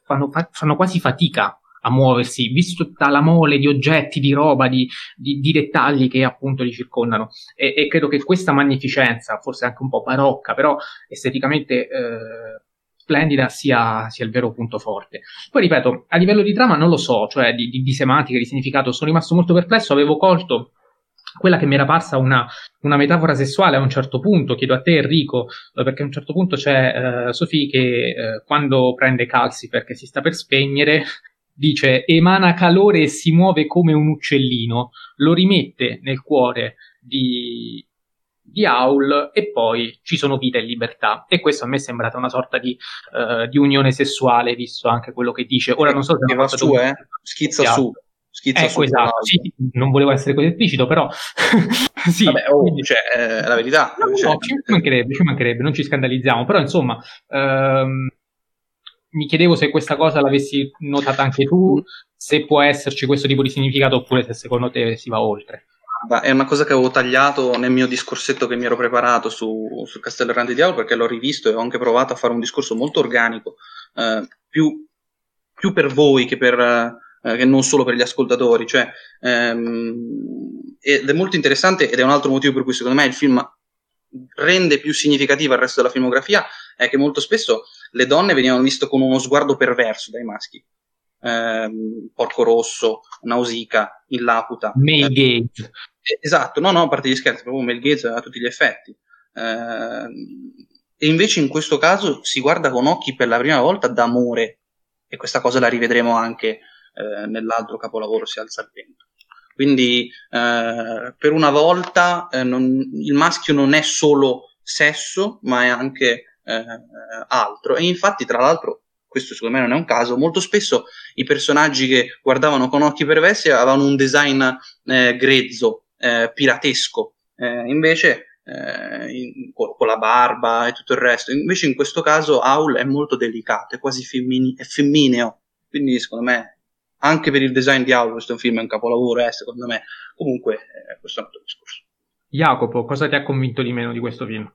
fanno, fa, fanno, quasi fatica a muoversi, visto tutta la mole di oggetti, di roba, di, di, di dettagli che appunto li circondano. E, e, credo che questa magnificenza, forse anche un po' barocca, però esteticamente eh, splendida, sia, sia, il vero punto forte. Poi ripeto, a livello di trama non lo so, cioè di, di, di semantica, di significato, sono rimasto molto perplesso, avevo colto quella che mi era parsa una, una, metafora sessuale a un certo punto, chiedo a te Enrico, eh, perché a un certo punto c'è eh, Sofì che eh, quando prende calci perché si sta per spegnere, dice emana calore e si muove come un uccellino, lo rimette nel cuore di, di Aul e poi ci sono vita e libertà. E questo a me è sembrata una sorta di, uh, di unione sessuale, visto anche quello che dice. Ora non so se... va su, eh? Schizza su. Schizza ecco, su esatto. Sì, non volevo essere così esplicito, però sì. Vabbè, oh, cioè, eh, la verità. No, cioè, no, ci mancherebbe, ci mancherebbe, non ci scandalizziamo, però insomma... Um, mi chiedevo se questa cosa l'avessi notata anche tu, se può esserci questo tipo di significato oppure se secondo te si va oltre. È una cosa che avevo tagliato nel mio discorsetto che mi ero preparato su, sul Castello di Diavolo perché l'ho rivisto e ho anche provato a fare un discorso molto organico, eh, più, più, per voi che, per, eh, che, non solo per gli ascoltatori. Cioè, ehm, ed è molto interessante ed è un altro motivo per cui secondo me il film rende più significativa il resto della filmografia è che molto spesso le donne venivano viste con uno sguardo perverso dai maschi. Eh, Porco Rosso, Nausicaa, Il Laputa. Male eh, Gaze. esatto, no, no, a parte gli scherzi, proprio Male Gaze a tutti gli effetti. Eh, e invece in questo caso si guarda con occhi per la prima volta d'amore e questa cosa la rivedremo anche eh, nell'altro capolavoro Si alza il vento. Quindi eh, per una volta eh, non, il maschio non è solo sesso, ma è anche eh, altro. E infatti, tra l'altro, questo secondo me non è un caso, molto spesso i personaggi che guardavano con occhi perversi avevano un design eh, grezzo, eh, piratesco, eh, invece eh, in, con, la barba e tutto il resto. Invece in questo caso Aul è molto delicato, è quasi femmini- è femmineo, quindi secondo me anche per il design di Aul questo film è un capolavoro, eh, secondo me. Comunque eh, questo è un altro discorso. Jacopo, cosa ti ha convinto di meno di questo film?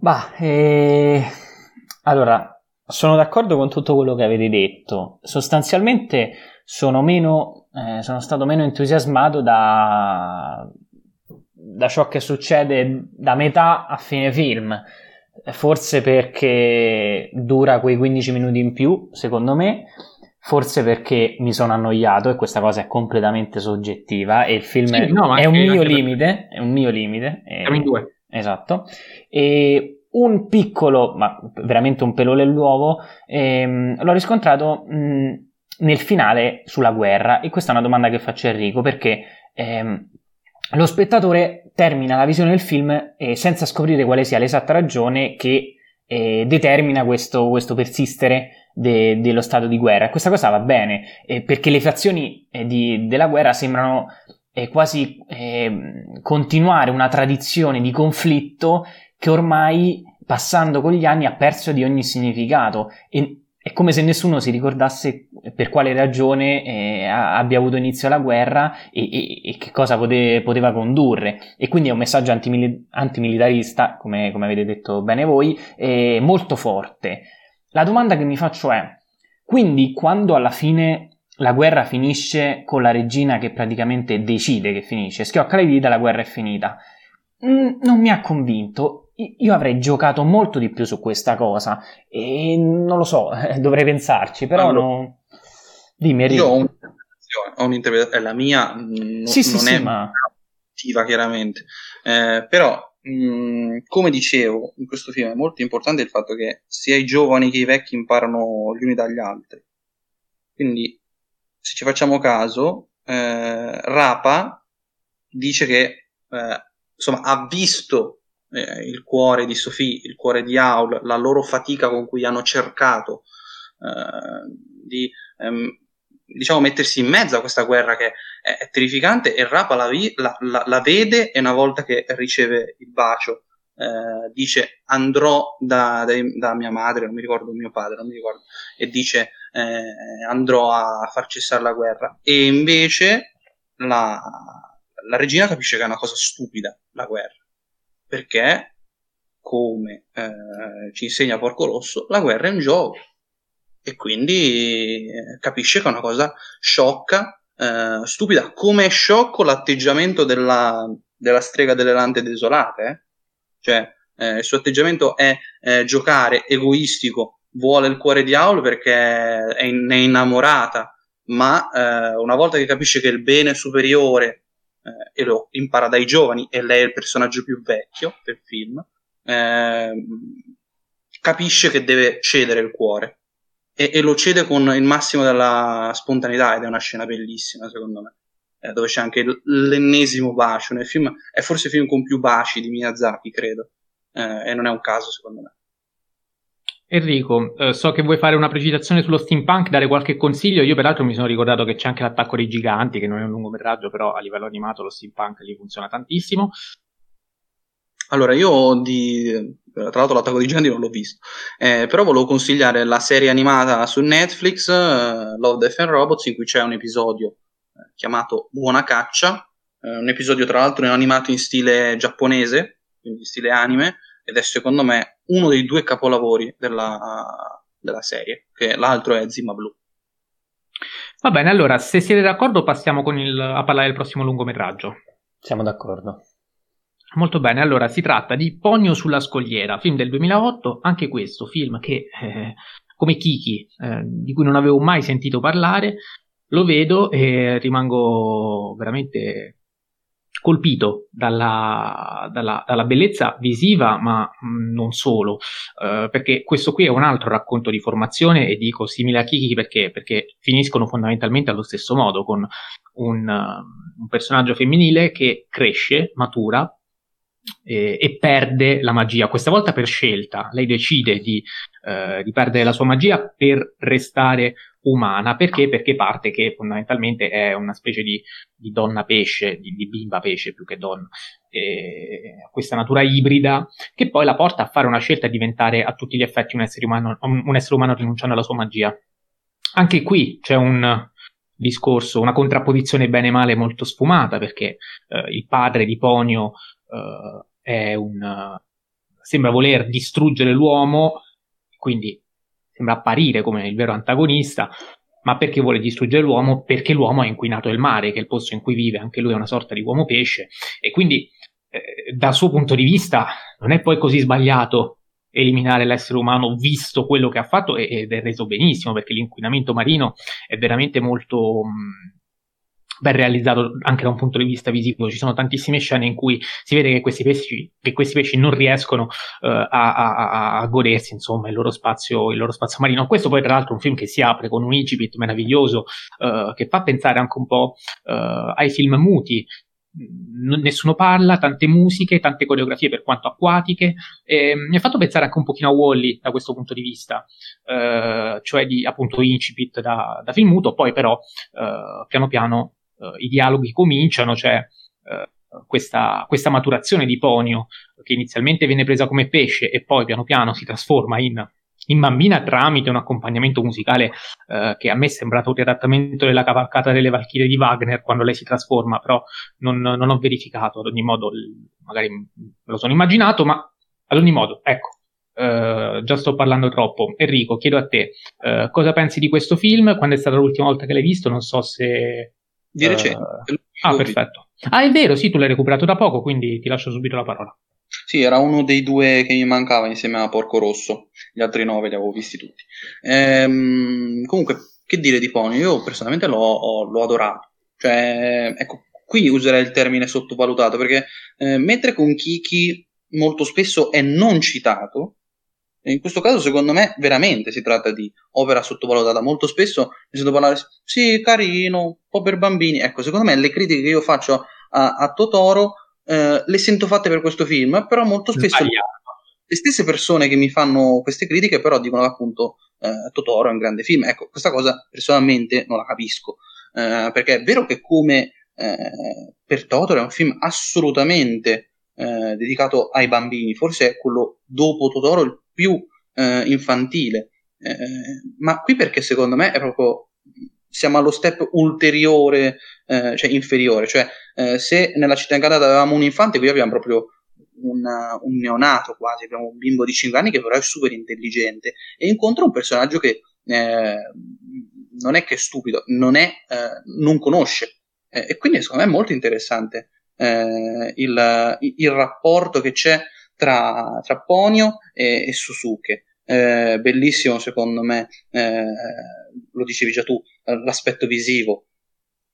Bah, eh... allora, sono d'accordo con tutto quello che avete detto. Sostanzialmente sono, meno, eh, sono stato meno entusiasmato da, da ciò che succede da metà a fine film. Forse perché dura quei 15 minuti in più, secondo me. Forse perché mi sono annoiato e questa cosa è completamente soggettiva e il film sì, no, è, un mio limite, è un mio limite. Siamo in due. Esatto. E un piccolo, ma veramente un pelo nell'uovo, ehm, l'ho riscontrato mh, nel finale sulla guerra. E questa è una domanda che faccio a Enrico perché ehm, lo spettatore termina la visione del film eh, senza scoprire quale sia l'esatta ragione che eh, determina questo, questo persistere de, dello stato di guerra. Questa cosa va bene eh, perché le fazioni eh, di, della guerra sembrano eh, quasi ehm, continuare una tradizione di conflitto che ormai passando con gli anni ha perso di ogni significato e è come se nessuno si ricordasse per quale ragione eh, abbia avuto inizio la guerra e, e, e che cosa pote, poteva condurre. E quindi è un messaggio antimili- antimilitarista, come, come, avete detto bene voi, eh, molto forte. La domanda che mi faccio è, quindi quando alla fine la guerra finisce con la regina che praticamente decide che finisce, schiocca le dita, la guerra è finita, mm, non mi ha convinto. Io avrei giocato molto di più su questa cosa. E non lo so, dovrei pensarci, però allora, non... Dimmi. Io ho un'interpretazione, ho un'interpretazione, la mia n- sì, non sì, è ma... attiva chiaramente, eh, però mh, come dicevo in questo film è molto importante il fatto che sia i giovani che i vecchi imparano gli uni dagli altri. Quindi se ci facciamo caso, eh, Rapa dice che eh, insomma ha visto eh, il cuore di Sophie, il cuore di Aul, la loro fatica con cui hanno cercato eh, di ehm, diciamo mettersi in mezzo a questa guerra che è, è terrificante e Rapa la, vi- la, la, la, vede e una volta che riceve il bacio eh, dice andrò da, da, da, mia madre, non mi ricordo mio padre, non mi ricordo, e dice eh, andrò a far cessare la guerra. E invece la, la regina capisce che è una cosa stupida la guerra. Perché, come eh, ci insegna Porco Rosso, la guerra è un gioco. E quindi eh, capisce che è una cosa sciocca, eh, stupida, come è sciocco l'atteggiamento della, della strega delle lante desolate, eh. cioè eh, il suo atteggiamento è eh, giocare egoistico, vuole il cuore di Aul perché è, in, è innamorata, ma una volta che capisce che il bene superiore eh, e lo impara dai giovani e lei è il personaggio più vecchio del film, eh, capisce che deve cedere il cuore e, e, lo cede con il massimo della spontaneità ed è una scena bellissima secondo me. Eh, dove c'è anche l'ennesimo bacio nel film, è forse il film con più baci di Miyazaki, credo, eh, e non è un caso secondo me. Enrico, eh, so che vuoi fare una precisazione sullo steampunk, dare qualche consiglio. Io, peraltro, mi sono ricordato che c'è anche l'attacco dei giganti, che non è un lungometraggio, però a livello animato lo steampunk gli funziona tantissimo. Allora, io di. Tra l'altro, l'attacco dei giganti non l'ho visto, eh, però volevo consigliare la serie animata su Netflix, uh, Love, Death and Robots, in cui c'è un episodio eh, chiamato Buona Caccia. Eh, un episodio, tra l'altro, animato in stile giapponese, quindi in stile anime ed è secondo me uno dei due capolavori della, della serie, che l'altro è Zima Blue. Va bene, allora se siete d'accordo passiamo il, a parlare del prossimo lungometraggio. Siamo d'accordo. Molto bene, allora si tratta di Pogno sulla scogliera, film del 2008, anche questo film che eh, come Kiki, eh, di cui non avevo mai sentito parlare, lo vedo e rimango veramente colpito dalla, dalla, dalla, bellezza visiva, ma mh, non solo, uh, perché questo qui è un altro racconto di formazione e dico simile a Kiki perché, perché finiscono fondamentalmente allo stesso modo, con un, uh, un personaggio femminile che cresce, matura, e, e, perde la magia, questa volta per scelta. Lei decide di, eh, di, perdere la sua magia per restare umana. Perché? Perché parte che fondamentalmente è una specie di, di donna pesce, di, di, bimba pesce più che donna. E questa natura ibrida che poi la porta a fare una scelta e diventare a tutti gli effetti un essere umano, un essere umano rinunciando alla sua magia. Anche qui c'è un discorso, una contrapposizione bene male molto sfumata perché eh, il padre di Ponio uh, è un, sembra voler distruggere l'uomo, quindi sembra apparire come il vero antagonista, ma perché vuole distruggere l'uomo? Perché l'uomo ha inquinato il mare, che è il posto in cui vive, anche lui è una sorta di uomo pesce, e quindi eh, dal suo punto di vista non è poi così sbagliato eliminare l'essere umano visto quello che ha fatto ed è reso benissimo perché l'inquinamento marino è veramente molto mh, ben realizzato anche da un punto di vista visivo. Ci sono tantissime scene in cui si vede che questi pesci, che questi pesci non riescono uh, a, a, a, godersi insomma, il, loro spazio, il loro spazio marino. Questo poi, tra l'altro, è un film che si apre con un incipit meraviglioso uh, che fa pensare anche un po' uh, ai film muti nessuno parla, tante musiche, tante coreografie per quanto acquatiche. E, mi ha fatto pensare anche un pochino a Wally da questo punto di vista, eh, cioè di appunto incipit da, da film muto, poi però eh, piano piano eh, i dialoghi cominciano, c'è eh, questa, questa maturazione di Ponio che inizialmente viene presa come pesce e poi piano piano si trasforma in in bambina tramite un accompagnamento musicale eh, che a me è sembrato un riadattamento della cavalcata delle Valchirie di Wagner quando lei si trasforma, però non, non ho verificato, ad ogni modo magari me lo sono immaginato, ma ad ogni modo, ecco, Uh, già sto parlando troppo. Enrico, chiedo a te, uh, cosa pensi di questo film? Quando è stata l'ultima volta che l'hai visto? Non so se... Di recente. Uh... Ah, perfetto. Ah, è vero, sì, tu l'hai recuperato da poco, quindi ti lascio subito la parola. Sì, era uno dei due che mi mancava insieme a Porco Rosso, gli altri nove li avevo visti tutti. Ehm, comunque, che dire di Pony? Io personalmente l'ho, l'ho adorato. Cioè, ecco, qui userei il termine sottovalutato perché eh, mentre con Kiki molto spesso è non citato, in questo caso secondo me veramente si tratta di opera sottovalutata. Molto spesso mi sento parlare, sì, carino, un po' per bambini. Ecco, secondo me le critiche che io faccio a, a Totoro eh, le sento fatte per questo film, però molto spesso Sbagliato. le stesse persone che mi fanno queste critiche però dicono appunto eh, Totoro è un grande film. Ecco, questa cosa personalmente non la capisco, eh, perché è vero che come eh, per Totoro è un film assolutamente eh, dedicato ai bambini, forse è quello dopo Totoro il più infantile, ma qui perché secondo me è proprio siamo allo step ulteriore, eh, cioè inferiore, cioè eh, se nella città incantata avevamo un infante, qui abbiamo proprio una, un neonato quasi, abbiamo un bimbo di 5 anni che però è super intelligente e incontra un personaggio che eh, non è che è stupido, non, è, eh, non conosce. Eh, e quindi secondo me è molto interessante eh, il, il, rapporto che c'è tra, tra Ponio e, e Susuke. Eh, bellissimo secondo me, eh, lo dicevi già tu, l'aspetto visivo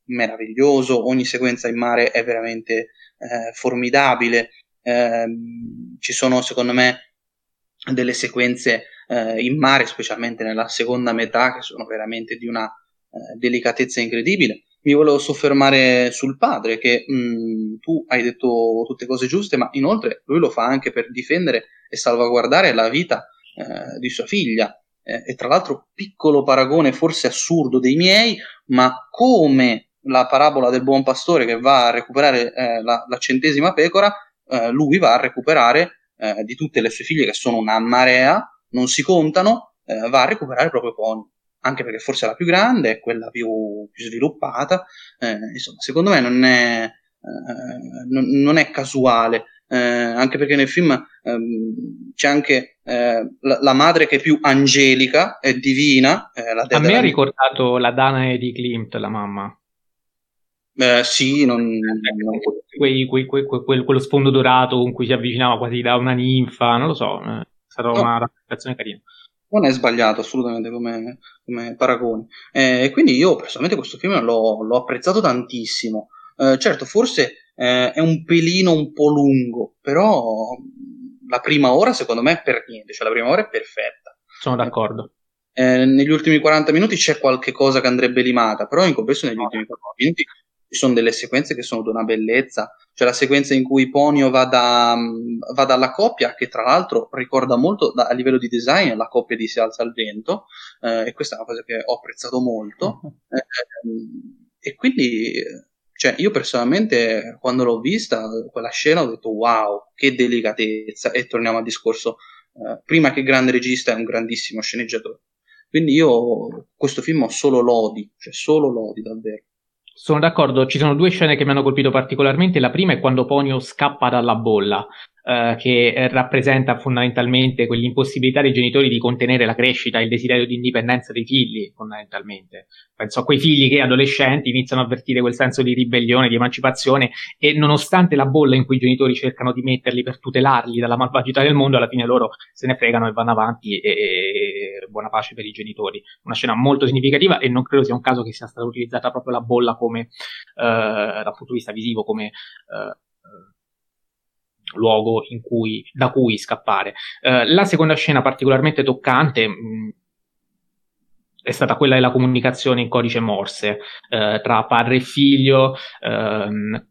meraviglioso, ogni sequenza in mare è veramente eh, formidabile, eh, ci sono secondo me delle sequenze eh, in mare, specialmente nella seconda metà, che sono veramente di una eh, delicatezza incredibile. Mi volevo soffermare sul padre, che mh, mm, tu hai detto tutte cose giuste, ma inoltre lui lo fa anche per difendere e salvaguardare la vita eh, di sua figlia eh, e tra l'altro piccolo paragone forse assurdo dei miei, ma come la parabola del buon pastore che va a recuperare eh, la, la, centesima pecora, eh, lui va a recuperare eh, di tutte le sue figlie che sono una marea, non si contano, eh, va a recuperare proprio Pony. Anche perché forse è la più grande, è quella più, più sviluppata. Eh, insomma, secondo me non è, non, non è casuale eh, anche perché nel film ehm, c'è anche eh, la, la, madre che è più angelica, è divina. Eh, a me ha ricordato la Danae di Klimt, la mamma. Eh, sì, non, non... Quei, quei, quei, quello sfondo dorato con cui si avvicinava quasi da una ninfa, non lo so, eh, stata no. una rappresentazione carina. Non è sbagliato assolutamente come, come paragone. Eh, quindi io personalmente questo film l'ho, l'ho apprezzato tantissimo. Eh, certo, forse eh, è un pelino un po' lungo, però la prima ora secondo me è per niente, cioè la prima ora è perfetta. Sono d'accordo. Eh, negli ultimi 40 minuti c'è qualche cosa che andrebbe limata, però in compenso negli ultimi 40 minuti ci sono delle sequenze che sono di una bellezza. C'è la sequenza in cui Ponio va, da, va dalla coppia, che tra l'altro ricorda molto da, a livello di design la coppia di Si alza al vento, eh, e questa è una cosa che ho apprezzato molto. Eh, e quindi cioè, io personalmente, quando l'ho vista, quella scena, ho detto wow, che delicatezza. E torniamo al discorso, eh, prima che grande regista è un grandissimo sceneggiatore. Quindi io questo film ho solo lodi, cioè solo lodi davvero. Sono d'accordo, ci sono due scene che mi hanno colpito particolarmente. La prima è quando Ponio scappa dalla bolla, eh, che rappresenta fondamentalmente quell'impossibilità dei genitori di contenere la crescita e il desiderio di indipendenza dei figli, fondamentalmente. Penso a quei figli che adolescenti iniziano a avvertire quel senso di ribellione, di emancipazione e nonostante la bolla in cui i genitori cercano di metterli per tutelarli dalla malvagità del mondo, alla fine loro se ne fregano e vanno avanti e, e buona pace per i genitori. Una scena molto significativa e non credo sia un caso che sia stata utilizzata proprio la bolla come, eh, dal punto di vista visivo, come eh, luogo cui, da cui scappare. Eh, la seconda scena particolarmente toccante mh, è stata quella della comunicazione in codice Morse eh, tra padre e figlio, ehm,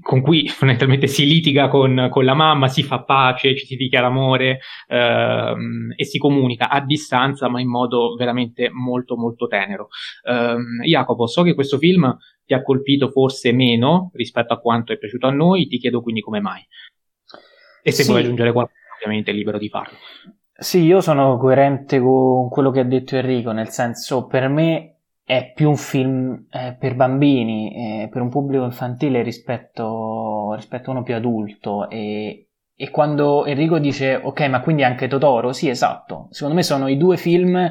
con cui fondamentalmente si litiga con, con, la mamma, si fa pace, ci si dichiara amore ehm, e si comunica a distanza ma in modo veramente molto molto tenero. Ehm, Jacopo, so che questo film ti ha colpito forse meno rispetto a quanto è piaciuto a noi, ti chiedo quindi come mai. E se sì. vuoi aggiungere qualcosa ovviamente è libero di farlo. Sì, io sono coerente con quello che ha detto Enrico, nel senso per me è più un film eh, per bambini, eh, per un pubblico infantile rispetto, rispetto a uno più adulto e, e quando Enrico dice ok ma quindi anche Totoro, sì esatto, secondo me sono i due film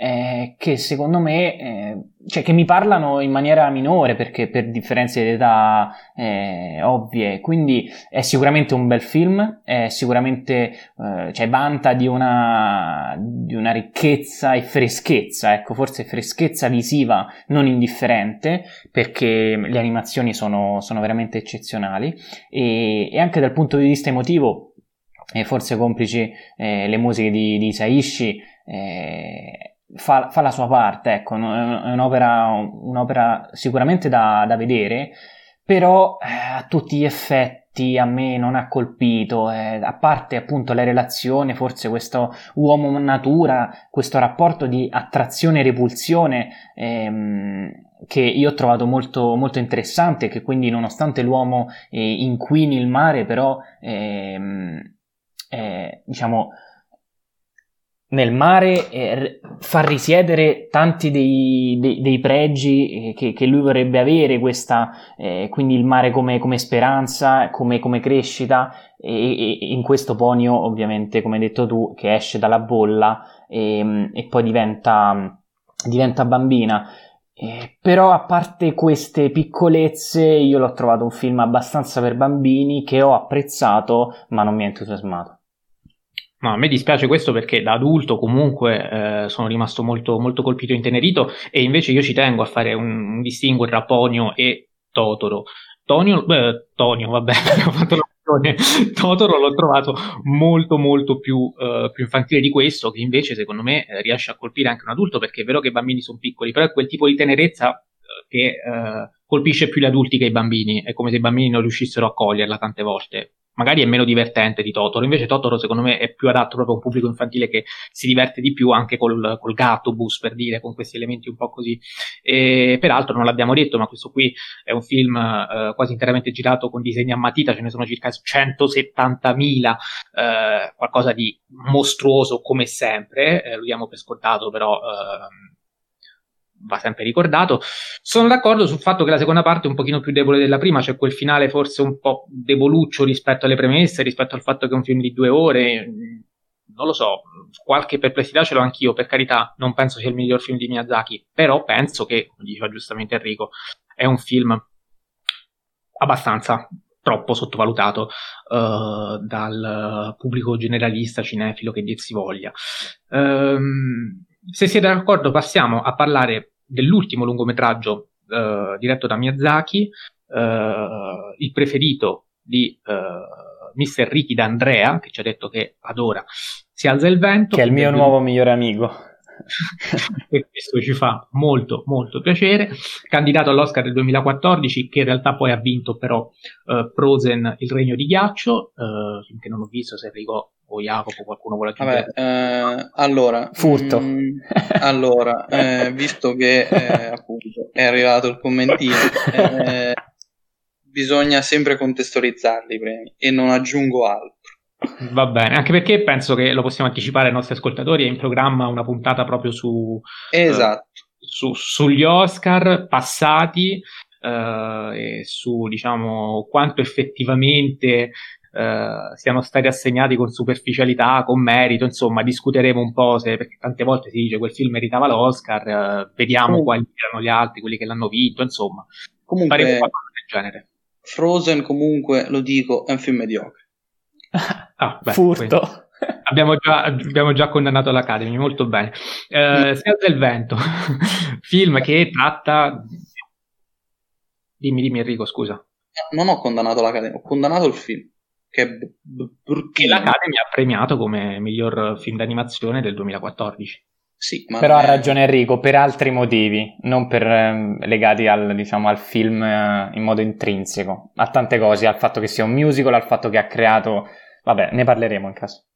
eh, che secondo me, eh, cioè che mi parlano in maniera minore perché per differenze di età eh, ovvie, quindi è sicuramente un bel film, è sicuramente, eh, cioè vanta di una, di una ricchezza e freschezza, ecco, forse freschezza visiva non indifferente perché le animazioni sono, sono veramente eccezionali. E, e anche dal punto di vista emotivo, forse complici eh, le musiche di, di Saishi, eh, fa, fa, la sua parte, ecco, è un'opera, un'opera sicuramente da, da vedere, però eh, a tutti gli effetti a me non ha colpito, eh, a parte appunto le relazioni, forse questo uomo-natura, questo rapporto di attrazione e repulsione ehm, che io ho trovato molto, molto interessante, che quindi nonostante l'uomo eh, inquini il mare, però ehm, eh, diciamo nel mare eh, fa risiedere tanti dei, dei, dei pregi eh, che, che, lui vorrebbe avere, questa, eh, quindi il mare come, come speranza, come, come crescita, e, e, in questo Ponio ovviamente, come hai detto tu, che esce dalla bolla e, ehm, e poi diventa, diventa bambina. Eh, però a parte queste piccolezze io l'ho trovato un film abbastanza per bambini che ho apprezzato ma non mi ha entusiasmato. No, a me dispiace questo perché da adulto comunque eh, sono rimasto molto, molto colpito e intenerito e invece io ci tengo a fare un, un distinguo tra Ponio e Totoro. Tonio, beh, Tonio, vabbè, ho fatto la Totoro l'ho trovato molto molto più, uh, più, infantile di questo, che invece secondo me eh, riesce a colpire anche un adulto, perché è vero che i bambini sono piccoli, però è quel tipo di tenerezza uh, che uh, colpisce più gli adulti che i bambini, è come se i bambini non riuscissero a coglierla tante volte magari è meno divertente di Totoro, invece Totoro secondo me è più adatto proprio a un pubblico infantile che si diverte di più anche col, col gatto bus per dire, con questi elementi un po' così. E, peraltro non l'abbiamo detto, ma questo qui è un film eh, quasi interamente girato con disegni a matita, ce ne sono circa 170.000, eh, qualcosa di mostruoso come sempre, eh, lo diamo per scontato però ehm, va sempre ricordato. Sono d'accordo sul fatto che la seconda parte è un pochino più debole della prima, c'è quel finale forse un po' deboluccio rispetto alle premesse, rispetto al fatto che è un film di due ore. Non lo so, qualche perplessità ce l'ho anch'io, per carità, non penso sia il miglior film di Miyazaki, però penso che, come diceva giustamente Enrico, è un film abbastanza troppo sottovalutato uh, dal pubblico generalista cinefilo che dir si voglia. Um, se siete d'accordo, passiamo a parlare dell'ultimo lungometraggio eh, diretto da Miyazaki, eh, il preferito di eh, Mr. Ricky D'Andrea, che ci ha detto che adora Si alza il vento. Che è il mio nuovo migliore amico. e questo ci fa molto molto piacere candidato all'Oscar del 2014 che in realtà poi ha vinto però uh, Frozen il regno di ghiaccio uh, che non ho visto se Enrico o Jacopo qualcuno vuole aggiungere Vabbè, eh, allora furto. mh, mm, allora eh, visto che eh, appunto è arrivato il commentino eh, bisogna sempre contestualizzarli i premi e non aggiungo altro. Va bene, anche perché penso che lo possiamo anticipare ai nostri ascoltatori, è in programma una puntata proprio su, esatto. eh, su sugli Oscar passati e su diciamo quanto effettivamente Uh, siano stati assegnati con superficialità, con merito, insomma, discuteremo un po' se, perché tante volte si dice quel film meritava l'Oscar, uh, vediamo oh. quali erano gli altri, quelli che l'hanno vinto, insomma, comunque, faremo qualcosa del genere. Frozen comunque, lo dico, è un film mediocre. ah, beh, Furto. abbiamo, già, abbiamo, già, condannato l'Academy, molto bene. Eh, Si alza il vento, film che tratta... Dimmi, dimmi Enrico, scusa. Non ho condannato l'Academy, ho condannato il film, che è b- b- Che l'Academy ha premiato come miglior film d'animazione del 2014. Sì, però ha ragione Enrico, per altri motivi, non per, eh, legati al, diciamo, al film eh, in modo intrinseco, a tante cose, al fatto che sia un musical, al fatto che ha creato... Vabbè, ne parleremo in caso.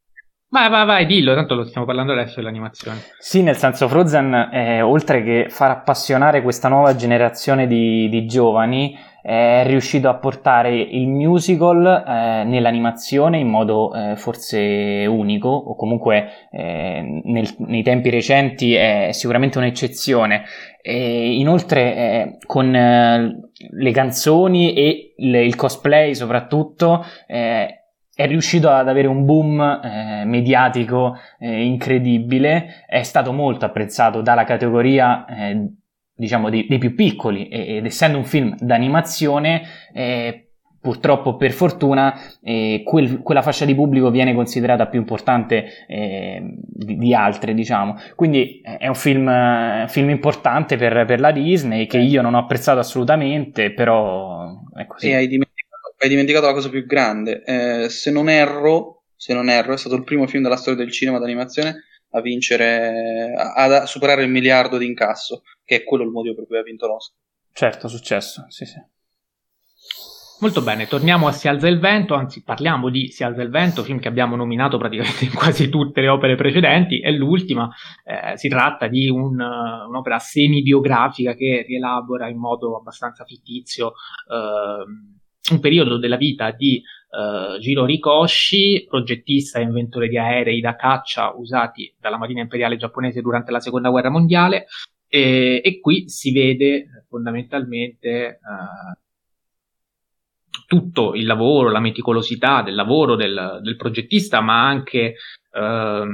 Vai, vai, vai, dillo, tanto lo stiamo parlando adesso dell'animazione. Sì, nel senso Frozen, eh, oltre che far appassionare questa nuova generazione di, di giovani, è riuscito a portare il musical eh, nell'animazione in modo eh, forse unico o comunque eh, nel, nei tempi recenti è sicuramente un'eccezione. E inoltre eh, con eh, le canzoni e il, il cosplay soprattutto eh, è riuscito ad avere un boom eh, mediatico eh, incredibile, è stato molto apprezzato dalla categoria eh, diciamo dei, dei, più piccoli ed essendo un film d'animazione eh, purtroppo per fortuna eh, quel, quella fascia di pubblico viene considerata più importante eh, di, di, altre diciamo. Quindi è un film, film importante per, per, la Disney che io non ho apprezzato assolutamente però è così. E hai dimenticato, hai dimenticato la cosa più grande. Eh, se non erro se non erro è stato il primo film della storia del cinema d'animazione a vincere, a, a superare il miliardo di incasso, che è quello il motivo per cui ha vinto l'Oscar. Certo, successo, sì, sì. Molto bene, torniamo a Si alza il vento, anzi parliamo di Si alza il vento, film che abbiamo nominato praticamente in quasi tutte le opere precedenti, è l'ultima, eh, si tratta di un, un'opera semi-biografica che rielabora in modo abbastanza fittizio eh, un periodo della vita di uh, Jiro Rikoshi, progettista e inventore di aerei da caccia usati dalla Marina Imperiale giapponese durante la Seconda Guerra Mondiale, e, e qui si vede fondamentalmente uh, tutto il lavoro, la meticolosità del lavoro del, del progettista, ma anche uh,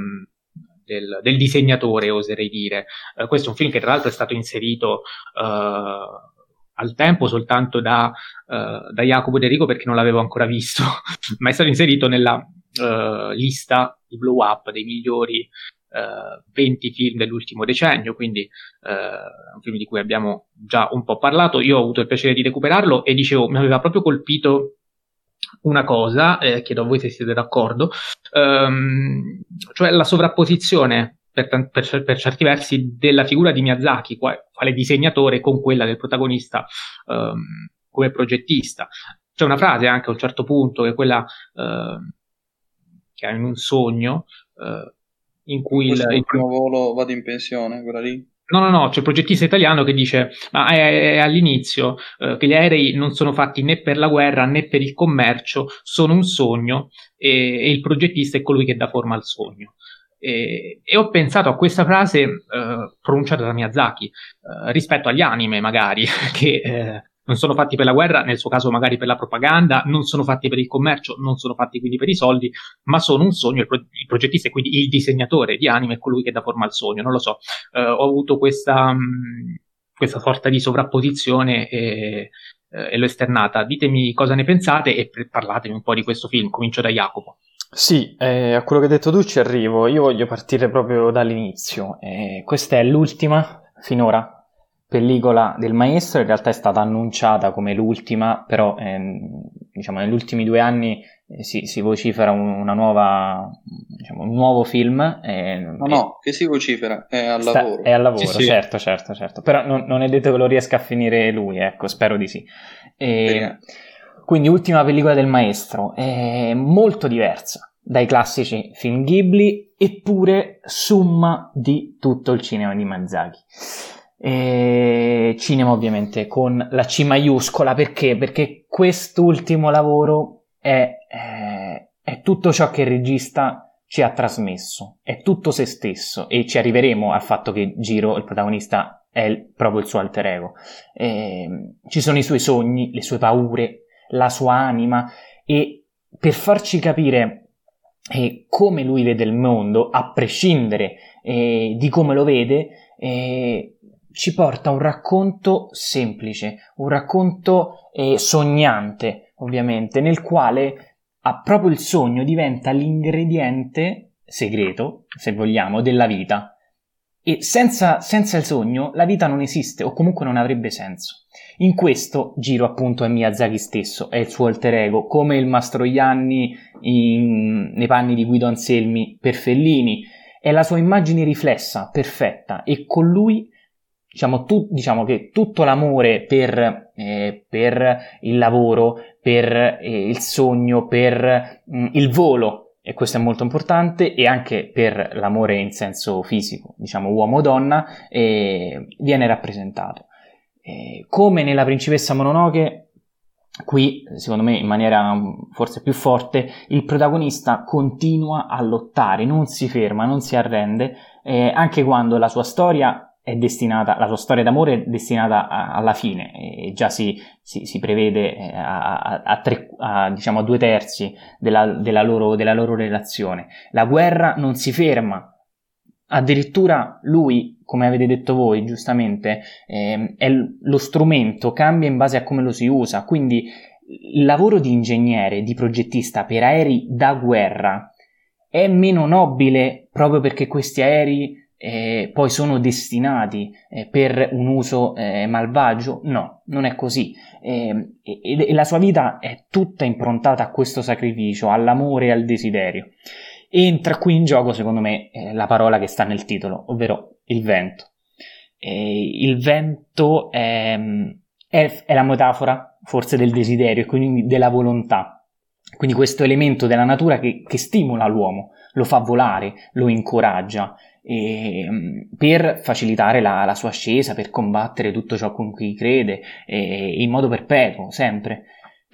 del, del, disegnatore, oserei dire. Uh, questo è un film che tra l'altro è stato inserito al tempo soltanto da, uh, da Jacopo De Rico perché non l'avevo ancora visto, ma è stato inserito nella uh, lista di blow up dei migliori uh, 20 film dell'ultimo decennio, quindi un film di cui abbiamo già un po' parlato. Io ho avuto il piacere di recuperarlo e dicevo, mi aveva proprio colpito una cosa, eh, chiedo a voi se siete d'accordo, um, cioè la sovrapposizione per, per, per, certi versi della figura di Miyazaki quale disegnatore con quella del protagonista um, come progettista. C'è una frase anche a un certo punto che è quella uh, che ha in un sogno uh, in cui il, il primo volo vado in pensione, quella lì. No, no, no, c'è il progettista italiano che dice, ma è, è all'inizio eh, che gli aerei non sono fatti né per la guerra né per il commercio, sono un sogno e, e il progettista è colui che dà forma al sogno. E, e, ho pensato a questa frase eh, pronunciata da Miyazaki eh, rispetto agli anime, magari, che eh, non sono fatti per la guerra, nel suo caso magari per la propaganda, non sono fatti per il commercio, non sono fatti quindi per i soldi, ma sono un sogno. Il, pro- il progettista e quindi il disegnatore di anime è colui che dà forma al sogno. Non lo so, eh, ho avuto questa, mh, mm, questa sorta di sovrapposizione e, eh, e l'ho esternata. Ditemi cosa ne pensate e parlatemi un po' di questo film. Comincio da Jacopo. Sì, eh, a quello che hai detto tu ci arrivo. Io voglio partire proprio dall'inizio. Eh, questa è l'ultima finora pellicola del maestro, in realtà è stata annunciata come l'ultima, però ehm, diciamo negli ultimi due anni eh, si, si, vocifera un, una nuova, diciamo, un nuovo film. Eh, no, no, che si vocifera, è al sta, lavoro. È al lavoro, sì, certo, certo, certo. Però non, non, è detto che lo riesca a finire lui, ecco, spero di sì. E, quindi ultima pellicola del maestro, è molto diversa dai classici film Ghibli, eppure summa di tutto il cinema di Miyazaki. E cinema ovviamente con la C maiuscola perché? Perché quest'ultimo lavoro è, è, è tutto ciò che il regista ci ha trasmesso, è tutto se stesso e ci arriveremo al fatto che Giro, il protagonista, è proprio il suo alter ego. E, ci sono i suoi sogni, le sue paure, la sua anima e per farci capire eh, come lui vede il mondo, a prescindere eh, di come lo vede, eh, ci porta un racconto semplice, un racconto eh, sognante, ovviamente, nel quale ha proprio il sogno diventa l'ingrediente segreto, se vogliamo, della vita. E senza, senza, il sogno la vita non esiste o comunque non avrebbe senso. In questo Giro appunto è Miyazaki stesso, è il suo alter ego, come il Mastroianni in, nei panni di Guido Anselmi per Fellini, è la sua immagine riflessa, perfetta e con lui diciamo, tu, diciamo che tutto l'amore per, eh, per il lavoro, per eh, il sogno, per mh, mm, il volo e questo è molto importante, e anche per l'amore in senso fisico, diciamo uomo-donna, eh, viene rappresentato. Eh, come nella principessa Mononoke, qui, secondo me, in maniera forse più forte, il protagonista continua a lottare, non si ferma, non si arrende, eh, anche quando la sua storia destinata, la sua storia d'amore è destinata a, alla fine e già si, si, si prevede eh, a, a, tre, diciamo a due terzi della, della, loro, della loro relazione. La guerra non si ferma, addirittura lui, come avete detto voi giustamente, eh, è lo strumento, cambia in base a come lo si usa, quindi il lavoro di ingegnere, di progettista per aerei da guerra è meno nobile proprio perché questi aerei eh, poi sono destinati eh, per un uso eh, malvagio? No, non è così. E, e, la sua vita è tutta improntata a questo sacrificio, all'amore e al desiderio. Entra qui in gioco, secondo me, eh, la parola che sta nel titolo, ovvero il vento. il vento è, è, è la metafora, forse, del desiderio e quindi della volontà. Quindi questo elemento della natura che, che stimola l'uomo, lo fa volare, lo incoraggia, e, ehm, per facilitare la, la, sua ascesa, per combattere tutto ciò con cui crede, e, in modo perpetuo, sempre.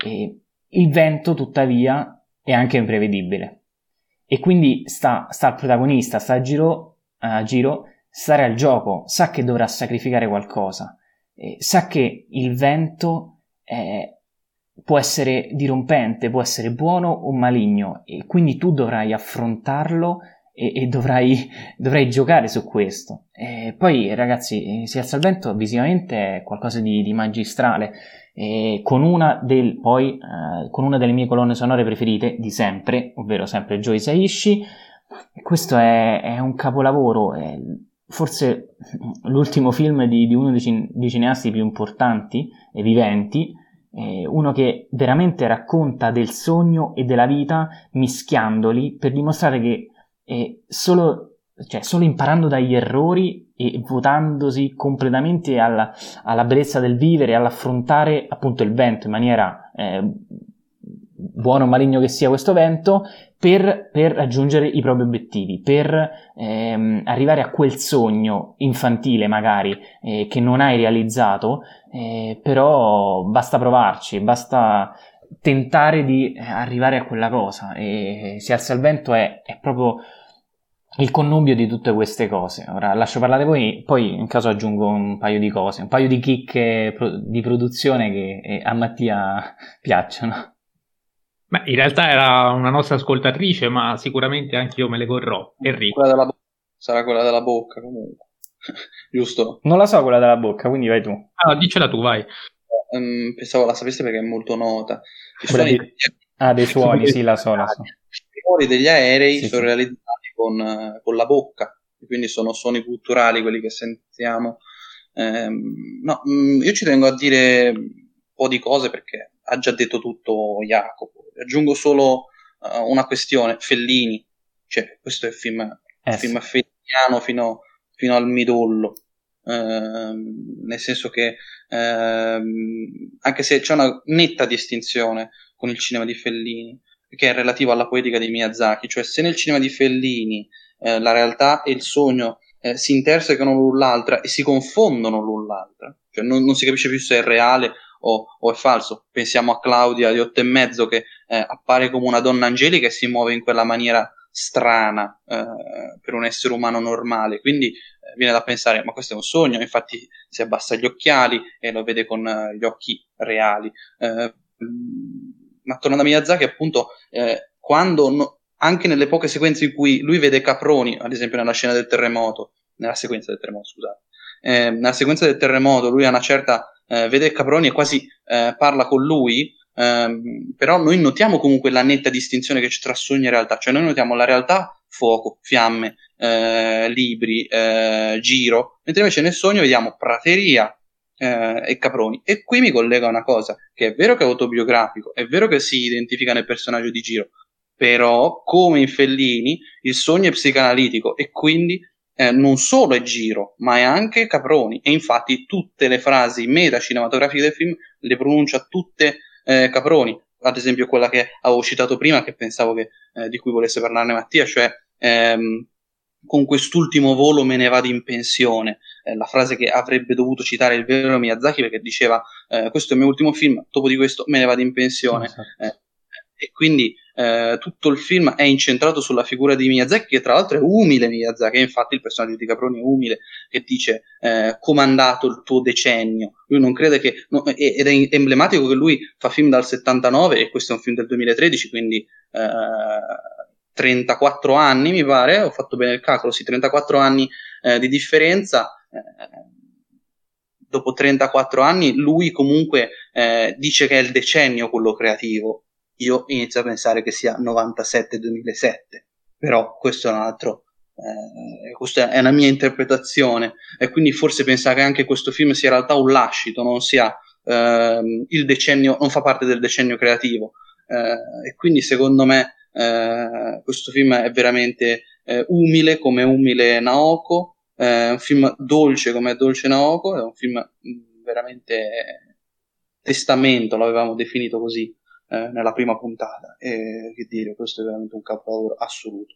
E, il vento, tuttavia, è anche imprevedibile. E quindi sta, sta al protagonista, sta a giro, a giro, stare al gioco, sa che dovrà sacrificare qualcosa, sa che il vento è, può essere dirompente, può essere buono o maligno, e quindi tu dovrai affrontarlo e, e dovrai, dovrai, giocare su questo. E poi, ragazzi, eh, Si alza il vento visivamente è qualcosa di, di magistrale. E con, una del, poi, eh, con una delle mie colonne sonore preferite di sempre, ovvero sempre Joy Saishi. Questo è, è un capolavoro, è forse l'ultimo film di, di uno dei, cin- dei, cineasti più importanti e viventi, uno che veramente racconta del sogno e della vita mischiandoli per dimostrare che e solo, cioè, solo imparando dagli errori e votandosi completamente alla, alla bellezza del vivere, all'affrontare appunto il vento in maniera eh, buono o maligno che sia questo vento, per, per raggiungere i propri obiettivi, per ehm, arrivare a quel sogno infantile magari eh, che non hai realizzato, eh, però basta provarci, basta tentare di eh, arrivare a quella cosa e si alza il vento è, è proprio il connubio di tutte queste cose. Ora lascio parlare voi, poi in caso aggiungo un paio di cose, un paio di chicche di produzione che eh, a Mattia piacciono. Beh, in realtà era una nostra ascoltatrice, ma sicuramente anche io me le vorrò. Enrico. Quella della bo- sarà quella della bocca comunque. Giusto? Non la so quella della bocca, quindi vai tu. Ah, dicela tu, vai. Um, pensavo la sapeste perché è molto nota. Di... Ah, dei suoni, sì, la so, la so. I suoni degli aerei sì, sono sì. realizzati con, con, la bocca, quindi sono suoni culturali quelli che sentiamo. Um, no, um, io ci tengo a dire un po' di cose perché ha già detto tutto Jacopo. Aggiungo solo uh, una questione, Fellini, cioè questo è il film, eh, il film felliniano fino, fino al midollo. Ehm, nel senso che ehm, anche se c'è una netta distinzione con il cinema di Fellini, che è relativo alla poetica di Miyazaki, cioè se nel cinema di Fellini eh, la realtà e il sogno eh, si intersecano l'un l'altra e si confondono l'un l'altra, cioè non, non si capisce più se è reale o, o, è falso. Pensiamo a Claudia di otto e mezzo che eh, appare come una donna angelica e si muove in quella maniera strana eh, per un essere umano normale. Quindi eh, viene da pensare, ma questo è un sogno, infatti si abbassa gli occhiali e lo vede con eh, gli occhi reali. Eh, ma tornando a Miyazaki, appunto, eh, quando no, anche nelle poche sequenze in cui lui vede Caproni, ad esempio nella scena del terremoto, nella sequenza del terremoto, scusate, nella sequenza del terremoto, lui a una certa vede Caproni e quasi parla con lui, ehm, però noi notiamo comunque la netta distinzione che c'è tra sogno e realtà, cioè noi notiamo la realtà fuoco, fiamme, eh, libri, eh, giro, mentre invece nel sogno vediamo prateria eh, e caproni. E qui mi collega una cosa, che è vero che è autobiografico, è vero che si identifica nel personaggio di giro, però come in Fellini il sogno è psicanalitico e quindi eh, non solo è Giro, ma è anche Caproni. E infatti tutte le frasi meta cinematografiche del film le pronuncia tutte eh, Caproni. Ad esempio quella che avevo citato prima, che pensavo che, eh, di cui volesse parlarne Mattia, cioè ehm, con quest'ultimo volo me ne vado in pensione. Eh, la frase che avrebbe dovuto citare il vero Miyazaki perché diceva eh, questo è il mio ultimo film, dopo di questo me ne vado in pensione. Esatto. E quindi eh, tutto il film è incentrato sulla figura di Miyazaki, che tra l'altro è umile Miyazaki, infatti il personaggio di Caproni è umile, che dice eh, comandato il tuo decennio. Lui non crede che, no, ed è emblematico che lui fa film dal 79 e questo è un film del 2013, quindi eh, 34 anni mi pare, ho fatto bene il calcolo, sì, 34 anni eh, di differenza. Eh, dopo 34 anni lui comunque eh, dice che è il decennio quello creativo io inizio a pensare che sia 97-2007, però questo è un altro, eh, questa è una mia interpretazione. E quindi forse pensa che anche questo film sia in realtà un lascito, non sia eh, il decennio, non fa parte del decennio creativo. Eh, e quindi secondo me eh, questo film è veramente eh, umile come umile Naoko, è un film dolce come dolce Naoko, è un film mm, veramente testamento, l'avevamo definito così eh, nella prima puntata. E che dire, questo è veramente un capolavoro assoluto.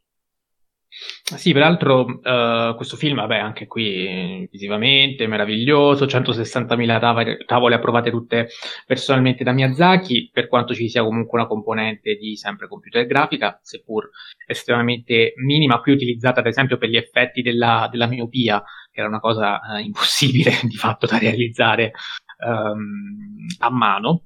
Sì, peraltro uh, questo film, vabbè, anche qui visivamente meraviglioso, 160.000 tav- tavole approvate tutte personalmente da Miyazaki, per quanto ci sia comunque una componente di sempre computer grafica, seppur estremamente minima, qui utilizzata ad esempio per gli effetti della, della miopia, che era una cosa uh, impossibile di fatto da realizzare um, a mano.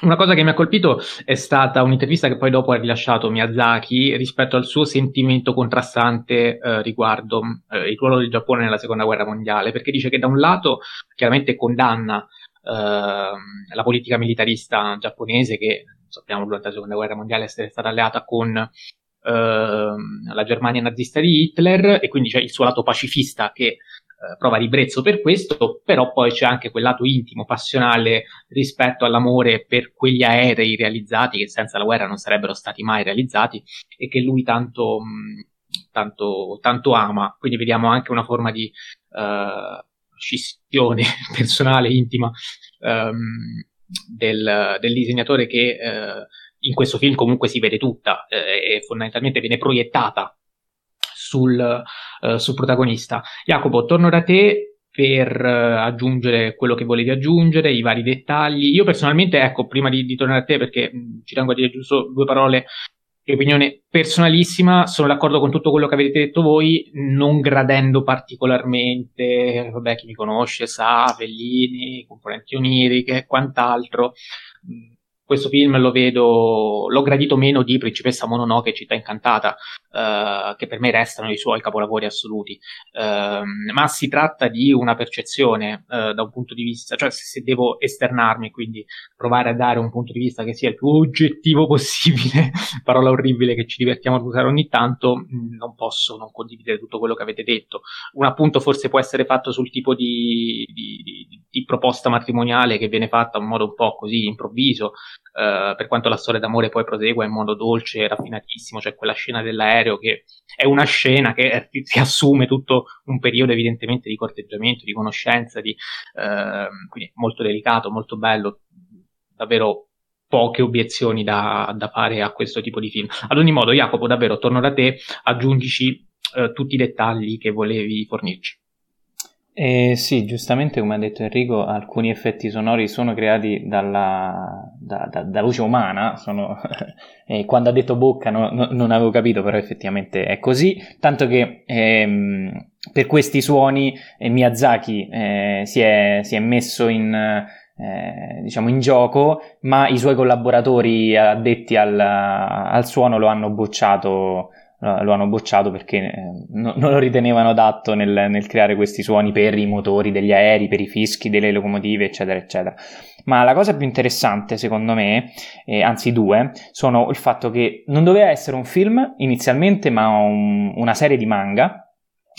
Una cosa che mi ha colpito è stata un'intervista che poi dopo ha rilasciato Miyazaki rispetto al suo sentimento contrastante eh, riguardo eh, il ruolo del Giappone nella seconda guerra mondiale, perché dice che da un lato chiaramente condanna eh, la politica militarista giapponese che sappiamo durante la seconda guerra mondiale essere stata alleata con ehm, la Germania nazista di Hitler e quindi c'è il suo lato pacifista che eh, prova ribrezzo per questo, però poi c'è anche quel lato intimo, passionale rispetto all'amore per quegli aerei realizzati che senza la guerra non sarebbero stati mai realizzati e che lui tanto, tanto, tanto ama. Quindi vediamo anche una forma di uh, scissione personale, intima um, del, del, disegnatore che uh, in questo film comunque si vede tutta eh, e fondamentalmente viene proiettata sul, uh, sul protagonista. Jacopo, torno da te per uh, aggiungere quello che volevi aggiungere, i vari dettagli. Io personalmente, ecco, prima di, di tornare a te, perché mh, ci tengo a dire giusto due parole di opinione personalissima, sono d'accordo con tutto quello che avete detto voi, non gradendo particolarmente, vabbè, chi mi conosce sa, Fellini, componenti oniriche e quant'altro questo film lo vedo, l'ho gradito meno di Principessa Mononoke e Città Incantata, uh, che per me restano i suoi capolavori assoluti. Uh, ma si tratta di una percezione uh, da un punto di vista, cioè se, se, devo esternarmi, quindi provare a dare un punto di vista che sia il più oggettivo possibile, parola orribile che ci divertiamo ad usare ogni tanto, mm, non posso non condividere tutto quello che avete detto. Un appunto forse può essere fatto sul tipo di, di, di, di proposta matrimoniale che viene fatta in modo un po' così improvviso, Uh, per quanto la storia d'amore poi prosegua in modo dolce e raffinatissimo, c'è cioè quella scena dell'aereo che è una scena che riassume tutto un periodo evidentemente di corteggiamento, di conoscenza, di, uh, quindi molto delicato, molto bello, davvero poche obiezioni da, da, fare a questo tipo di film. Ad ogni modo, Jacopo, davvero torno da te, aggiungici uh, tutti i dettagli che volevi fornirci. Eh, sì, giustamente come ha detto Enrico, alcuni effetti sonori sono creati dalla, da, da, da luce umana, sono, eh, quando ha detto bocca no, no, non avevo capito, però effettivamente è così, tanto che ehm, per questi suoni eh, Miyazaki eh, si è, si, è, messo in, eh, diciamo in gioco, ma i suoi collaboratori addetti al, al suono lo hanno bocciato lo hanno bocciato perché eh, no, non lo ritenevano adatto nel, nel, creare questi suoni per i motori degli aerei, per i fischi delle locomotive, eccetera, eccetera. Ma la cosa più interessante, secondo me, eh, anzi due, sono il fatto che non doveva essere un film inizialmente, ma un, una serie di manga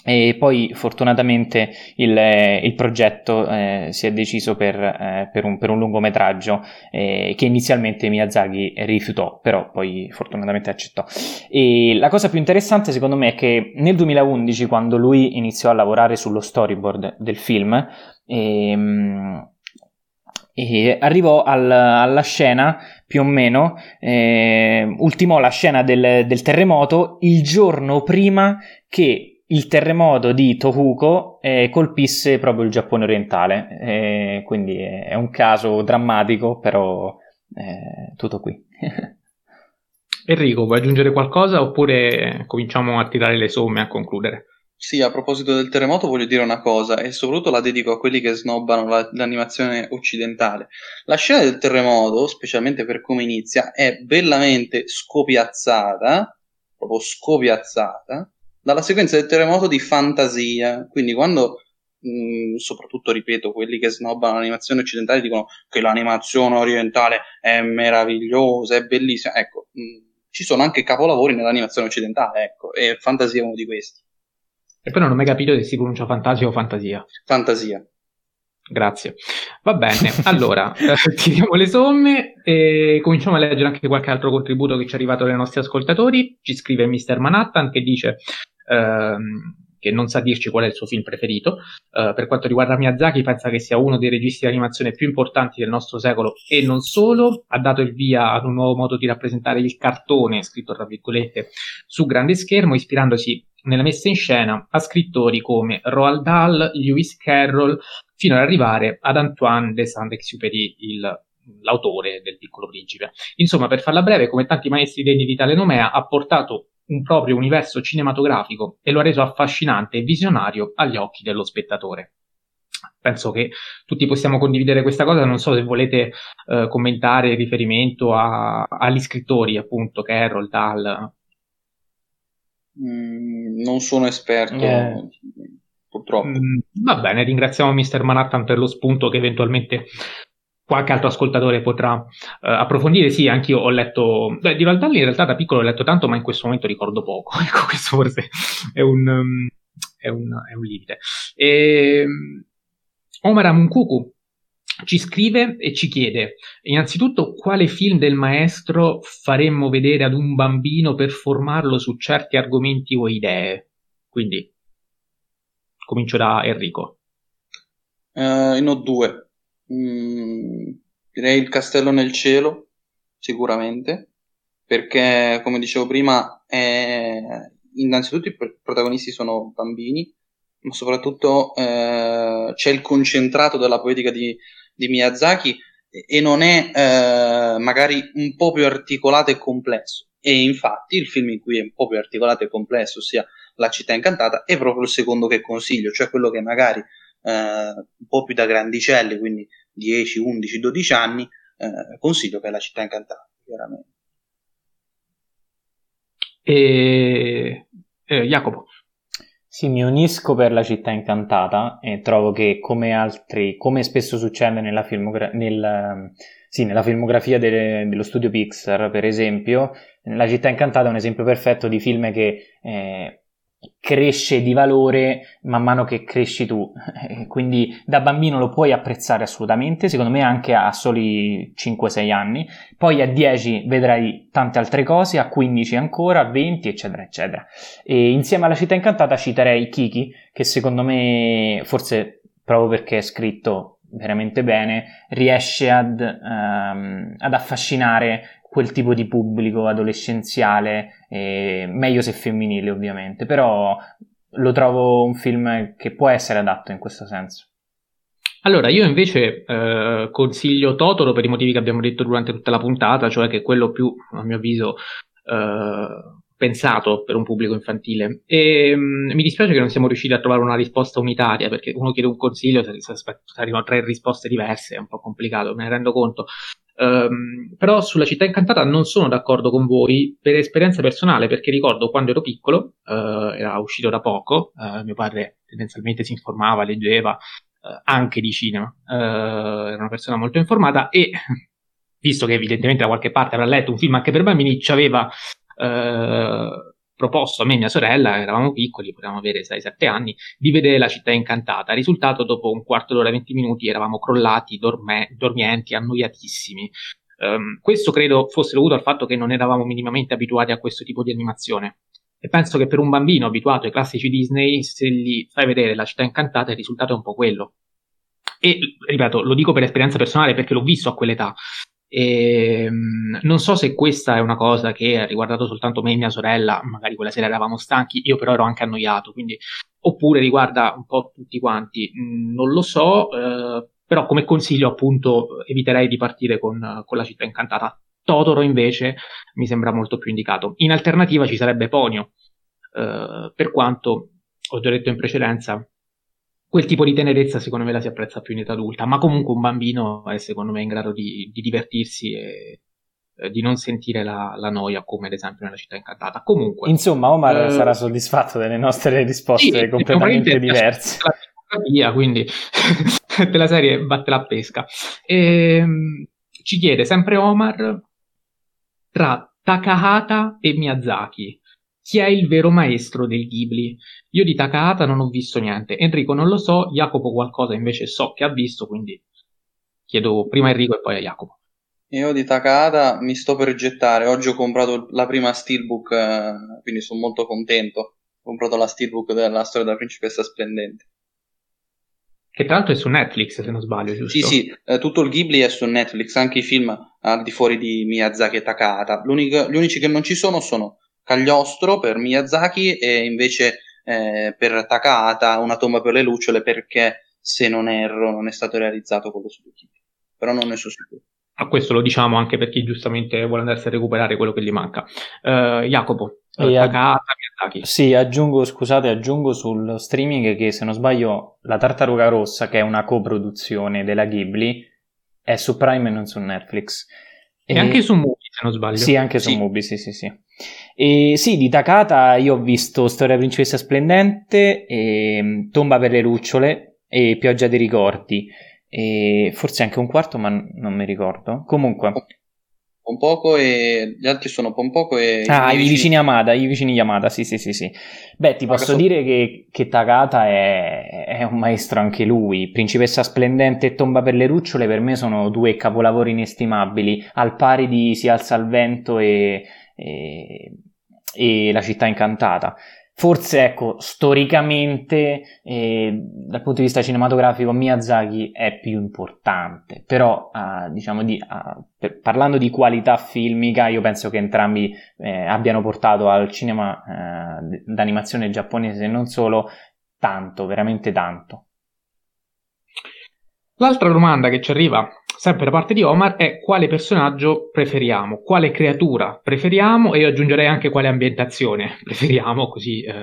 e poi fortunatamente il, il progetto eh, si è deciso per, eh, per, un, per un, lungometraggio eh, che inizialmente Miyazaki rifiutò, però poi fortunatamente accettò. E la cosa più interessante secondo me è che nel 2011, quando lui iniziò a lavorare sullo storyboard del film, ehm, e arrivò al, alla scena più o meno, eh, ultimò la scena del, del terremoto il giorno prima che il terremoto di Tohoku eh, colpisse proprio il Giappone orientale, eh, quindi è un caso drammatico, però eh, tutto qui. Enrico, vuoi aggiungere qualcosa oppure cominciamo a tirare le somme a concludere? Sì, a proposito del terremoto voglio dire una cosa e soprattutto la dedico a quelli che snobbano la, l'animazione occidentale. La scena del terremoto, specialmente per come inizia, è bellamente scopiazzata, proprio scopiazzata, dalla sequenza del terremoto di fantasia. Quindi quando, mh, soprattutto ripeto, quelli che snobbano l'animazione occidentale dicono che l'animazione orientale è meravigliosa, è bellissima, ecco, mh, ci sono anche capolavori nell'animazione occidentale, ecco, e fantasia è uno di questi. E poi non ho mai capito se si pronuncia fantasia o fantasia. Fantasia. Grazie. Va bene, allora eh, tiriamo le somme e cominciamo a leggere anche qualche altro contributo che ci è arrivato dai nostri ascoltatori. Ci scrive Mr. Manhattan che dice ehm, che non sa dirci qual è il suo film preferito. Uh, per quanto riguarda Miyazaki, pensa che sia uno dei registi di animazione più importanti del nostro secolo e non solo. Ha dato il via ad un nuovo modo di rappresentare il cartone, scritto tra virgolette, su grande schermo, ispirandosi nella messa in scena a scrittori come Roald Dahl, Lewis Carroll, fino ad arrivare ad Antoine de Saint-Exupéry, il l'autore del Piccolo Principe. Insomma, per farla breve, come tanti maestri degni di tale nomea, ha portato un proprio universo cinematografico e lo ha reso affascinante e visionario agli occhi dello spettatore. Penso che tutti possiamo condividere questa cosa, non so se volete eh, commentare il riferimento a, agli scrittori, appunto, Carroll, Dahl. Mm, non sono esperto, eh. Purtroppo. Mm, va bene, ringraziamo Mr. Manhattan per lo spunto che eventualmente qualche altro ascoltatore potrà uh, approfondire. Sì, anch'io ho letto, beh, di realtà in realtà da piccolo ho letto tanto, ma in questo momento ricordo poco. ecco, questo forse è un, um, è un, è un limite. E, um, Omar Amunkuku ci scrive e ci chiede innanzitutto quale film del maestro faremmo vedere ad un bambino per formarlo su certi argomenti o idee. Quindi comincio da Enrico. Uh, ne ho due. Mm, direi il castello nel cielo, sicuramente, perché come dicevo prima, è... innanzitutto i protagonisti sono bambini, ma soprattutto eh, c'è il concentrato della poetica di, di Miyazaki e non è eh, magari un po' più articolato e complesso. E infatti il film in cui è un po' più articolato e complesso, ossia La città incantata, è proprio il secondo che consiglio, cioè quello che magari eh, un po' più da grandicelle, quindi 10, 11, 12 anni, eh, consiglio che è la città incantata, chiaramente. E eh, Jacopo. Sì, mi unisco per la città incantata e trovo che come altri, come spesso succede nella, filmogra- nel, sì, nella filmografia de- dello studio Pixar, per esempio, la città incantata è un esempio perfetto di film che eh, cresce di valore man mano che cresci tu, quindi da bambino lo puoi apprezzare assolutamente, secondo me anche a soli 5-6 anni, poi a 10 vedrai tante altre cose, a 15 ancora, a 20 eccetera eccetera. E insieme alla città incantata citerei Kiki, che secondo me forse proprio perché è scritto veramente bene, riesce ad, um, ad affascinare quel tipo di pubblico adolescenziale, eh, meglio se femminile ovviamente, però lo trovo un film che può essere adatto in questo senso. Allora, io invece eh, consiglio Totoro per i motivi che abbiamo detto durante tutta la puntata, cioè che è quello più, a mio avviso, eh, pensato per un pubblico infantile. E mh, mm, mi dispiace che non siamo riusciti a trovare una risposta unitaria, perché uno chiede un consiglio, se, se, se arrivano tre risposte diverse, è un po' complicato, me ne rendo conto. Um, però sulla città incantata non sono d'accordo con voi per esperienza personale, perché ricordo quando ero piccolo, uh, era uscito da poco, uh, mio padre tendenzialmente si informava, leggeva uh, anche di cinema, era una persona molto informata e visto che evidentemente da qualche parte avrà letto un film anche per bambini, ci aveva proposto a me e mia sorella, eravamo piccoli, potevamo avere 6-7 anni, di vedere la città incantata. Risultato, dopo un quarto d'ora, 20 minuti, eravamo crollati, dorme- dormienti, annoiatissimi. Um, questo credo fosse dovuto al fatto che non eravamo minimamente abituati a questo tipo di animazione. E penso che per un bambino abituato ai classici Disney, se gli fai vedere la città incantata, il risultato è un po' quello. E ripeto, lo dico per esperienza personale perché l'ho visto a quell'età. E, ehm, non so se questa è una cosa che ha riguardato soltanto me e mia sorella, magari quella sera eravamo stanchi, io però ero anche annoiato, quindi, oppure riguarda un po' tutti quanti, mm, non lo so, eh, però come consiglio appunto eviterei di partire con, con, la città incantata. Totoro invece mi sembra molto più indicato. In alternativa ci sarebbe Ponio, eh, per quanto ho già detto in precedenza, quel tipo di tenerezza secondo me la si apprezza più in età adulta, ma comunque un bambino è secondo me in grado di, di divertirsi e eh, di non sentire la, la, noia come ad esempio nella città incantata. Comunque, insomma, Omar eh, sarà soddisfatto delle nostre risposte sì, completamente diverse. La quindi della serie batte la pesca. E, ehm, ci chiede sempre Omar tra Takahata e Miyazaki chi è il vero maestro del Ghibli? Io di Takahata non ho visto niente, Enrico non lo so, Jacopo qualcosa invece so che ha visto, quindi chiedo prima a Enrico e poi a Jacopo. Io di Takahata mi sto per gettare, oggi ho comprato la prima steelbook, eh, quindi sono molto contento, ho comprato la steelbook della storia della principessa splendente. Che tra l'altro è su Netflix, se non sbaglio, giusto? Sì, sì, eh, tutto il Ghibli è su Netflix, anche i film al di fuori di Miyazaki e Takahata. gli unici che non ci sono sono Cagliostro per Miyazaki e invece eh, per Takahata Una tomba per le lucciole perché se non erro non è stato realizzato quello su Ghibli però non ne so sicuro. A questo lo diciamo anche per chi giustamente vuole andarsi a recuperare quello che gli manca. Uh, Jacopo e Takahata Miyazaki. Sì aggiungo scusate aggiungo sul streaming che se non sbaglio La Tartaruga Rossa che è una coproduzione della Ghibli è su Prime e non su Netflix e, e anche su Movie se non sbaglio sì anche su sì. Movie sì sì sì e sì, di Takata io ho visto Storia Principessa Splendente, e, Tomba per le lucciole e Pioggia dei ricordi. E forse anche un quarto, ma non mi ricordo. Comunque. Pompoco e gli altri sono Pompoco e ah, i vicini, vicini Yamada, i vicini Yamada, sì, sì, sì, sì. Beh, ti posso dire che, che Takata è, è, un maestro anche lui. Principessa Splendente e Tomba per le lucciole per me sono due capolavori inestimabili, al pari di Si alza al vento e, e, e La città incantata. Forse, ecco, storicamente, eh, dal punto di vista cinematografico, Miyazaki è più importante, però, uh, diciamo, di, uh, per, parlando di qualità filmica, io penso che entrambi eh, abbiano portato al cinema eh, d'animazione giapponese non solo tanto, veramente tanto. L'altra domanda che ci arriva sempre da parte di Omar, è quale personaggio preferiamo, quale creatura preferiamo e io aggiungerei anche quale ambientazione preferiamo, così eh,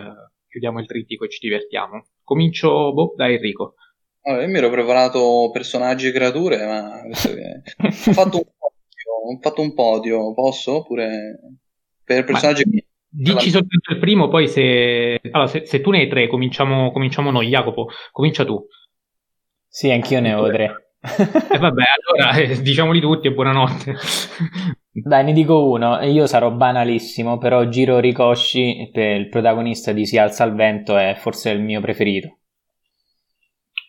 chiudiamo il trittico e ci divertiamo. Comincio boh, da Enrico. Allora, io mi ero preparato personaggi e creature, ma ho, fatto podio, ho, fatto un podio, posso? Oppure per personaggi... Ma... Dici soltanto il primo, poi se... Allora, se, se tu ne hai tre, cominciamo, cominciamo noi. Jacopo, comincia tu. Sì, anch'io ne ho tre. E vabbè, allora eh, diciamoli tutti e buonanotte. Dai, ne dico uno, io sarò banalissimo, però Giro Ricoshi, per il protagonista di Si alza al vento, è forse il mio preferito.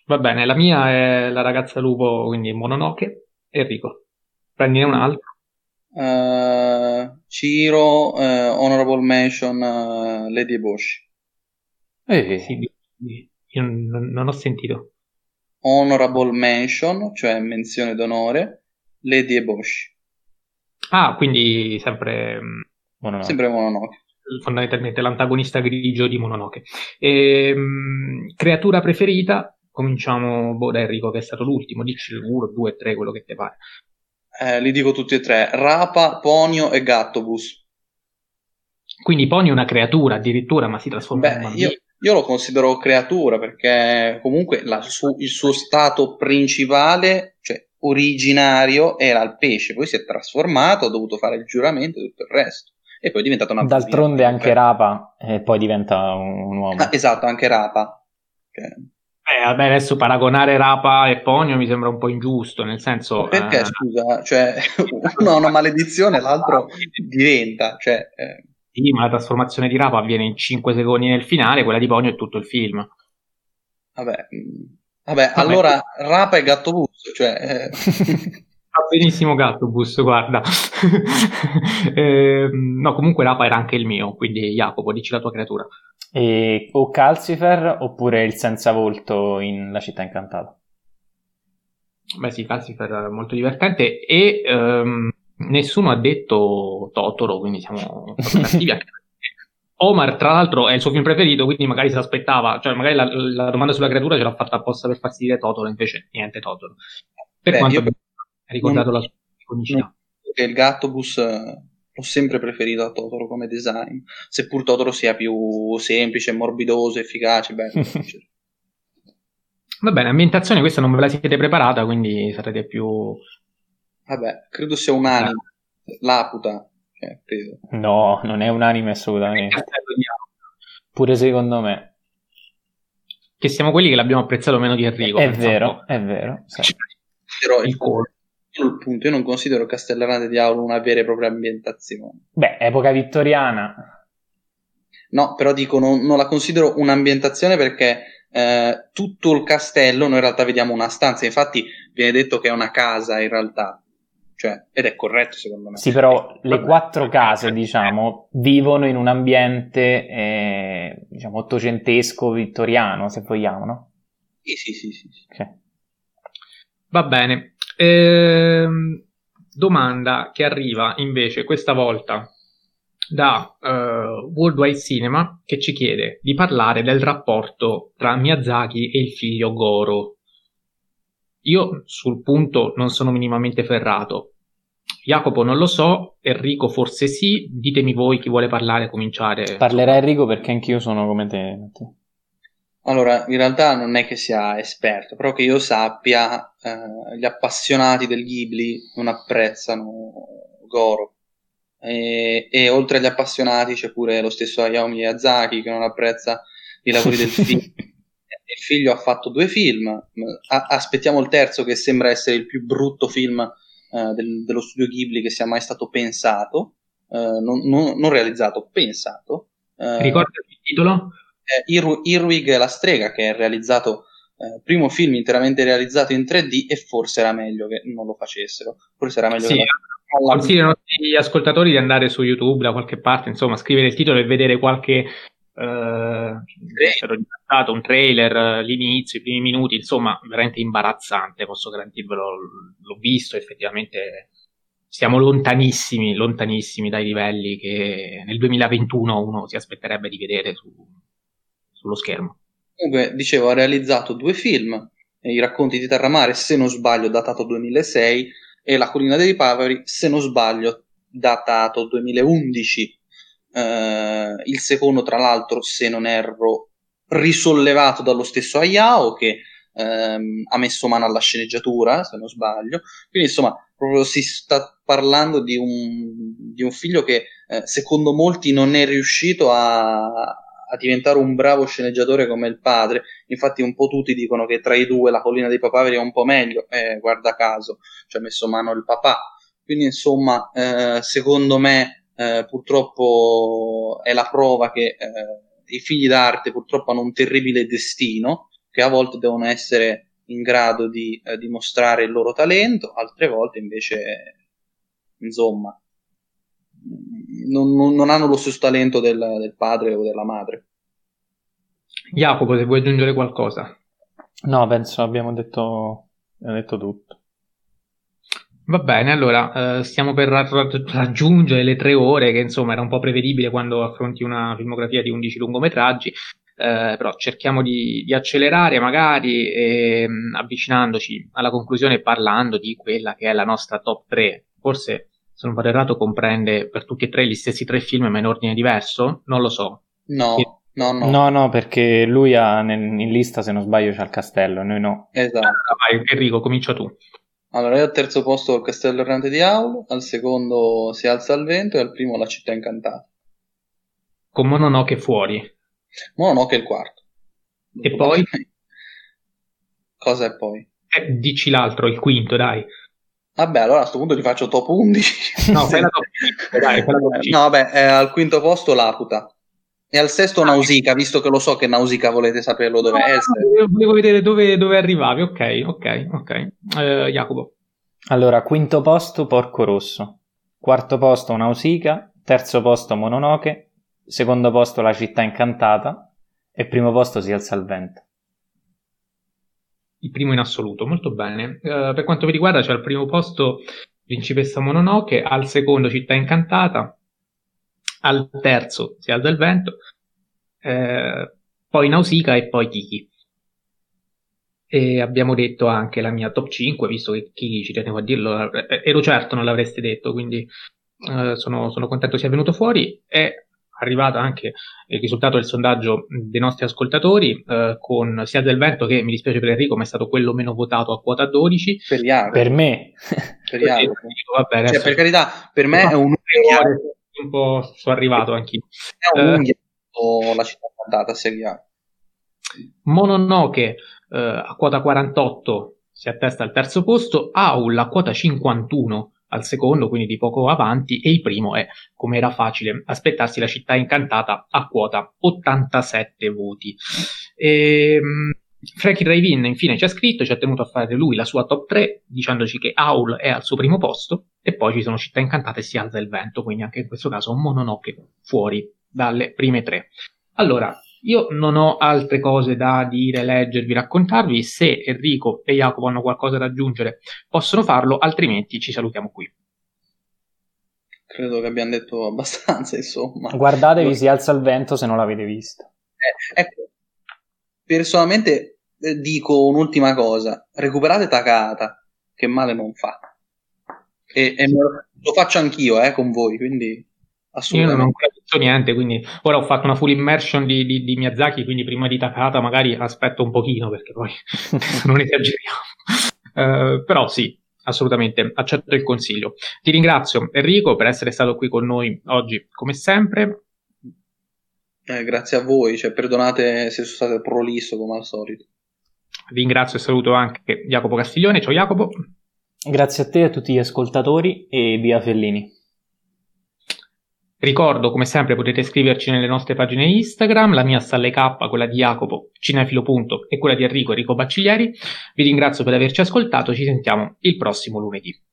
Va bene, la mia è la ragazza lupo, quindi Mononoke. Enrico, prendine un altro. Uh, Ciro, uh, Honorable Mention, uh, Lady Bosch. Eh, sì, io non, non ho sentito honorable mention, cioè menzione d'onore, Lady e Bosch. Ah, quindi sempre mm, Mononoke. Sempre Mononoke. Fondamentalmente l'antagonista grigio di Mononoke. E, mh, mm, creatura preferita, cominciamo boh, da Enrico che è stato l'ultimo, dici 1, 2, 3, quello che ti pare. Eh, li dico tutti e tre, Rapa, Ponio e Gattobus. Quindi Ponio è una creatura addirittura, ma si trasforma Beh, in bambino. Io, io lo considero creatura perché comunque la, su, il suo stato principale, cioè originario era il pesce, poi si è trasformato, ha dovuto fare il giuramento e tutto il resto. E poi è diventato una D'altronde anche Rapa e poi diventa un, un uomo. Ah, esatto, anche Rapa. Cioè... Eh, vabbè, adesso paragonare Rapa e Ponio mi sembra un po' ingiusto, nel senso... Perché, eh... scusa, cioè, uno ha una maledizione, l'altro diventa, cioè... Eh... Sì, ma la trasformazione di Rapa avviene in 5 secondi nel finale, quella di Ponio è tutto il film. Vabbè, mm, vabbè, vabbè. allora Rapa e Gatto Bus, cioè... Eh... Va benissimo Gattobus, guarda. eh, no, comunque Rapa era anche il mio, quindi Jacopo, dici la tua creatura. E, o Calcifer oppure il senza volto in La città incantata? Beh sì, Calcifer è molto divertente e um, nessuno ha detto Totoro, quindi siamo cattivi anche Omar, tra l'altro, è il suo film preferito, quindi magari si aspettava, cioè magari la, la, domanda sulla creatura ce l'ha fatta apposta per farsi dire Totoro, invece niente Totoro. Per Beh, quanto io... ha ricordato non, la sua iconicità. Il Gattobus l'ho sempre preferito a Totoro come design, seppur Totoro sia più semplice, morbidoso, efficace. Beh, Va bene, ambientazione questa non ve la siete preparata, quindi sarete più... Vabbè, credo sia un anime, Laputa, cioè, credo. No, non è un anime assolutamente. Pure secondo me. Che siamo quelli che l'abbiamo apprezzato meno di Enrico. È vero, è vero. Sì. Però il colpo il punto, io non considero Castellana di Diavolo una vera e propria ambientazione. Beh, epoca vittoriana. No, però dico, non, non la considero un'ambientazione perché eh, tutto il castello, noi in realtà vediamo una stanza, infatti viene detto che è una casa in realtà, cioè, ed è corretto secondo me. Sì, però le quattro case, diciamo, vivono in un ambiente, eh, diciamo, ottocentesco, vittoriano, se vogliamo, no? Sì, sì, sì. sì. Okay. Va bene. Ehm, domanda che arriva invece questa volta da uh, Worldwide Cinema che ci chiede di parlare del rapporto tra Miyazaki e il figlio Goro. Io sul punto non sono minimamente ferrato. Jacopo non lo so, Enrico forse sì, ditemi voi chi vuole parlare, cominciare. Parlerà Enrico perché anch'io sono come te. Allora, in realtà non è che sia esperto, però che io sappia, eh, gli appassionati del Ghibli non apprezzano Goro. E, e, oltre agli appassionati c'è pure lo stesso Hayao Miyazaki che non apprezza i lavori del figlio. Il figlio ha fatto due film, a- aspettiamo il terzo che sembra essere il più brutto film eh, del- dello studio Ghibli che sia mai stato pensato, eh, non-, non-, non, realizzato, pensato. Eh, Ricorda il titolo? eh, Ir- Irwig la strega, che è realizzato, eh, primo film interamente realizzato in 3D, e forse era meglio che non lo facessero. Forse era meglio sì, che consigliano agli ascoltatori di andare su YouTube da qualche parte, insomma, scrivere il titolo e vedere qualche Uh, un trailer, l'inizio, i primi minuti, insomma, veramente imbarazzante, posso garantirvelo, l'ho visto, effettivamente siamo lontanissimi, lontanissimi dai livelli che nel 2021 uno si aspetterebbe di vedere su, sullo schermo. Comunque, dicevo, ha realizzato due film, eh, I racconti di Terramare, se non sbaglio, datato 2006, e La collina dei Pavari, se non sbaglio, datato 2011. Eh, il secondo, tra l'altro, se non erro, risollevato dallo stesso Hayao, che ehm, ha messo mano alla sceneggiatura, se non sbaglio. Quindi, insomma, proprio si sta parlando di un, di un figlio che, eh, secondo molti, non è riuscito a, a diventare un bravo sceneggiatore come il padre. Infatti, un po' tutti dicono che tra i due la collina dei papaveri è un po' meglio. Eh, guarda caso, ci ha messo mano il papà. Quindi, insomma, eh, secondo me, eh, purtroppo è la prova che eh, i figli d'arte purtroppo hanno un terribile destino, che a volte devono essere in grado di eh, dimostrare il loro talento, altre volte invece, insomma, non, non, non, hanno lo stesso talento del, del, padre o della madre. Jacopo, se vuoi aggiungere qualcosa. No, penso abbiamo detto, abbiamo detto tutto. Va bene, allora eh, stiamo per raggiungere le tre ore, che insomma era un po' prevedibile quando affronti una filmografia di 11 lungometraggi, eh, però cerchiamo di, di accelerare magari eh, avvicinandoci alla conclusione parlando di quella che è la nostra top 3. Forse se non vado errato, comprende per tutti e tre gli stessi tre film, ma in ordine diverso? Non lo so. No. Che... No, no. no, no, perché lui ha nel, in lista, se non sbaglio, c'ha il castello, noi no. Esatto. Ah, vai, Enrico, comincia tu. Allora, io al terzo posto il Castello Errante di Aul, al secondo Si alza il vento e al primo La città incantata. Con Mononoke fuori. Mononoke è il quarto. E poi? Cosa è poi? Eh, dici l'altro, il quinto, dai. Vabbè, allora a questo punto ti faccio top 11. No, la top 5, dai, top 5. No, vabbè, è al quinto posto Laputa. E al sesto Nausicaa, visto che lo so che Nausicaa volete saperlo dove è. No, volevo vedere dove, dove, arrivavi, ok, ok, ok. Eh, Jacopo. Allora, quinto posto Porco Rosso, quarto posto Nausicaa, terzo posto Mononoke, secondo posto La città incantata e primo posto Si alza il vento. Il primo in assoluto, molto bene. Uh, per quanto mi riguarda c'è al primo posto Principessa Mononoke, al secondo Città incantata, al terzo si alza il vento, eh, poi Nausicaa e poi Kiki. E abbiamo detto anche la mia top 5, visto che Kiki ci tenevo a dirlo, eh, ero certo non l'avreste detto, quindi eh, sono, sono, contento sia venuto fuori. È arrivato anche il risultato del sondaggio dei nostri ascoltatori eh, con sia del vento che mi dispiace per Enrico ma è stato quello meno votato a quota 12 per, per me. Per, Vabbè, cioè, per carità per me è un un po' sono arrivato anch'io. È un'unghia eh, la città fondata a Serie Mononoke eh, a quota 48 si attesta al terzo posto, Aul a quota 51 al secondo, quindi di poco avanti, e il primo è, come era facile aspettarsi, la città incantata a quota 87 voti. E, ehm, Frankie Drive-In infine ci ha scritto, ci ha tenuto a fare lui la sua top 3, dicendoci che Aul è al suo primo posto e poi ci sono città incantate e si alza il vento, quindi anche in questo caso un Mononoke fuori dalle prime tre. Allora, io non ho altre cose da dire, leggervi, raccontarvi, se Enrico e Jacopo hanno qualcosa da aggiungere possono farlo, altrimenti ci salutiamo qui. Credo che abbiamo detto abbastanza, insomma. Guardatevi, si alza il vento se non l'avete visto. Eh, ecco, personalmente dico un'ultima cosa: recuperate Takata, che male non fa. E, e lo faccio anch'io eh, con voi, quindi assolutamente. Io non ho visto niente, quindi ora ho fatto una full immersion di, di, di Miyazaki, quindi prima di Takata magari aspetto un pochino perché poi non esageriamo. Uh, però sì, assolutamente, accetto il consiglio. Ti ringrazio Enrico per essere stato qui con noi oggi, come sempre. Eh, grazie a voi, cioè, perdonate se sono stato prolisso come al solito. Ringrazio e saluto anche Jacopo Castiglione. Ciao Jacopo. Grazie a te e a tutti gli ascoltatori e via Fellini. Ricordo, come sempre, potete scriverci nelle nostre pagine Instagram, la mia Stalle K, quella di Jacopo, Cinefilo. e quella di Enrico Enrico Bacciglieri. Vi ringrazio per averci ascoltato, ci sentiamo il prossimo lunedì.